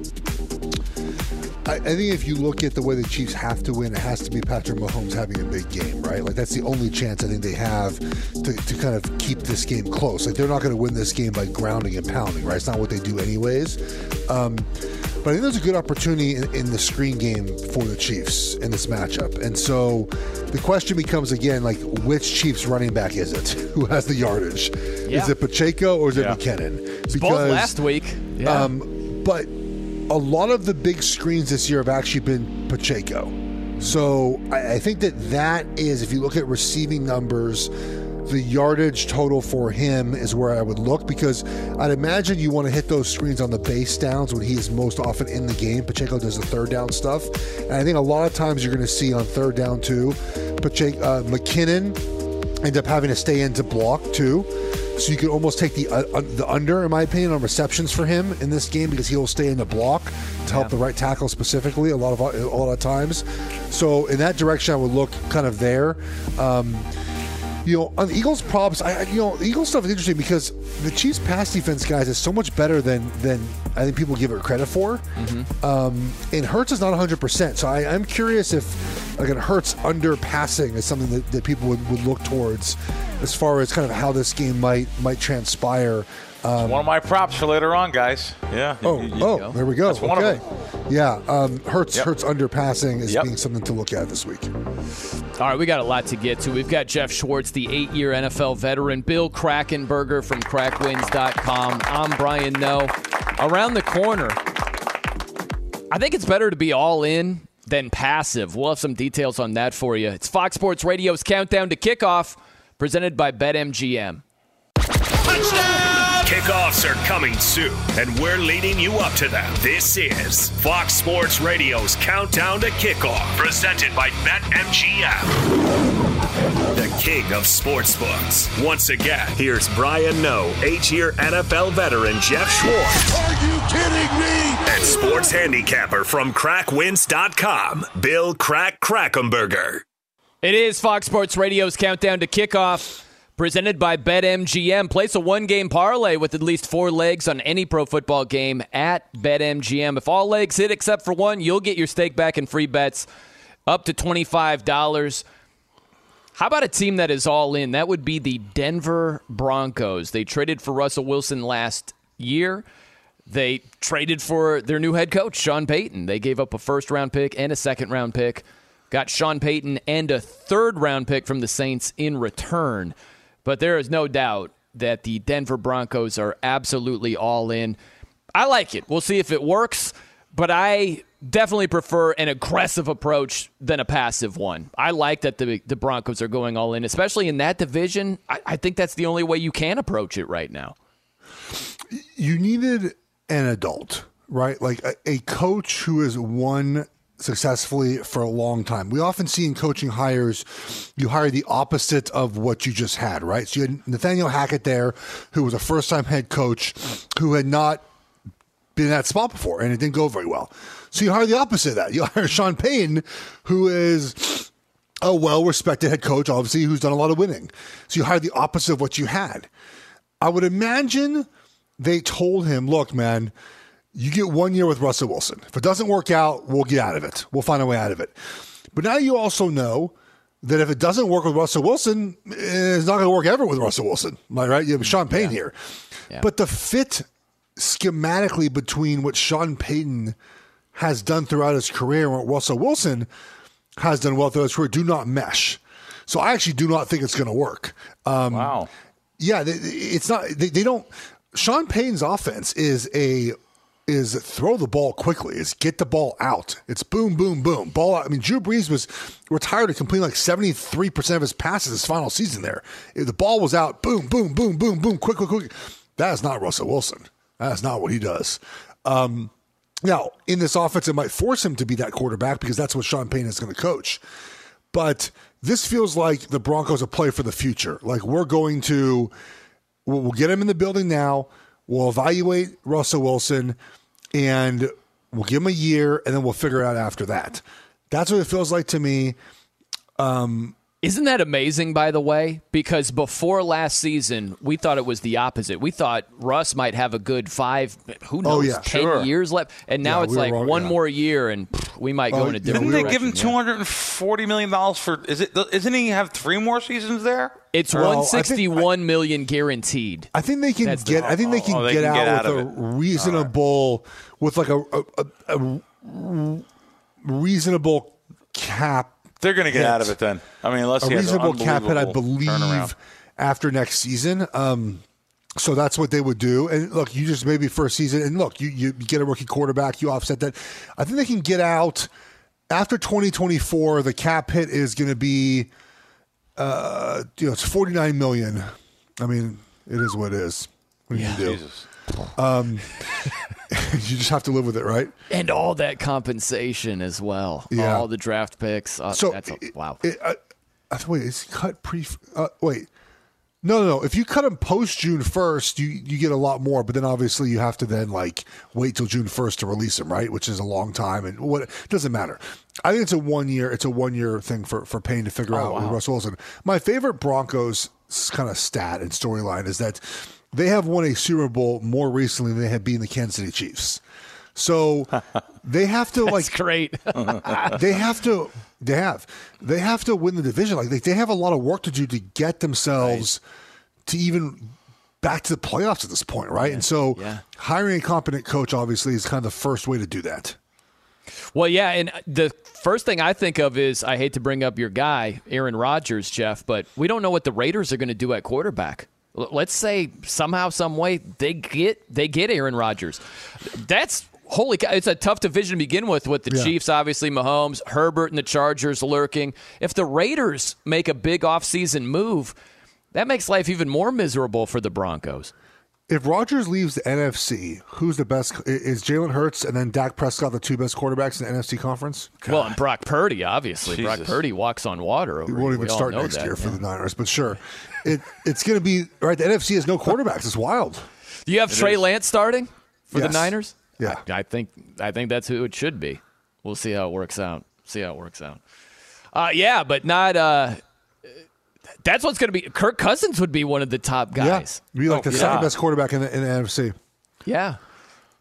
I, I think if you look at the way the Chiefs have to win, it has to be Patrick Mahomes having a big game, right? Like that's the only chance I think they have to, to kind of keep this game close. Like they're not going to win this game by grounding and pounding, right? It's not what they do anyways. Um, but I think there's a good opportunity in, in the screen game for the Chiefs in this matchup. And so the question becomes again, like which Chiefs running back is it? Who has the yardage? Yeah. Is it Pacheco or is it Yeah. McKinnon? It's both last week. Yeah. Um, but a lot of the big screens this year have actually been Pacheco. So I, I think that that is, if you look at receiving numbers, the yardage total for him is where I would look because I'd imagine you want to hit those screens on the base downs when he is most often in the game. Pacheco does the third down stuff. And I think a lot of times you're going to see on third down too, Pacheco, uh, McKinnon end up having to stay in to block too. So you could almost take the uh, the under, in my opinion, on receptions for him in this game because he'll stay in the block to help the right tackle specifically a lot of a lot of times. So in that direction, I would look kind of there. Um, you know, on the Eagles props, I you know, the Eagles stuff is interesting because the Chiefs pass defense guys is so much better than than I think people give it credit for. Mm-hmm. Um, and Hurts is not 100. percent So I, I'm curious if like a Hurts under passing is something that, that people would, would look towards as far as kind of how this game might might transpire. Um, One of my props for later on, guys. Yeah. Oh, You- you- oh, there we go. That's one of okay. them. Yeah, um, Hurts Yep. Hurts under passing is Yep. being something to look at this week. All right, we got a lot to get to. We've got Jeff Schwartz, the eight year NFL veteran, Bill Krackomberger from crackwins.com. I'm Brian Noe. Around the corner, I think it's better to be all in than passive. We'll have some details on that for you. It's Fox Sports Radio's Countdown to Kickoff, presented by BetMGM. Kickoffs are coming soon, and we're leading you up to them. This is Fox Sports Radio's Countdown to Kickoff, presented by BetMGM, the king of sportsbooks. Once again, here's Brian Noe, eight-year NFL veteran Jeff Schwartz. Are you kidding me? And sports handicapper from crackwins.com, Bill Crack Krackomberger. It is Fox Sports Radio's Countdown to Kickoff, presented by BetMGM. Place a one game parlay with at least four legs on any pro football game at BetMGM. If all legs hit except for one, you'll get your stake back in free bets up to $25. How about a team that is all in? That would be the Denver Broncos. They traded for Russell Wilson last year. They traded for their new head coach, Sean Payton. They gave up a first round pick and a second round pick. Got Sean Payton and a third round pick from the Saints in return. But there is no doubt that the Denver Broncos are absolutely all in. I like it. We'll see if it works, but I definitely prefer an aggressive approach than a passive one. I like that the the Broncos are going all in, especially in that division. I, I think that's the only way you can approach it right now. you needed an adult, right? Like a, a coach who has won successfully for a long time. We often see in coaching hires, you hire the opposite of what you just had, right? So you had Nathaniel Hackett there, who was a first time head coach who had not been in that spot before and it didn't go very well. So you hire the opposite of that. You hire Sean Payton, who is a well respected head coach, obviously, who's done a lot of winning. So you hire the opposite of what you had. I would imagine they told him, look, man, you get one year with Russell Wilson. If it doesn't work out, we'll get out of it. We'll find a way out of it. But now you also know that if it doesn't work with Russell Wilson, it's not going to work ever with Russell Wilson. Am I right? You have Sean Payton here. But the fit schematically between what Sean Payton has done throughout his career and what Russell Wilson has done well throughout his career do not mesh. So I actually do not think it's going to work. Um, Wow. yeah, they- it's not. They, they don't. Sean Payton's offense is a is throw the ball quickly. Is get the ball out. It's boom, boom, boom. Ball out. I mean, Drew Brees was retired to complete like seventy three percent of his passes his final season. There, if the ball was out. Boom, boom, boom, boom, boom. Quick, quick, quick. That is not Russell Wilson. That is not what he does. Um, now, in this offense, it might force him to be that quarterback because that's what Sean Payton is going to coach. But this feels like the Broncos a play for the future. Like we're going to, we'll get him in the building now. We'll evaluate Russell Wilson, and we'll give him a year, and then we'll figure out after that. That's what it feels like to me. Um, Isn't that amazing, by the way? Because before last season, we thought it was the opposite. We thought Russ might have a good five, who oh, knows, Oh, yeah, 10 sure. years left. And now Yeah, it's we like wrong, one yeah. more year and pff, we might go Oh, in a different Didn't they direction. give him two hundred and forty million dollars for? Is it? Isn't he have three more seasons there? It's Well, I think- sixty one million guaranteed. I think they can That's get. I think they oh, can Oh, they get can out get out with a of it. reasonable, with like a, a, a, a reasonable cap. They're going to get hit. out of it then. I mean, unless a he has an reasonable cap hit, I unbelievable believe, turnaround. after next season. Um, so that's what they would do. And look, you just maybe first season, and look, you, you get a rookie quarterback, you offset that. I think they can get out after 2024, the cap hit is going to be, uh, you know, it's 49 million. I mean, it is what it is. What do you do? Jesus. Um, you just have to live with it, right? And all that compensation as well. Yeah. All the draft picks. Uh, So, that's a, wow. It, uh, wait, is he cut pre? Uh, wait, no, no, no. If you cut him post June first, you you get a lot more. But then obviously you have to then like wait till June first to release him, right? Which is a long time, and what doesn't matter. I think it's a one year. It's a one year thing for for Payton to figure out with Russell Wilson. My favorite Broncos kind of stat and storyline is that they have won a Super Bowl more recently than they have beaten the Kansas City Chiefs. So they have to like great. they have to they have they have to win the division like they, they have a lot of work to do to get themselves to even back to the playoffs at this point right and so Yeah. hiring a competent coach obviously is kind of the first way to do that Well, yeah, and the first thing I think of is I hate to bring up your guy, Aaron Rodgers, Jeff, but we don't know what the Raiders are going to do at quarterback. Let's say somehow, some way they get they get Aaron Rodgers. That's holy. cow, It's a tough division to begin with. With the Yeah. Chiefs, obviously Mahomes, Herbert, and the Chargers lurking. If the Raiders make a big offseason move, that makes life even more miserable for the Broncos. If Rodgers leaves the NFC who's the best is Jalen Hurts and then Dak Prescott the two best quarterbacks in the NFC conference Well, and Brock Purdy, obviously. Brock Purdy walks on water. Over he won't here. even We start know next that, year for yeah. the Niners but sure it it's going to be right the NFC has no quarterbacks it's wild Do you have Trey is. Lance starting for Yes. the Niners? Yeah. I, I think I think that's who it should be. We'll see how it works out. See how it works out. Uh, yeah, but not. Uh, that's what's going to be. Kirk Cousins would be one of the top guys. yeah be like Oh, the yeah. second best quarterback in the, in the NFC Yeah.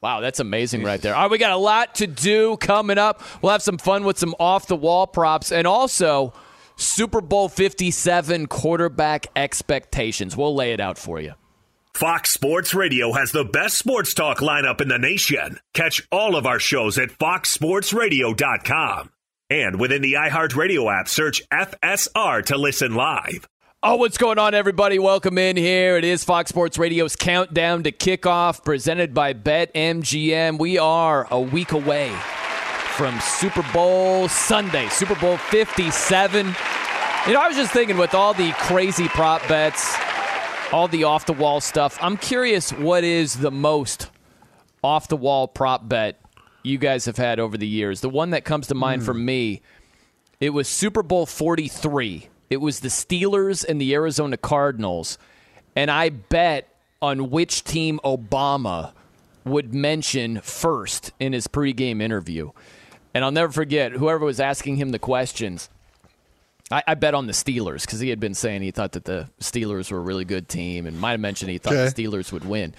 Wow, that's amazing right there. All right, we got a lot to do coming up. We'll have some fun with some off the wall props and also Super Bowl 57 quarterback expectations. We'll lay it out for you. Fox Sports Radio has the best sports talk lineup in the nation. Catch all of our shows at foxsportsradio.com. And within the iHeartRadio app, search FSR to listen live. Oh, what's going on, everybody? Welcome in here. It is Fox Sports Radio's countdown to kickoff, presented by BetMGM. We are a week away from Super Bowl Sunday, Super Bowl 57. You know, I was just thinking with all the crazy prop bets, all the off the wall stuff, I'm curious what is the most off the wall prop bet you guys have had over the years. The one that comes to mind for hmm. me, it was Super Bowl 43. It was the Steelers and the Arizona Cardinals. And I bet on which team Obama would mention first in his pregame interview. And I'll never forget whoever was asking him the questions. I, I bet on the Steelers because he had been saying he thought that the Steelers were a really good team and might have mentioned he thought Okay. the Steelers would win.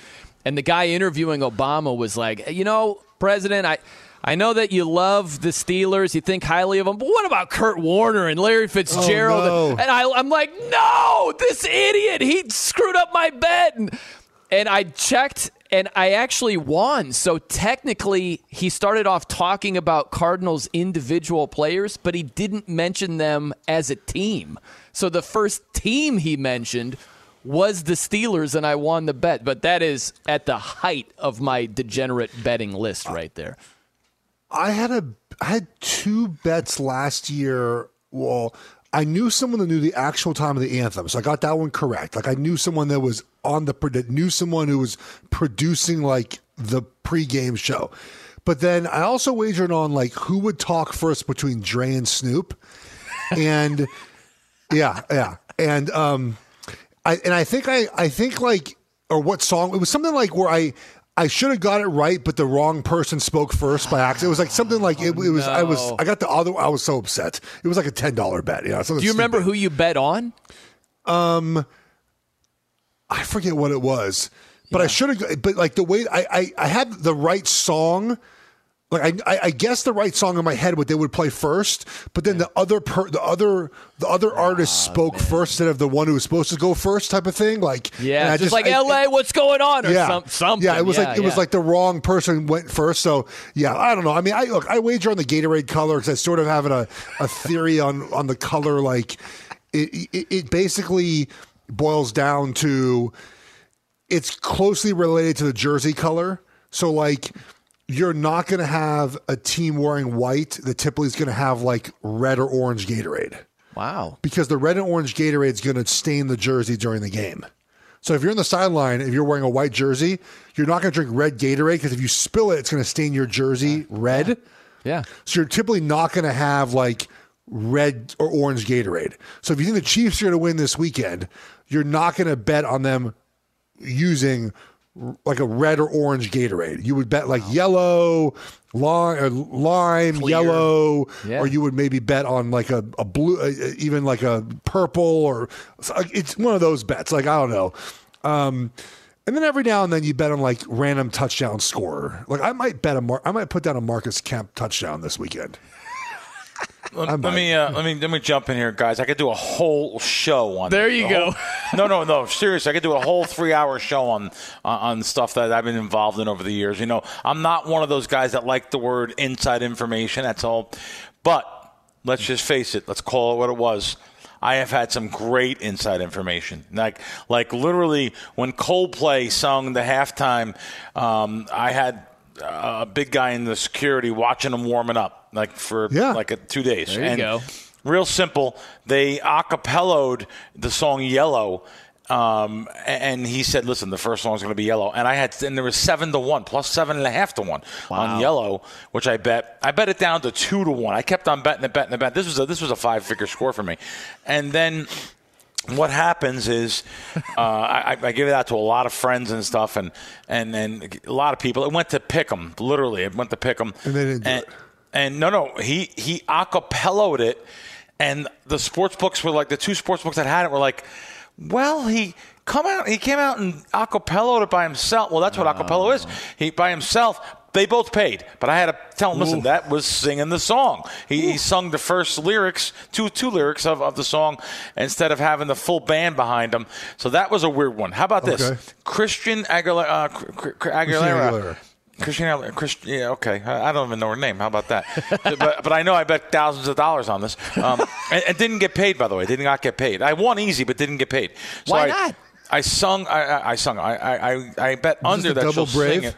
And the guy interviewing Obama was like, you know, President, I. I know that you love the Steelers, you think highly of them, but what about Kurt Warner and Larry Fitzgerald? Oh, no. And I, I'm like, no, this idiot, he screwed up my bet. And, and I checked, and I actually won. So technically, he started off talking about Cardinals' individual players, but he didn't mention them as a team. So the first team he mentioned was the Steelers, and I won the bet. But that is at the height of my degenerate betting list right there. I had a I had two bets last year. Well, I knew someone that knew the actual time of the anthem, so I got that one correct. Like I knew someone that was on the that knew someone who was producing like the pregame show. But then I also wagered on like who would talk first between Dre and Snoop, and yeah, yeah, and um, I and I think I I think like or what song it was something like where I I should have got it right, but the wrong person spoke first by accident. It was like something like it, it was I was. I got the other I was so upset. It was like a ten dollar bet. Yeah, Do you remember who you bet on? Um, I forget what it was, but I should have. But like the way I, I I had the right song. Like I, I, I guessed the right song in my head what they would play first, but then the other per, the other the other ah, artist spoke first instead of the one who was supposed to go first, type of thing. Like Yeah, I just, like I- LA, what's going on? Or yeah, some, something. Yeah, it was like it was like the wrong person went first. So yeah, I don't know. I mean, I look, I wager on the Gatorade color because I sort of have a a theory on on the color. Like it, it, it basically boils down to it's closely related to the jersey color. So like you're not going to have a team wearing white that typically is going to have like red or orange Gatorade. Wow. Because the red and orange Gatorade is going to stain the jersey during the game. So if you're in the sideline, if you're wearing a white jersey, you're not going to drink red Gatorade because if you spill it, it's going to stain your jersey red. Yeah. So you're typically not going to have like red or orange Gatorade. So if you think the Chiefs are going to win this weekend, you're not going to bet on them using like a red or orange Gatorade. You would bet like yellow, lime, or lime yellow, Yeah. or you would maybe bet on like a, a blue, uh, uh, even like a purple, or it's one of those bets. Like I don't know. Um, and then every now and then you bet on like random touchdown scorer. Like I might bet a Mar- I might put down a Marcus Kemp touchdown this weekend. Let, let me uh, let me let me jump in here, guys. I could do a whole show on. There this. you A go. whole- no, no, no. Seriously, I could do a whole three-hour show on on on stuff that I've been involved in over the years. You know, I'm not one of those guys that like the word inside information. That's all. But let's just face it. Let's call it what it was. I have had some great inside information. Like, like literally, when Coldplay sung the halftime, um, I had a big guy in the security watching them warming up, like for like a, two days. There you and go. Real simple. They acapelloed the song "Yellow." Um, and he said, "Listen, the first song is going to be Yellow," and I had, and there was seven to one, plus seven and a half to one on Yellow, which I bet. I bet it down to two to one. I kept on betting it, betting it, betting. This was a this was a five figure score for me, and then what happens is uh, I, I give it out to a lot of friends and stuff, and and and a lot of people. It went to pick 'em, literally. It went to pick 'em. And they didn't do and, it. and no, no, he he acapelloed it, and the sports books were like the two sports books that had it were like, well, he come out, he came out and acapelloed it by himself. Well, that's what acapello is. He by himself. They both paid, but I had to tell him, listen, that was singing the song. He, he sung the first lyrics, two two lyrics of, of the song, instead of having the full band behind him. So that was a weird one. How about Okay. this? Christian Aguilera. Uh, Aguilera. Aguilera. Christian Aguilera. Christ, yeah, okay. I I don't even know her name. How about that? but, but I know I bet thousands of dollars on this. Um, and, and didn't get paid, by the way. Did not get paid. I won easy, but didn't get paid. So Why not? I sung. I, I, I sung. I, I, I- I bet under that double she'll brave? sing it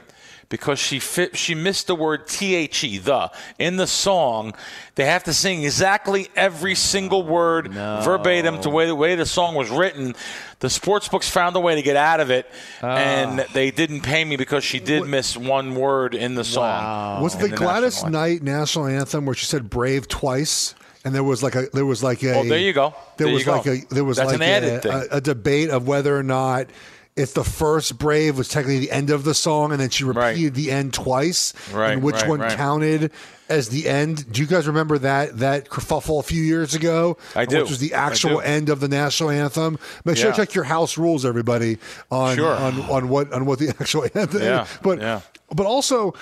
because she fit, she missed the word the the in the song. They have to sing exactly every single word verbatim to way the way the song was written. The sports books found a way to get out of it, ah. and they didn't pay me because she did miss one word in the song. Was the the Gladys national Knight national anthem where she said "brave" twice, and there was like a there was like a Oh, there you go. there There was you go. a there was That's like an added a, thing. a, a debate of whether or not if the first "brave" was technically the end of the song, and then she repeated the end twice, Right, and which right, one right. counted as the end? Do you guys remember that that kerfuffle a few years ago? I uh, do. Which was the actual end of the national anthem. Make sure Yeah. to check your house rules, everybody, on Sure. on, on what on what the actual anthem. Yeah, is. But yeah. but also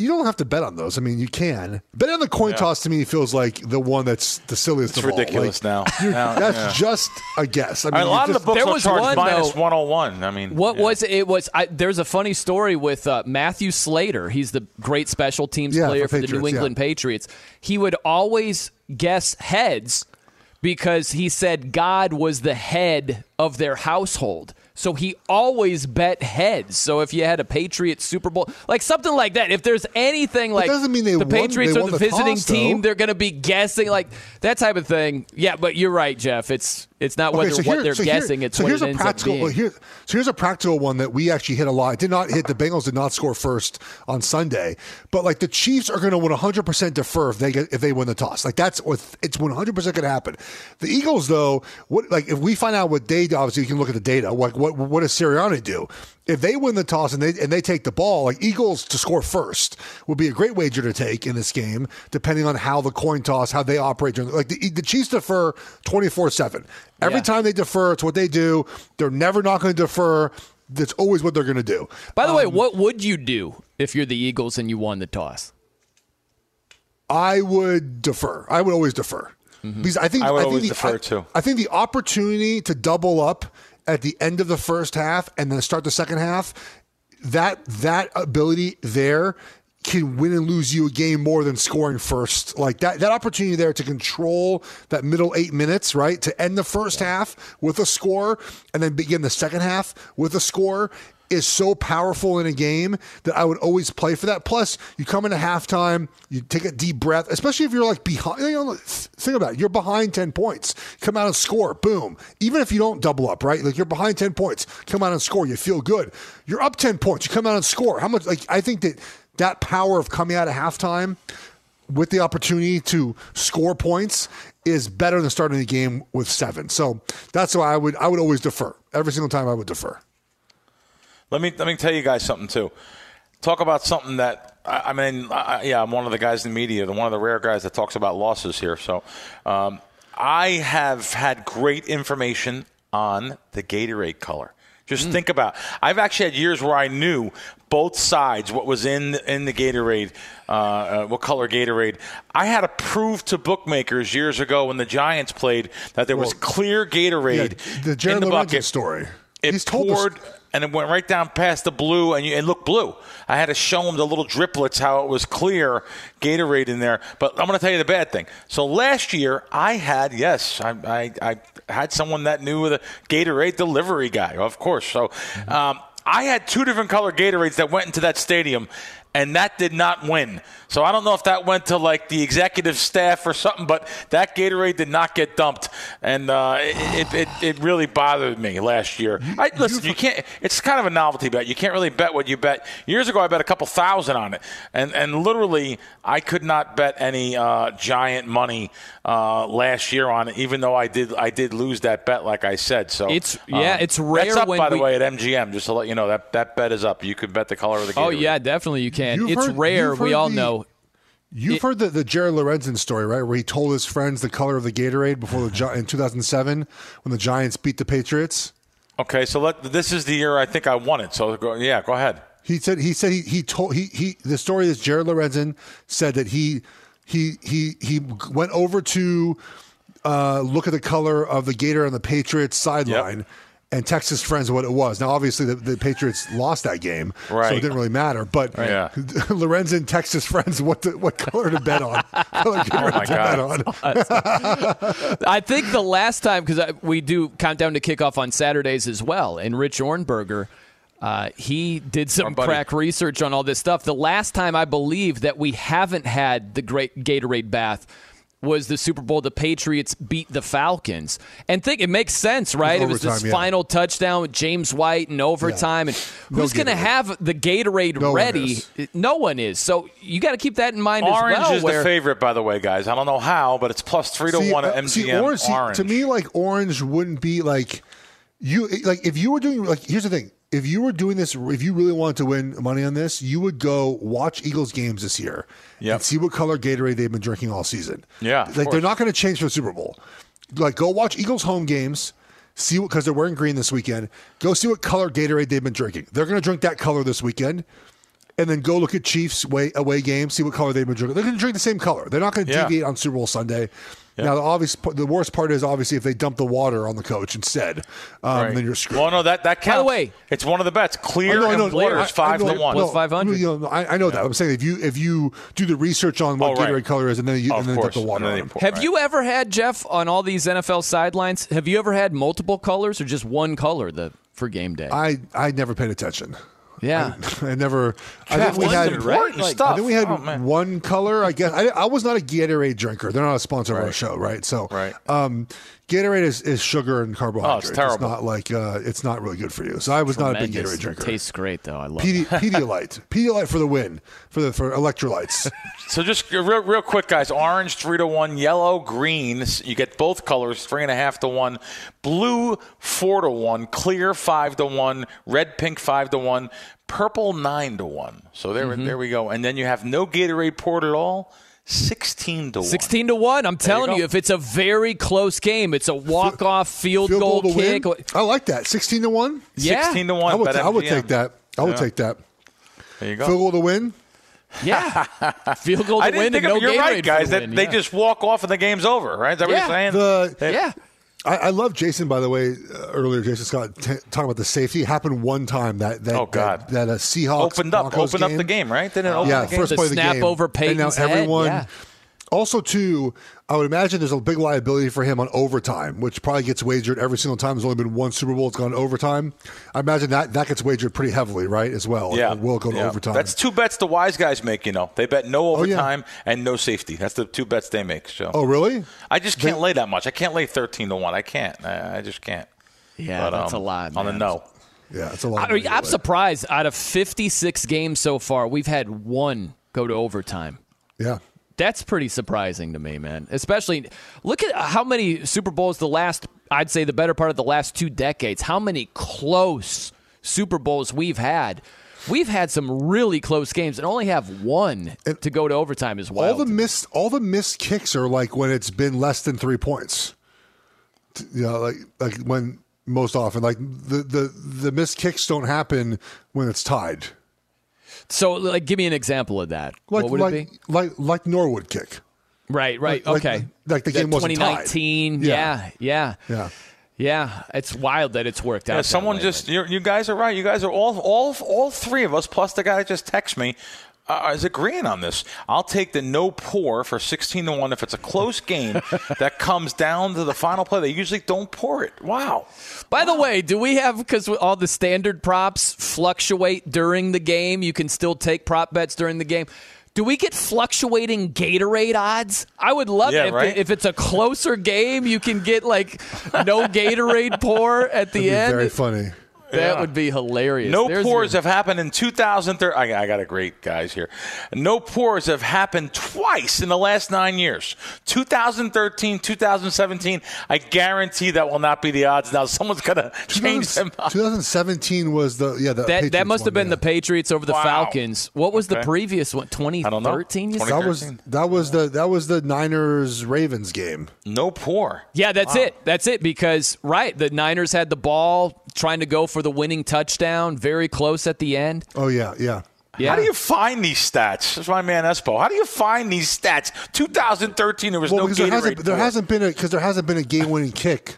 you don't have to bet on those. I mean, you can. Bet on the coin Yeah. toss to me feels like the one that's the silliest It's of all. ridiculous Like, now. Now, that's yeah. just a guess. I I mean, mean, a you lot of just- the books There will was charge one, 101. I mean, What yeah. was it? It was. I, there's a funny story with uh, Matthew Slater. He's the great special teams Yeah, player for for, the New England yeah. Patriots. He would always guess heads because he said God was the head of their household. So he always bet heads. So if you had a Patriots Super Bowl, like something like that, if there's anything like doesn't mean they the won- Patriots they are the the visiting toss, team, though. they're going to be guessing like that type of thing. Yeah, but you're right, Jeff. It's it's not whether what here- they're so here- guessing. it's so what here's it a practical. well, here, so here's a practical one that we actually hit a lot. It did not hit the Bengals. Did not score first on Sunday, but like the Chiefs are going to win 100 percent defer if they get, if they win the toss. Like that's what it's 100 percent going to happen. The Eagles though, what like if we find out what they do, obviously you can look at the data. Like what what does Sirianni do? If they win the toss and they and they take the ball, like Eagles to score first would be a great wager to take in this game, depending on how the coin toss, how they operate. during- Like the, the Chiefs defer 24 seven. Every Yeah. time they defer, it's what they do. They're never not going to defer. That's always what they're going to do. By the way, Um, what would you do if you're the Eagles and you won the toss? I would defer. I would always defer because I think Mm-hmm. I would think always the, defer, I- too. I think the opportunity to double up at the end of the first half and then start the second half, that that ability there can win and lose you a game more than scoring first. Like that that opportunity there to control that middle eight minutes, right? To end the first half with a score and then begin the second half with a score. Is so powerful in a game that I would always play for that. Plus, you come into halftime, you take a deep breath, especially if you're like behind. You know, think about it. You're behind 10 points. Come out and score. Boom. Even if you don't double up, right? Like you're behind 10 points. Come out and score. You feel good. You're up 10 points. You come out and score. How much? Like, I think that that power of coming out of halftime with the opportunity to score points is better than starting the game with seven. So that's why I would I would always defer. Every single time I would defer. Let me let me tell you guys something too. Talk about something that I, I mean, I, yeah, I'm one of the guys in the media, the one of the rare guys that talks about losses here. So um, I have had great information on the Gatorade color. Just think about. I've actually had years where I knew both sides, what was in in the Gatorade, uh, uh, what color Gatorade. I had to prove to bookmakers years ago when the Giants played that there was clear Gatorade Yeah, the Jared in the bucket. story. It He's poured and it went right down past the blue, and you, it looked blue. I had to show them the little driplets how it was clear Gatorade in there. But I'm going to tell you the bad thing. So last year, I had yes, I, I, I had someone that knew the Gatorade delivery guy, of course. So um, I had two different color Gatorades that went into that stadium. And that did not win. So I don't know if that went to like the executive staff or something, but that Gatorade did not get dumped, and uh, it, it, it really bothered me last year. I, listen, you can't. It's kind of a novelty bet. You can't really bet what you bet. Years ago, I bet a couple thousand on it, and and literally, I could not bet any uh, giant money uh, last year on it, even though I did I did lose that bet, like I said. So It's- yeah, it's rare. That's up, by the way, at MGM. Just to let you know that that bet is up. You could bet the color of the. Gatorade. Oh yeah, definitely you can. You've it's heard- rare. We all the- know. You've It- heard the, the Jared Lorenzen story, right? Where he told his friends the color of the Gatorade before the in 2007 when the Giants beat the Patriots. Okay, so let, this is the year I think I won it. So go, yeah, go ahead. He said he said he, he told he he the story is Jared Lorenzen said that he he he he went over to uh, look at the color of the Gator on the Patriots sideline. And Texas friends what it was. Now, obviously, the, the Patriots lost that game, so it didn't really matter. But Yeah. Lorenzen texts his friends what the, what color to bet on. color Gatorade Oh, my to bet God. on. I think the last time because we do countdown to kickoff on Saturdays as well, and Rich Ohrnberger. Uh, he did some crack research on all this stuff. The last time I believe that we haven't had the great Gatorade bath was the Super Bowl. The Patriots beat the Falcons, and think it makes sense, right? It was, this yeah. final touchdown with James White in overtime, and No who's going to have the Gatorade No ready? is. No one is. So you got to keep that in mind Orange as well. is where the favorite, by the way, guys. I don't know how, but it's plus three to See, one at uh, MGM. see, orange, see, orange. to me, like orange wouldn't be like you like if you were doing like here's the thing. If you were doing this, if you really wanted to win money on this, you would go watch Eagles games this year Yep. and see what color Gatorade they've been drinking all season. Yeah, like they're not going to change for the Super Bowl. Like go watch Eagles home games. See what because they're wearing green this weekend. Go see what color Gatorade they've been drinking. They're going to drink that color this weekend, and then go look at Chiefs away, away games. See what color they've been drinking. They're going to drink the same color. They're not going to Yeah. deviate on Super Bowl Sunday. Now, the obvious, the worst part is obviously if they dump the water on the coach instead, um, Right. then you're screwed. Well, no, that that counts. the way- it's one of the bets. Clear I know, I know, and water I- is five know, to one. well, Plus 500. you know, I, I know that. I'm saying if you if you do the research on what Oh, right. Gatorade color is, and then you Of and then dump the water on they them. pour- Have right. you ever had Jeff on all these NFL sidelines? Have you ever had multiple colors or just one color the for game day? I I never paid attention. Yeah, I never. I think we had important Like, stuff. I think we had Oh, man. one color. I guess I, I was not a Gatorade drinker. They're not a sponsor of our show, right? So, Right. Um, Gatorade is, is sugar and carbohydrates. It's terrible. It's not like uh, it's not really good for you. So I was not a big Gatorade drinker. Tastes great though. I love Pedi- it. Pedialyte, Pedialyte for the win for the for electrolytes. So just real, real quick, guys. Orange three to one, yellow green. You get both colors three and a half to one, blue four to one, clear five to one, red pink five to one, purple nine to one. So there, Mm-hmm. there we go. And then you have no Gatorade poured at all, sixteen to one. 16 to 1. I'm telling go. you, if it's a very close game, it's a walk off field, Field goal, goal kick. win. I like that. Sixteen to one. Yeah. Sixteen to one. I would, I would take that. I would Yeah. take that. There you go. Field goal to win. Yeah. Field goal to I didn't win think and of no You're Gatorade right, guys. That win. they just walk off and the game's over. Right? Is that Yeah. what you're saying? The Yeah. I, I love Jason. By the way, uh, earlier Jason Scott t- talking about the safety. Happened one time that that Oh, God. that, that a Seahawks opened up, Broncos opened up the game. Right? Didn't it open yeah, the game? first The play of the snap game. over and now Peyton's head, everyone. yeah. Also, too, I would imagine there's a big liability for him on overtime, which probably gets wagered every single time. There's only been one Super Bowl that's gone overtime. I imagine that that gets wagered pretty heavily, right? As well. Yeah, It will go to yeah. overtime. That's two bets the wise guys make. You know, they bet no Oh, yeah. overtime and no safety. That's the two bets they make. So. oh, really? I just can't lay that much. I can't lay thirteen to one. I can't. I, I just can't. Yeah, But, that's um, a lot. on the no. Yeah, it's a lot. I mean, I'm surprised. Out of 56 games so far, we've had one go to overtime. Yeah. That's pretty surprising to me, man. Especially look at how many Super Bowls the last, I'd say the better part of the last two decades, how many close Super Bowls we've had. We've had some really close games and only have one to go to overtime as well. all the missed all the missed kicks are like when it's been less than three points. T- You know, like like when most often like the the the missed kicks don't happen when it's tied. So, like, give me an example of that. Like what would like, it be? like like Norwood kick. Right, right. Like- like- okay. like the That game wasn't tied. 2019. Yeah. Yeah, yeah. Yeah. Yeah, it's wild that it's worked out. Yeah, that someone way. just you're, you guys are right. You guys are all all all three of us plus the guy that just texted me. Uh, is agreeing on this. I'll take the no pour for sixteen to one if it's a close game that comes down to the final play. They usually don't pour it. Wow. By the way, do we have because all the standard props fluctuate during the game? You can still take prop bets during the game. Do we get fluctuating Gatorade odds? I would love Yeah, it if, right? if it's a closer game. You can get like no Gatorade pour at the That'd be end. very funny. That Yeah. would be hilarious. No There's pours your- have happened in 2013. I, I got a great guys here. No pours have happened twice in the last nine years. 2013, 2017. I guarantee that will not be the odds. Now someone's gonna change them. up. 2017 was the yeah the that, that Patriots must have been yeah. the Patriots over the Wow. Falcons. What was the previous one? 2013? you said? that was that was the that was the Niners Ravens game. No pour. Yeah, that's it. That's it. Because right, the Niners had the ball trying to go for the winning touchdown, very close at the end. Oh yeah, yeah. Yeah. How do you find these stats? That's my man Espo. How do you find these stats? 2013, there was Well, no because there hasn't there hasn't been a because there hasn't been a game winning kick.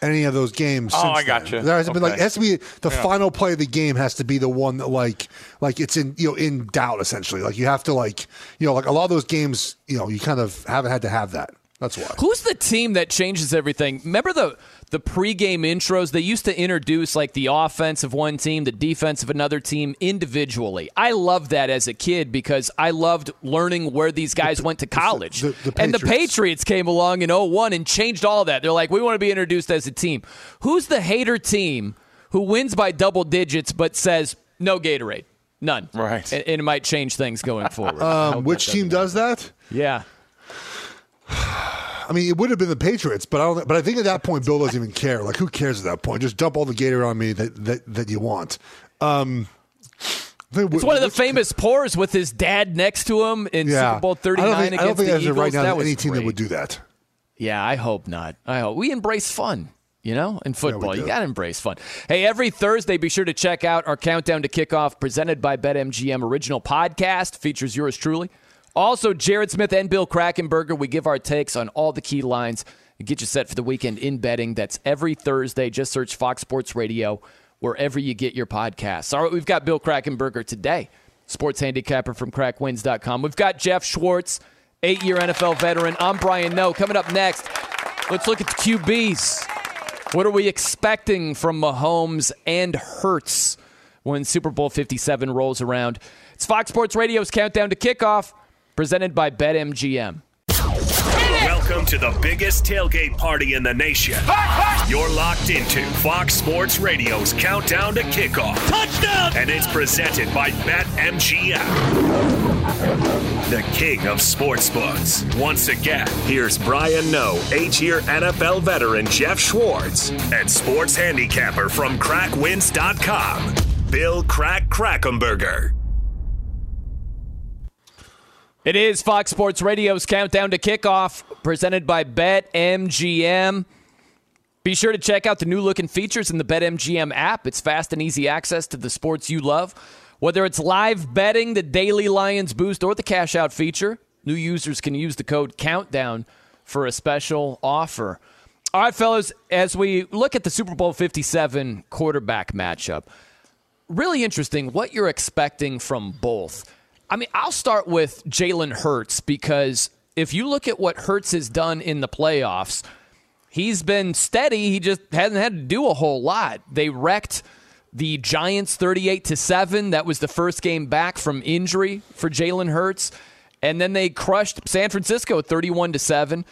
Any of those games? Oh, since I got then. you. There hasn't been like Okay. it has to be the Yeah. final play of the game has to be the one that like like it's in you know in doubt essentially. Like you have to like you know like a lot of those games you know you kind of haven't had to have that. That's why. Who's the team that changes everything? Remember the the pregame intros? They used to introduce like the offense of one team, the defense of another team individually. I loved that as a kid because I loved learning where these guys went to college. the- the and the Patriots. Patriots came along in 01 and changed all that. They're like, we want to be introduced as a team. Who's the hater team who wins by double digits but says no Gatorade? None. Right. And, and it might change things going forward. Um, which team doesn't does that? Yeah. I mean, it would have been the Patriots, but I don't. But I think at that point, Bill doesn't even care. Like, who cares at that point? Just dump all the Gator on me that that, that you want. Um, It's one of the famous pours with his dad next to him in Super Bowl 39 I don't think, against I don't think the Eagles. right now that was any team that would do that. Yeah, I hope not. I hope we embrace fun. You know, in football, you got to embrace fun. Hey, every Thursday, be sure to check out our countdown to kickoff presented by BetMGM original podcast. Features yours truly. Also, Jared Smith and Bill Krackomberger. We give our takes on all the key lines and get you set for the weekend in betting. That's every Thursday. Just search Fox Sports Radio wherever you get your podcasts. All right, we've got Bill Krackomberger today, sports handicapper from crackwins.com. We've got Jeff Schwartz, eight year NFL veteran. I'm Brian Noe. Coming up next, let's look at the QBs. What are we expecting from Mahomes and Hurts when Super Bowl 57 rolls around? It's Fox Sports Radio's countdown to kickoff, presented by BetMGM. Welcome to the biggest tailgate party in the nation. You're locked into Fox Sports Radio's Countdown to Kickoff. Touchdown! And it's presented by BetMGM. The king of sportsbooks. Once again, here's Brian Noe, eight-year NFL veteran Jeff Schwartz, and sports handicapper from CrackWins.com, Bill Crack Krackomberger. It is Fox Sports Radio's countdown to kickoff, presented by BetMGM. Be sure to check out the new looking features in the BetMGM app. It's fast and easy access to the sports you love. Whether it's live betting, the daily Lions boost, or the cash out feature, new users can use the code COUNTDOWN for a special offer. All right, fellas, as we look at the Super Bowl 57 quarterback matchup, really interesting what you're expecting from both. I mean, I'll start with Jalen Hurts because if you look at what Hurts has done in the playoffs, he's been steady. He just hasn't had to do a whole lot. They wrecked the Giants 38 to 7. That was the first game back from injury for Jalen Hurts. And then they crushed San Francisco 31 to 7.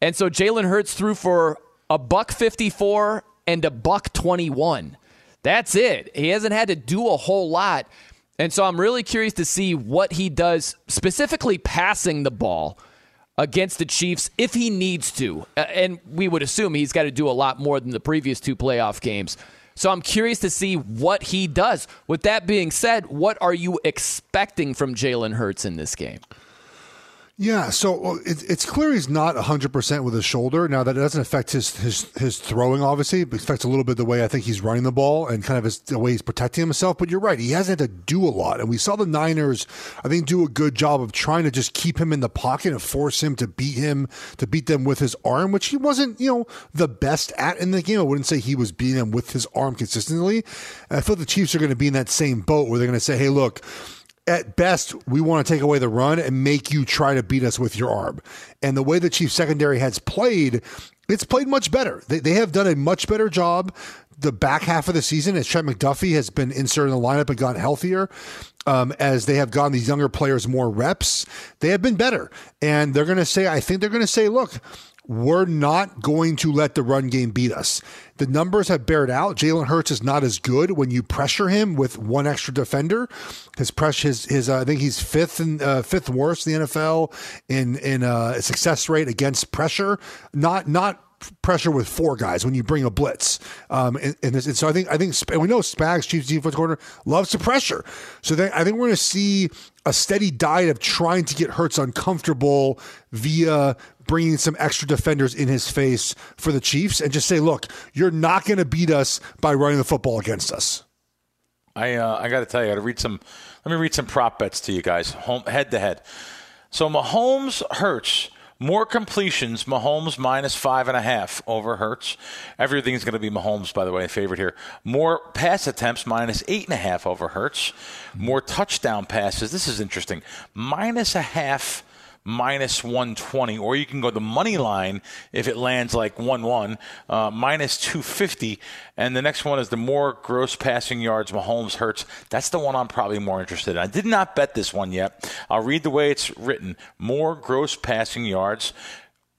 And so Jalen Hurts threw for a buck 54 and a buck 21. That's it. He hasn't had to do a whole lot. And so I'm really curious to see what he does, specifically passing the ball against the Chiefs if he needs to. And we would assume he's got to do a lot more than the previous two playoff games. So I'm curious to see what he does. With that being said, what are you expecting from Jalen Hurts in this game? Yeah, so it, it's clear he's not 100% with his shoulder. Now, that doesn't affect his, his, his throwing, obviously. It affects a little bit the way I think he's running the ball and kind of his, the way he's protecting himself. But you're right, he hasn't had to do a lot. And we saw the Niners, I think, do a good job of trying to just keep him in the pocket and force him to beat him, to beat them with his arm, which he wasn't, you know, the best at in the game. I wouldn't say he was beating them with his arm consistently. And I feel the Chiefs are going to be in that same boat where they're going to say, hey, look, at best, we want to take away the run and make you try to beat us with your arm. And the way the Chiefs secondary has played, it's played much better. They, they have done a much better job the back half of the season as Trent McDuffie has been inserted in the lineup and gotten healthier. Um, as they have gotten these younger players more reps, they have been better. And they're going to say, I think they're going to say, look, we're not going to let the run game beat us. The numbers have bared out. Jalen Hurts is not as good when you pressure him with one extra defender. His press, his his, uh, I think he's fifth and uh, fifth worst in the NFL in in uh, success rate against pressure. Not not pressure with four guys when you bring a blitz. Um, and, and, this, and so I think I think and we know Spags, Chiefs defense corner, loves to pressure. So then I think we're going to see a steady diet of trying to get Hurts uncomfortable via bringing some extra defenders in his face for the Chiefs and just say, look, you're not going to beat us by running the football against us. I uh, I got to tell you, I got to read some. Let me read some prop bets to you guys, home head to head. So Mahomes Hurts more completions, Mahomes minus five and a half over Hurts. Everything's going to be Mahomes, by the way, favorite here. More pass attempts, minus eight and a half over Hurts. More touchdown passes. This is interesting. Minus a half minus 120, or you can go the money line if it lands like 1 1, uh, minus 250. And the next one is the more gross passing yards Mahomes Hurts. That's the one I'm probably more interested in. I did not bet this one yet. I'll read the way it's written more gross passing yards.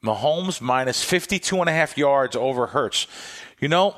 Mahomes minus 52 and a half yards over Hurts. You know,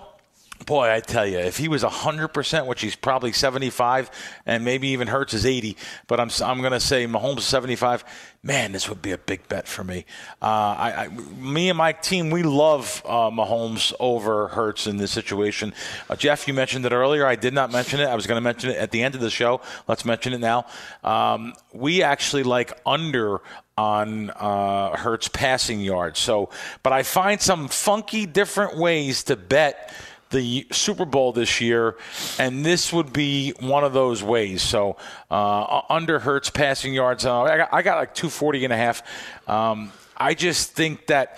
Boy, I tell you, if he was 100%, which he's probably 75, and maybe even Hurts is 80, but I'm, I'm going to say Mahomes 75, man, this would be a big bet for me. Uh, I, I, me and my team, we love uh, Mahomes over Hurts in this situation. Uh, Jeff, you mentioned it earlier. I did not mention it. I was going to mention it at the end of the show. Let's mention it now. Um, we actually like under on uh, Hurts passing yards. So, but I find some funky different ways to bet – the Super Bowl this year, and this would be one of those ways. So uh, under Hurts passing yards, uh, I, got, I, got, like 240 and a half. Um, I just think that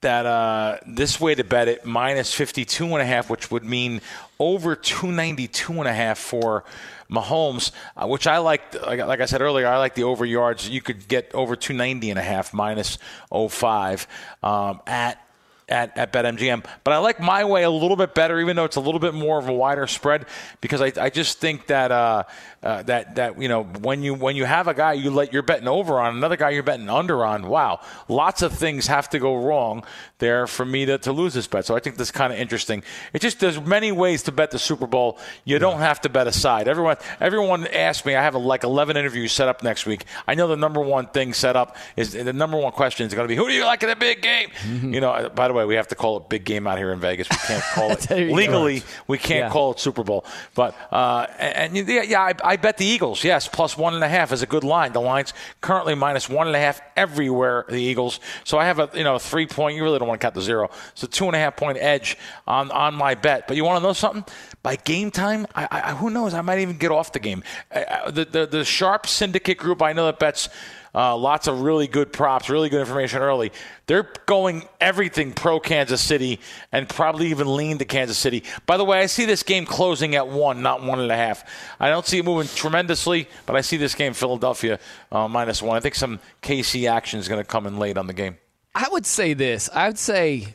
that uh, this way to bet it minus 52 and a half, which would mean over 292 and a half for Mahomes, uh, which I like, like, I said earlier, I like the over yards. You could get over 290 and a half minus 05 um, at at, at BetMGM. But I like my way a little bit better, even though it's a little bit more of a wider spread, because I, I just think that uh, uh, that that you know when you when you have a guy you let you're betting over on another guy you're betting under on. Wow, lots of things have to go wrong there for me to, to lose this bet. So I think this is kind of interesting. It just there's many ways to bet the Super Bowl. You don't have to bet a side. Everyone everyone asked me. I have a, like 11 interviews set up next week. I know the number one thing set up is the number one question is going to be who do you like in a big game? Mm-hmm. You know. By the way, we have to call it big game out here in Vegas. We can't call it legally. We can't yeah. call it Super Bowl. But uh, and, and yeah, yeah I, I bet the Eagles, yes, plus one and a half is a good line. The line's currently minus one and a half everywhere. The Eagles. So I have a you know three point. You really don't want to count the zero. So two and a half point edge on on my bet. But you want to know something? By game time, I, I, who knows? I might even get off the game. The, the the sharp syndicate group I know that bets Uh, lots of really good props, really good information early. They're going everything pro Kansas City and probably even lean to Kansas City. By the way, I see this game closing at one, not one and a half. I don't see it moving tremendously, but I see this game Philadelphia uh, minus one. I think some KC action is going to come in late on the game. I would say this. I would say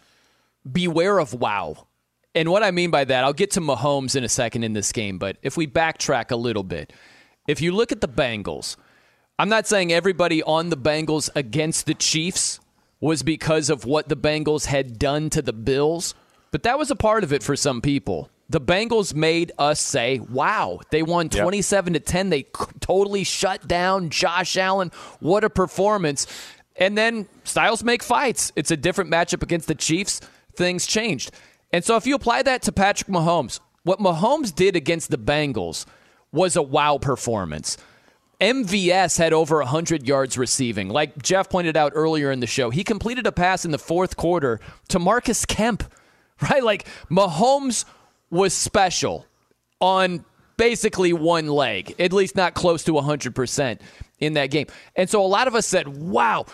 beware of wow. And what I mean by that, I'll get to Mahomes in a second in this game, but if we backtrack a little bit, if you look at the Bengals, I'm not saying everybody on the Bengals against the Chiefs was because of what the Bengals had done to the Bills, but that was a part of it for some people. The Bengals made us say, "Wow, they won 27 to 10. They totally shut down Josh Allen. What a performance." And then styles make fights. It's a different matchup against the Chiefs. Things changed. And so if you apply that to Patrick Mahomes, what Mahomes did against the Bengals was a wow performance. MVS had over 100 yards receiving. Like Jeff pointed out earlier in the show, he completed a pass in the fourth quarter to Marcus Kemp, right? Like Mahomes was special on basically one leg, at least not close to 100% in that game. And so a lot of us said, wow.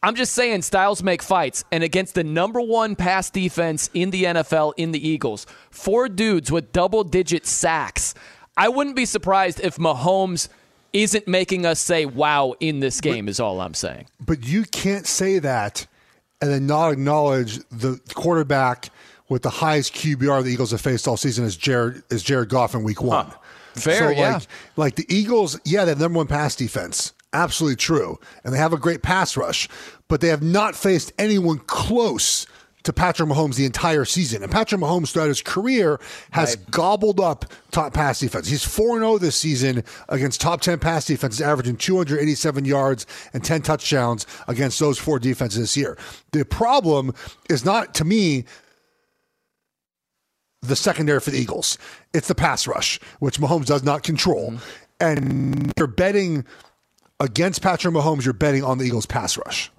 I'm just saying, styles make fights. And against the number one pass defense in the NFL in the Eagles, four dudes with double digit sacks. I wouldn't be surprised if Mahomes isn't making us say wow in this game, but, is all I'm saying. But you can't say that and then not acknowledge the quarterback with the highest QBR the Eagles have faced all season is Jared is Jared Goff in week one. Huh. Fair, so, yeah. Like, like the Eagles, yeah, they have number one pass defense. Absolutely true. And they have a great pass rush, but they have not faced anyone close to Patrick Mahomes the entire season. And Patrick Mahomes throughout his career has right. gobbled up top pass defense. He's 4 0 this season against top 10 pass defenses, averaging 287 yards and 10 touchdowns against those four defenses this year. The problem is not, to me, the secondary for the Eagles. It's the pass rush, which Mahomes does not control. Mm-hmm. And you're betting against Patrick Mahomes, you're betting on the Eagles' pass rush.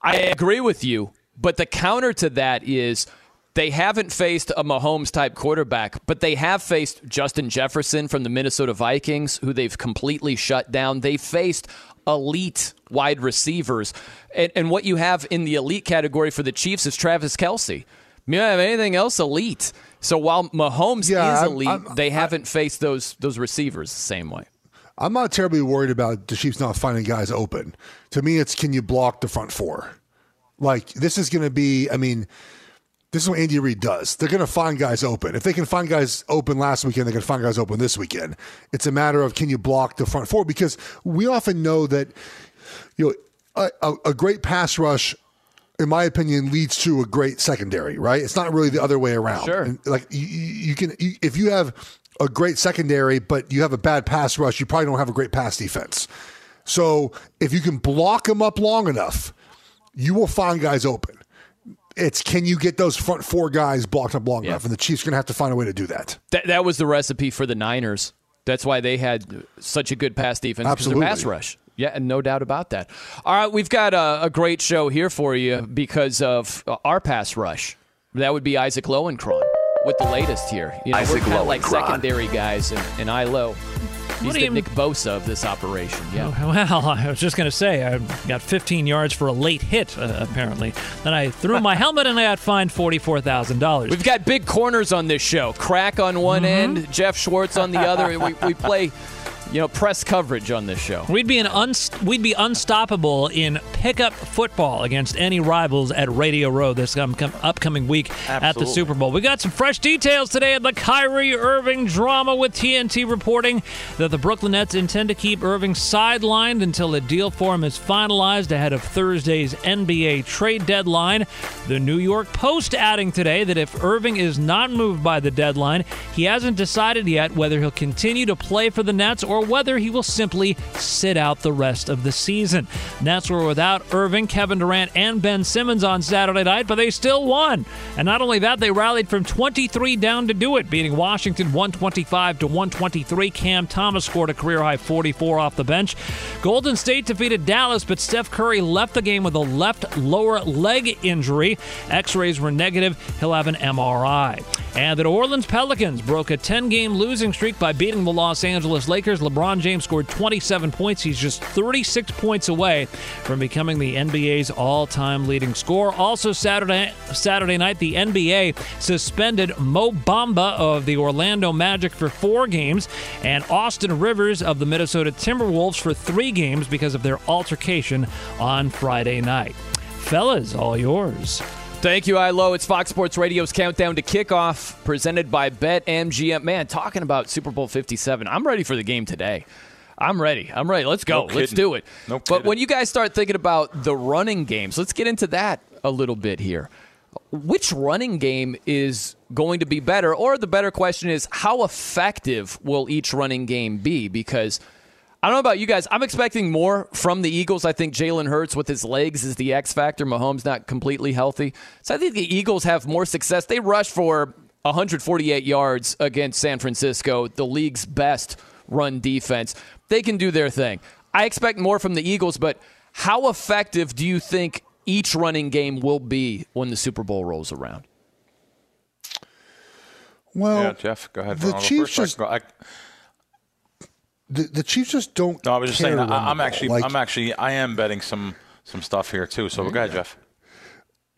I agree with you, but the counter to that is they haven't faced a Mahomes type quarterback, but they have faced Justin Jefferson from the Minnesota Vikings, who they've completely shut down. They faced elite wide receivers. And, and, what you have in the elite category for the Chiefs is Travis Kelce. You don't have anything else elite. So while Mahomes yeah, is elite, I'm, I'm, they haven't faced those those receivers the same way. I'm not terribly worried about the Chiefs not finding guys open. To me, it's can you block the front four? Like this is going to be. I mean, this is what Andy Reid does. They're going to find guys open. If they can find guys open last weekend, they can find guys open this weekend. It's a matter of can you block the front four because we often know that you know a, a, great pass rush in my opinion, leads to a great secondary, right? It's not really the other way around. Sure. And like you, you can, you, if you have a great secondary, but you have a bad pass rush, you probably don't have a great pass defense. So if you can block them up long enough, you will find guys open. It's can you get those front four guys blocked up long yeah. enough? And the Chiefs are going to have to find a way to do that. that. That was the recipe for the Niners. That's why they had such a good pass defense Absolutely. because of pass rush. Yeah, and no doubt about that. All right, we've got a, a great show here for you because of our pass rush. That would be Isaac Lowenkron with the latest here. You know, Isaac we're kind of like secondary guys in, in ILO. He's the Nick Bosa of this operation. Yeah. Oh, well, I was just going to say I got 15 yards for a late hit. Uh, apparently, then I threw my helmet and I got fined forty-four thousand dollars. We've got big corners on this show. Crack on one mm-hmm. end, Jeff Schwartz on the other. we, we play you know, press coverage on this show. We'd be an unst- we'd be unstoppable in pickup football against any rivals at Radio Row this um, com- upcoming week Absolutely. at the Super Bowl. We got some fresh details today of the Kyrie Irving drama with TNT reporting that the Brooklyn Nets intend to keep Irving sidelined until a deal for him is finalized ahead of Thursday's NBA trade deadline. The New York Post adding today that if Irving is not moved by the deadline, he hasn't decided yet whether he'll continue to play for the Nets or whether he will simply sit out the rest of the season. Nets were without Irving, Kevin Durant, and Ben Simmons on Saturday night, but they still won. And not only that, they rallied from 23 down to do it, beating Washington 125 to 123. Cam Thomas scored a career high 44 off the bench. Golden State defeated Dallas, but Steph Curry left the game with a left lower leg injury. X rays were negative. He'll have an MRI. And the New Orleans Pelicans broke a 10 game losing streak by beating the Los Angeles Lakers. LeBron James scored 27 points. He's just 36 points away from becoming the NBA's all time leading scorer. Also, Saturday, Saturday night, the NBA suspended Mo Bamba of the Orlando Magic for four games and Austin Rivers of the Minnesota Timberwolves for three games because of their altercation on Friday night. Fellas, all yours. Thank you, Ilo. It's Fox Sports Radio's countdown to kickoff, presented by BetMGM. Man, talking about Super Bowl 57, I'm ready for the game today. I'm ready. I'm ready. Let's go. No let's do it. No but kidding. when you guys start thinking about the running games, let's get into that a little bit here. Which running game is going to be better? Or the better question is, how effective will each running game be? Because I don't know about you guys. I'm expecting more from the Eagles. I think Jalen Hurts with his legs is the X factor. Mahomes not completely healthy. So I think the Eagles have more success. They rushed for 148 yards against San Francisco, the league's best run defense. They can do their thing. I expect more from the Eagles, but how effective do you think each running game will be when the Super Bowl rolls around? Well, yeah, Jeff, go ahead. the I'll Chiefs first. I can just- go- I- The, the Chiefs just don't. no, I was just saying. I, I'm actually, Like- I'm actually, I am betting some some stuff here too. So go ahead, Jeff.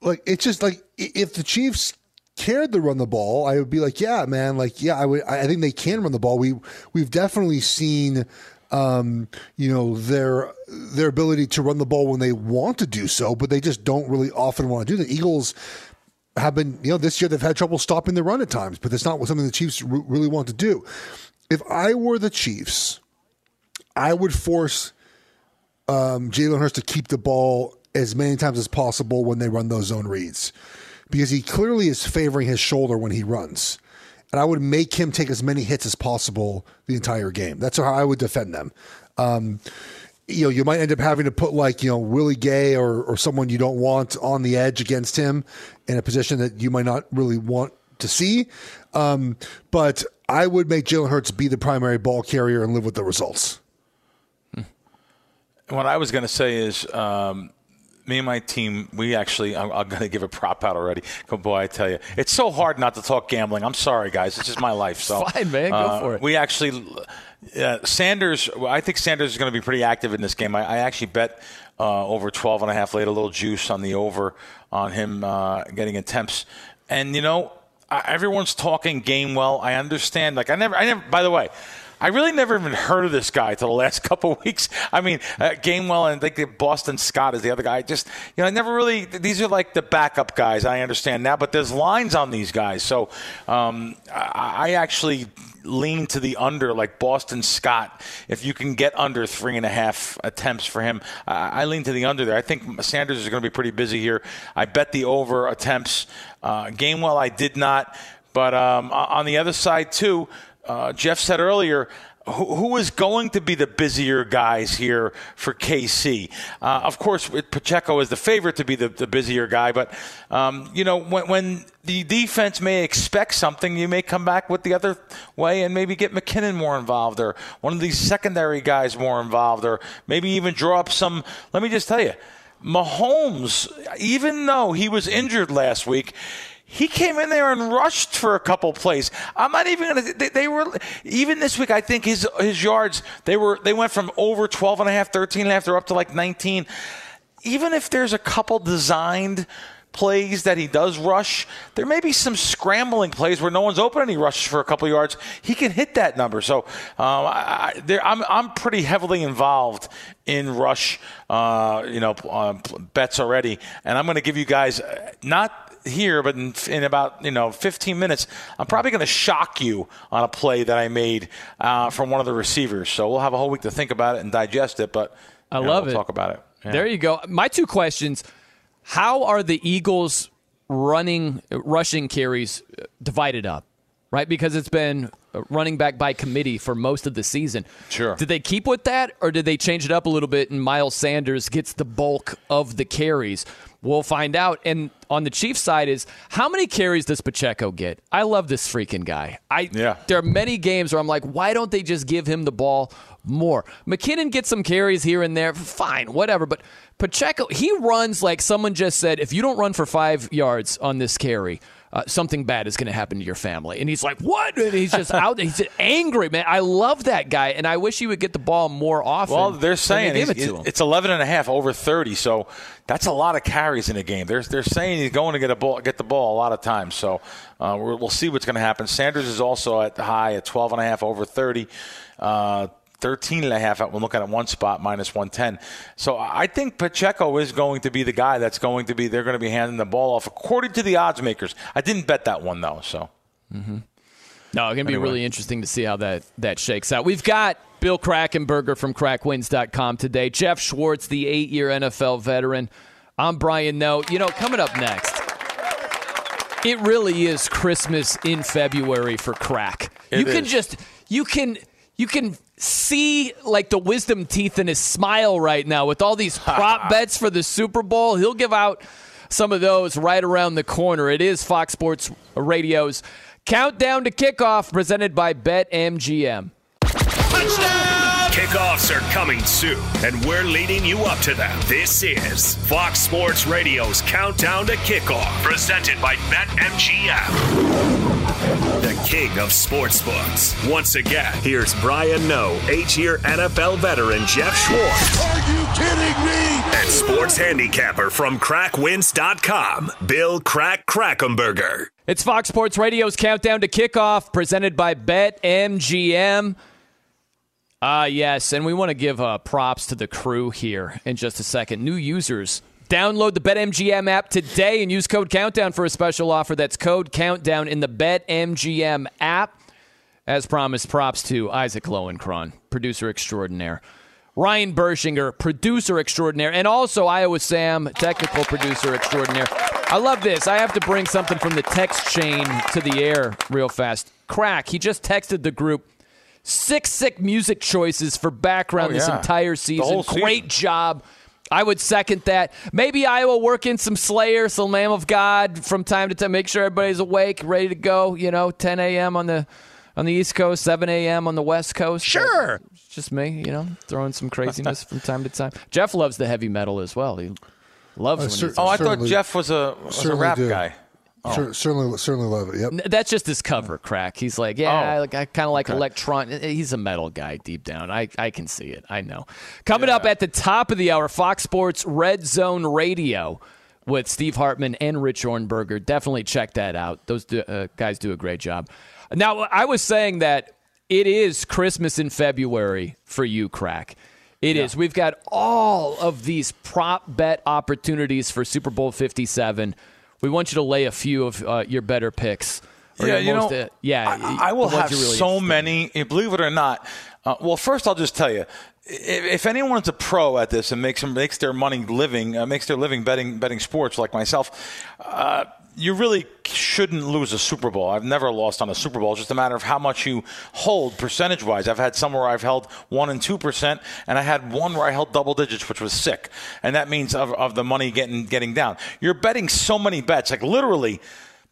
like it's just like if the Chiefs cared to run the ball, I would be like, yeah, man, like yeah, I would. I I think they can run the ball. We we've definitely seen, um, you know, their their ability to run the ball when they want to do so, but they just don't really often want to do. The Eagles have been, you know, this year they've had trouble stopping the run at times, but that's not something the Chiefs r- really want to do. If I were the Chiefs, I would force um, Jalen Hurts to keep the ball as many times as possible when they run those zone reads because he clearly is favoring his shoulder when he runs. And I would make him take as many hits as possible the entire game. That's how I would defend them. Um, you know, you might end up having to put like, you know, Willie Gay or, or someone you don't want on the edge against him in a position that you might not really want to see. Um, but I would make Jalen Hurts be the primary ball carrier and live with the results. What I was going to say is, um, me and my team, we actually, I'm, I'm going to give a prop out already. Boy, I tell you, it's so hard not to talk gambling. I'm sorry, guys. It's just my life. So Fine, man. Go uh, for it. We actually, uh, Sanders. I think Sanders is going to be pretty active in this game. I, I actually bet uh, over 12 and a half, laid a little juice on the over on him uh, getting attempts. And you know, everyone's talking Gainwell. I understand. Like I never, I never. By the way. I really never even heard of this guy till the last couple of weeks. I mean, uh, Gainwell and think Boston Scott is the other guy. Just you know, I never really. These are like the backup guys. I understand now, but there's lines on these guys. So um, I, I actually lean to the under, like Boston Scott. If you can get under three and a half attempts for him, I, I lean to the under there. I think Sanders is going to be pretty busy here. I bet the over attempts. Uh, Gainwell, I did not. But um, on the other side too, uh, Jeff said earlier. Who, is going to be the busier guys here for KC? Uh, of course, Pacheco is the favorite to be the, the busier guy, but um, you know when, when the defense may expect something, you may come back with the other way and maybe get McKinnon more involved, or one of these secondary guys more involved, or maybe even draw up some. Let me just tell you, Mahomes, even though he was injured last week, he came in there and rushed for a couple plays. I'm not even going to. They, they were even this week. I think his his yards they were they went from over 12 and a half, 13 and a half. They're up to like 19. Even if there's a couple designed plays that he does rush, there may be some scrambling plays where no one's open and he rushes for a couple yards. He can hit that number. So um, I, I, I'm I'm pretty heavily involved in rush, uh, you know, uh, bets already, and I'm going to give you guys uh, not here, but in, in, about you know 15 minutes, I'm probably going to shock you on a play that I made uh, from one of the receivers. So we'll have a whole week to think about it and digest it. But I know, love we'll it. Talk about it. Yeah. There you go. My two questions: How are the Eagles running rushing carries divided up? right? Because it's been running back by committee for most of the season. Sure. Did they keep with that, or did they change it up a little bit and Miles Sanders gets the bulk of the carries? We'll find out. And on the Chiefs side is how many carries does Pacheco get? I love this freaking guy. I Yeah. there are many games where I'm like, why don't they just give him the ball more? McKinnon gets some carries here and there, fine, whatever. But Pacheco, he runs like someone just said, if you don't run for five yards on this carry, uh, something bad is going to happen to your family. And he's like, what? And he's just out there. He's angry, man. I love that guy, and I wish he would get the ball more often. Well, they're saying they it he's- to him. it's 11 and a half over 30, so that's a lot of carries in a game. They're, they're saying he's going to get a ball, get the ball a lot of times. So uh, we'll see what's going to happen. Sanders is also at the high at 12 and a half over 30. Uh, 13 and a half at we're looking at one spot minus 110 so i think pacheco is going to be the guy that's going to be they're going to be handing the ball off according to the odds makers i didn't bet that one though so Mhm. No, it's going to be Anyway. really interesting to see how that, that shakes out. We've got Bill Krackomberger from crackwins.com today, Jeff Schwartz, the eight year NFL veteran. I'm Brian Noe. You know, coming up next, it really is Christmas in February for crack. It you can just, you can, you can see like the wisdom teeth in his smile right now with all these prop bets for the Super Bowl. He'll give out some of those right around the corner. It is Fox Sports Radio's Countdown to Kickoff presented by BetMGM. Kickoffs are coming soon, and we're leading you up to them. This is Fox Sports Radio's Countdown to Kickoff, presented by BetMGM, the king of sportsbooks. Once again, here's Brian Noe, eight-year NFL veteran Jeff Schwartz, Are you kidding me? and sports handicapper from CrackWins.com, Bill Crack Krackomberger. It's Fox Sports Radio's Countdown to Kickoff presented by BetMGM. Ah, yes, and we want to give uh, props to the crew here in just a second. New users, download the BetMGM app today and use code Countdown for a special offer. That's code Countdown in the BetMGM app. As promised, props to Isaac Lowenkron, producer extraordinaire. Ryan Bershinger, producer extraordinaire, and also Iowa Sam, technical producer extraordinaire. I love this. I have to bring something from the text chain to the air real fast. Crack, he just texted the group six sick music choices for background Oh, this entire The season. Great job. I would second that. Maybe Iowa work in some Slayer, some Lamb of God from time to time. Make sure everybody's awake, ready to go. You know, 10 a.m. on the on the East Coast, 7 a.m. on the West Coast. Sure, it's just me. You know, throwing some craziness from time to time. Jeff loves the heavy metal as well. He loves I when cer- he's- oh i thought jeff was a was a rap do. guy Cer- certainly, certainly love it. Yep. N- That's just his cover crack. He's like, yeah, Oh. I, I kind of like electron. He's a metal guy deep down. I, I can see it. I know. Coming up at the top of the hour, Fox Sports Red Zone Radio with Steve Hartman and Rich Ohrnberger. Definitely check that out. Those do, uh, guys do a great job. Now, I was saying that it is Christmas in February for you, crack. It is. We've got all of these prop bet opportunities for Super Bowl 57. We want you to lay a few of uh, your better picks. or Yeah, you know, uh, yeah. I, I will have really so many. eh, Believe it or not. Uh, well, first I'll just tell you, if, if anyone's a pro at this and makes makes their money living, uh, makes their living betting betting sports like myself, uh, you really shouldn't lose a Super Bowl. I've never lost on a Super Bowl. It's just a matter of how much you hold percentage wise. I've had some where I've held one and two percent, and I had one where I held double digits, which was sick. And that means of, of the money getting getting down. You're betting so many bets, like literally.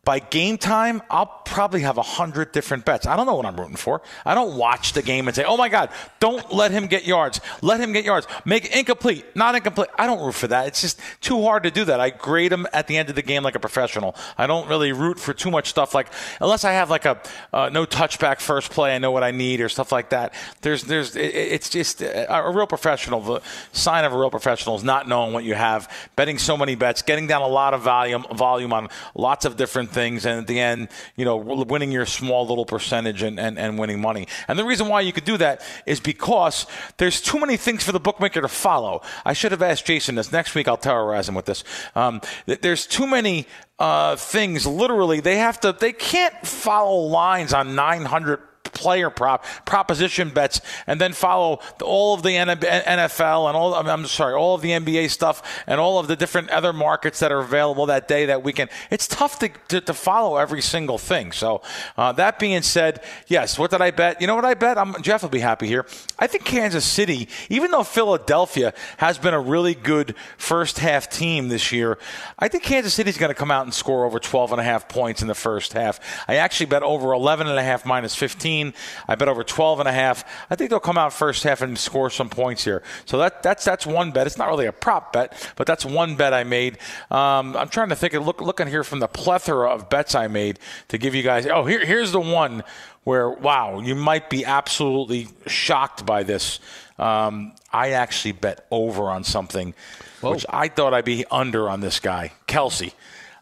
By game time, I'll probably have a hundred different bets. I don't know what I'm rooting for. I don't watch the game and say, "Oh my God, don't let him get yards. Let him get yards. Make incomplete, not incomplete." I don't root for that. It's just too hard to do that. I grade them at the end of the game like a professional. I don't really root for too much stuff like unless I have like a uh, no touchback first play. I know what I need or stuff like that. There's there's it, it's just a, a real professional. The sign of a real professional is not knowing what you have, betting so many bets, getting down a lot of volume volume on lots of different things, and at the end, you know, winning your small little percentage and, and, and winning money. And the reason why you could do that is because there's too many things for the bookmaker to follow. I should have asked Jason this. Next week, I'll terrorize him with this. Um, th- there's too many uh, things. Literally, they have to. They can't follow lines on 900 player prop, proposition bets, and then follow all of the NFL and all. I'm sorry, all of the NBA stuff and all of the different other markets that are available that day, that weekend. It's tough to, to, to follow every single thing. So uh, that being said, yes. What did I bet? You know what I bet? I'm, Jeff will be happy here. I think Kansas City, even though Philadelphia has been a really good first half team this year, I think Kansas City's going to come out and score over 12 and a half points in the first half. I actually bet over 11 and a half minus 15. I bet over 12 and a half. I think they'll come out first half and score some points here. So that that's that's one bet. It's not really a prop bet, but that's one bet I made. Um, I'm trying to think of look looking here from the plethora of bets I made to give you guys. Oh, here here's the one where wow, you might be absolutely shocked by this. Um, I actually bet over on something, Whoa. which I thought I'd be under on this guy, Kelce.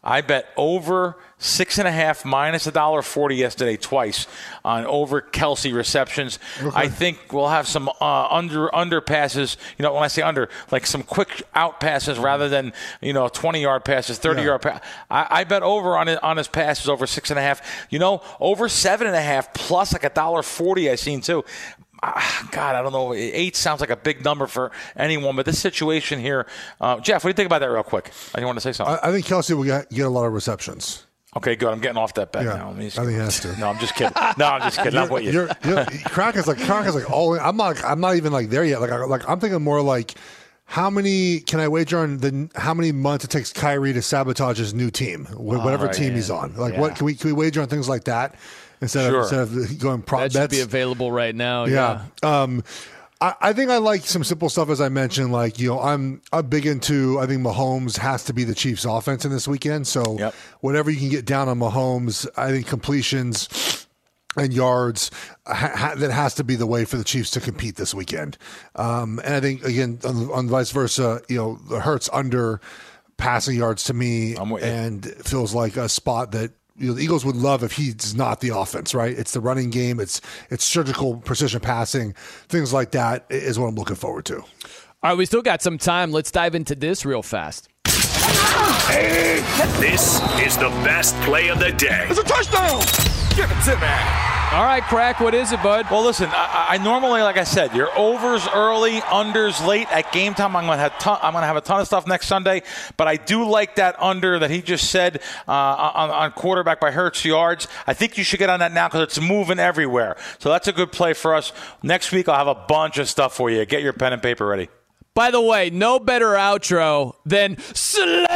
I bet over six and a half minus a dollar forty yesterday twice on over Kelce receptions. Okay. I think we'll have some uh, under under passes. You know, when I say under, like some quick out passes rather than you know twenty yard passes, thirty yeah. yard. passes. I, I, bet over on it, on his passes over six and a half. You know, over seven and a half plus like a dollar forty. I seen too. Ah, God, I don't know. Eight sounds like a big number for anyone, but this situation here, uh, Jeff, what do you think about that, real quick? I want to say something. I, I think Kelce will get, get, a lot of receptions. Okay, good. I'm getting off that bet yeah, now. I think he has to. No, I'm just kidding. No, I'm just kidding. I'm with you. You're, you're, crack is like crack is like all. I'm not. I'm not even like there yet. Like, I, like I'm thinking more like how many can I wager on the how many months it takes Kyrie to sabotage his new team, whatever right, team yeah. he's on? Like, yeah. what can we can we wager on things like that? instead sure. of instead of going prop that bets. should be available right now. Yeah. yeah. Um, I, I think I like some simple stuff as I mentioned. Like you know, I'm I'm big into. I think Mahomes has to be the Chiefs' offense in this weekend. So yep. whatever you can get down on Mahomes, I think completions and yards ha- that has to be the way for the Chiefs to compete this weekend. Um, and I think again on, on vice versa, you know, the Hurts under passing yards to me and feels like a spot that you know, the Eagles would love if he's not the offense, right? It's the running game, it's it's surgical precision passing, things like that is what I'm looking forward to. All right, we still got some time. Let's dive into this real fast. This is the best play of the day. It's a touchdown. Give it to me. All right, crack. What is it, bud? Well, listen. I, I normally, like I said, your overs early, unders late. At game time, I'm going to have ton, I'm going to have a ton of stuff next Sunday. But I do like that under that he just said uh, on, on quarterback by Hurts yards. I think you should get on that now because it's moving everywhere. So that's a good play for us. Next week, I'll have a bunch of stuff for you. Get your pen and paper ready. By the way, no better outro than Slayer.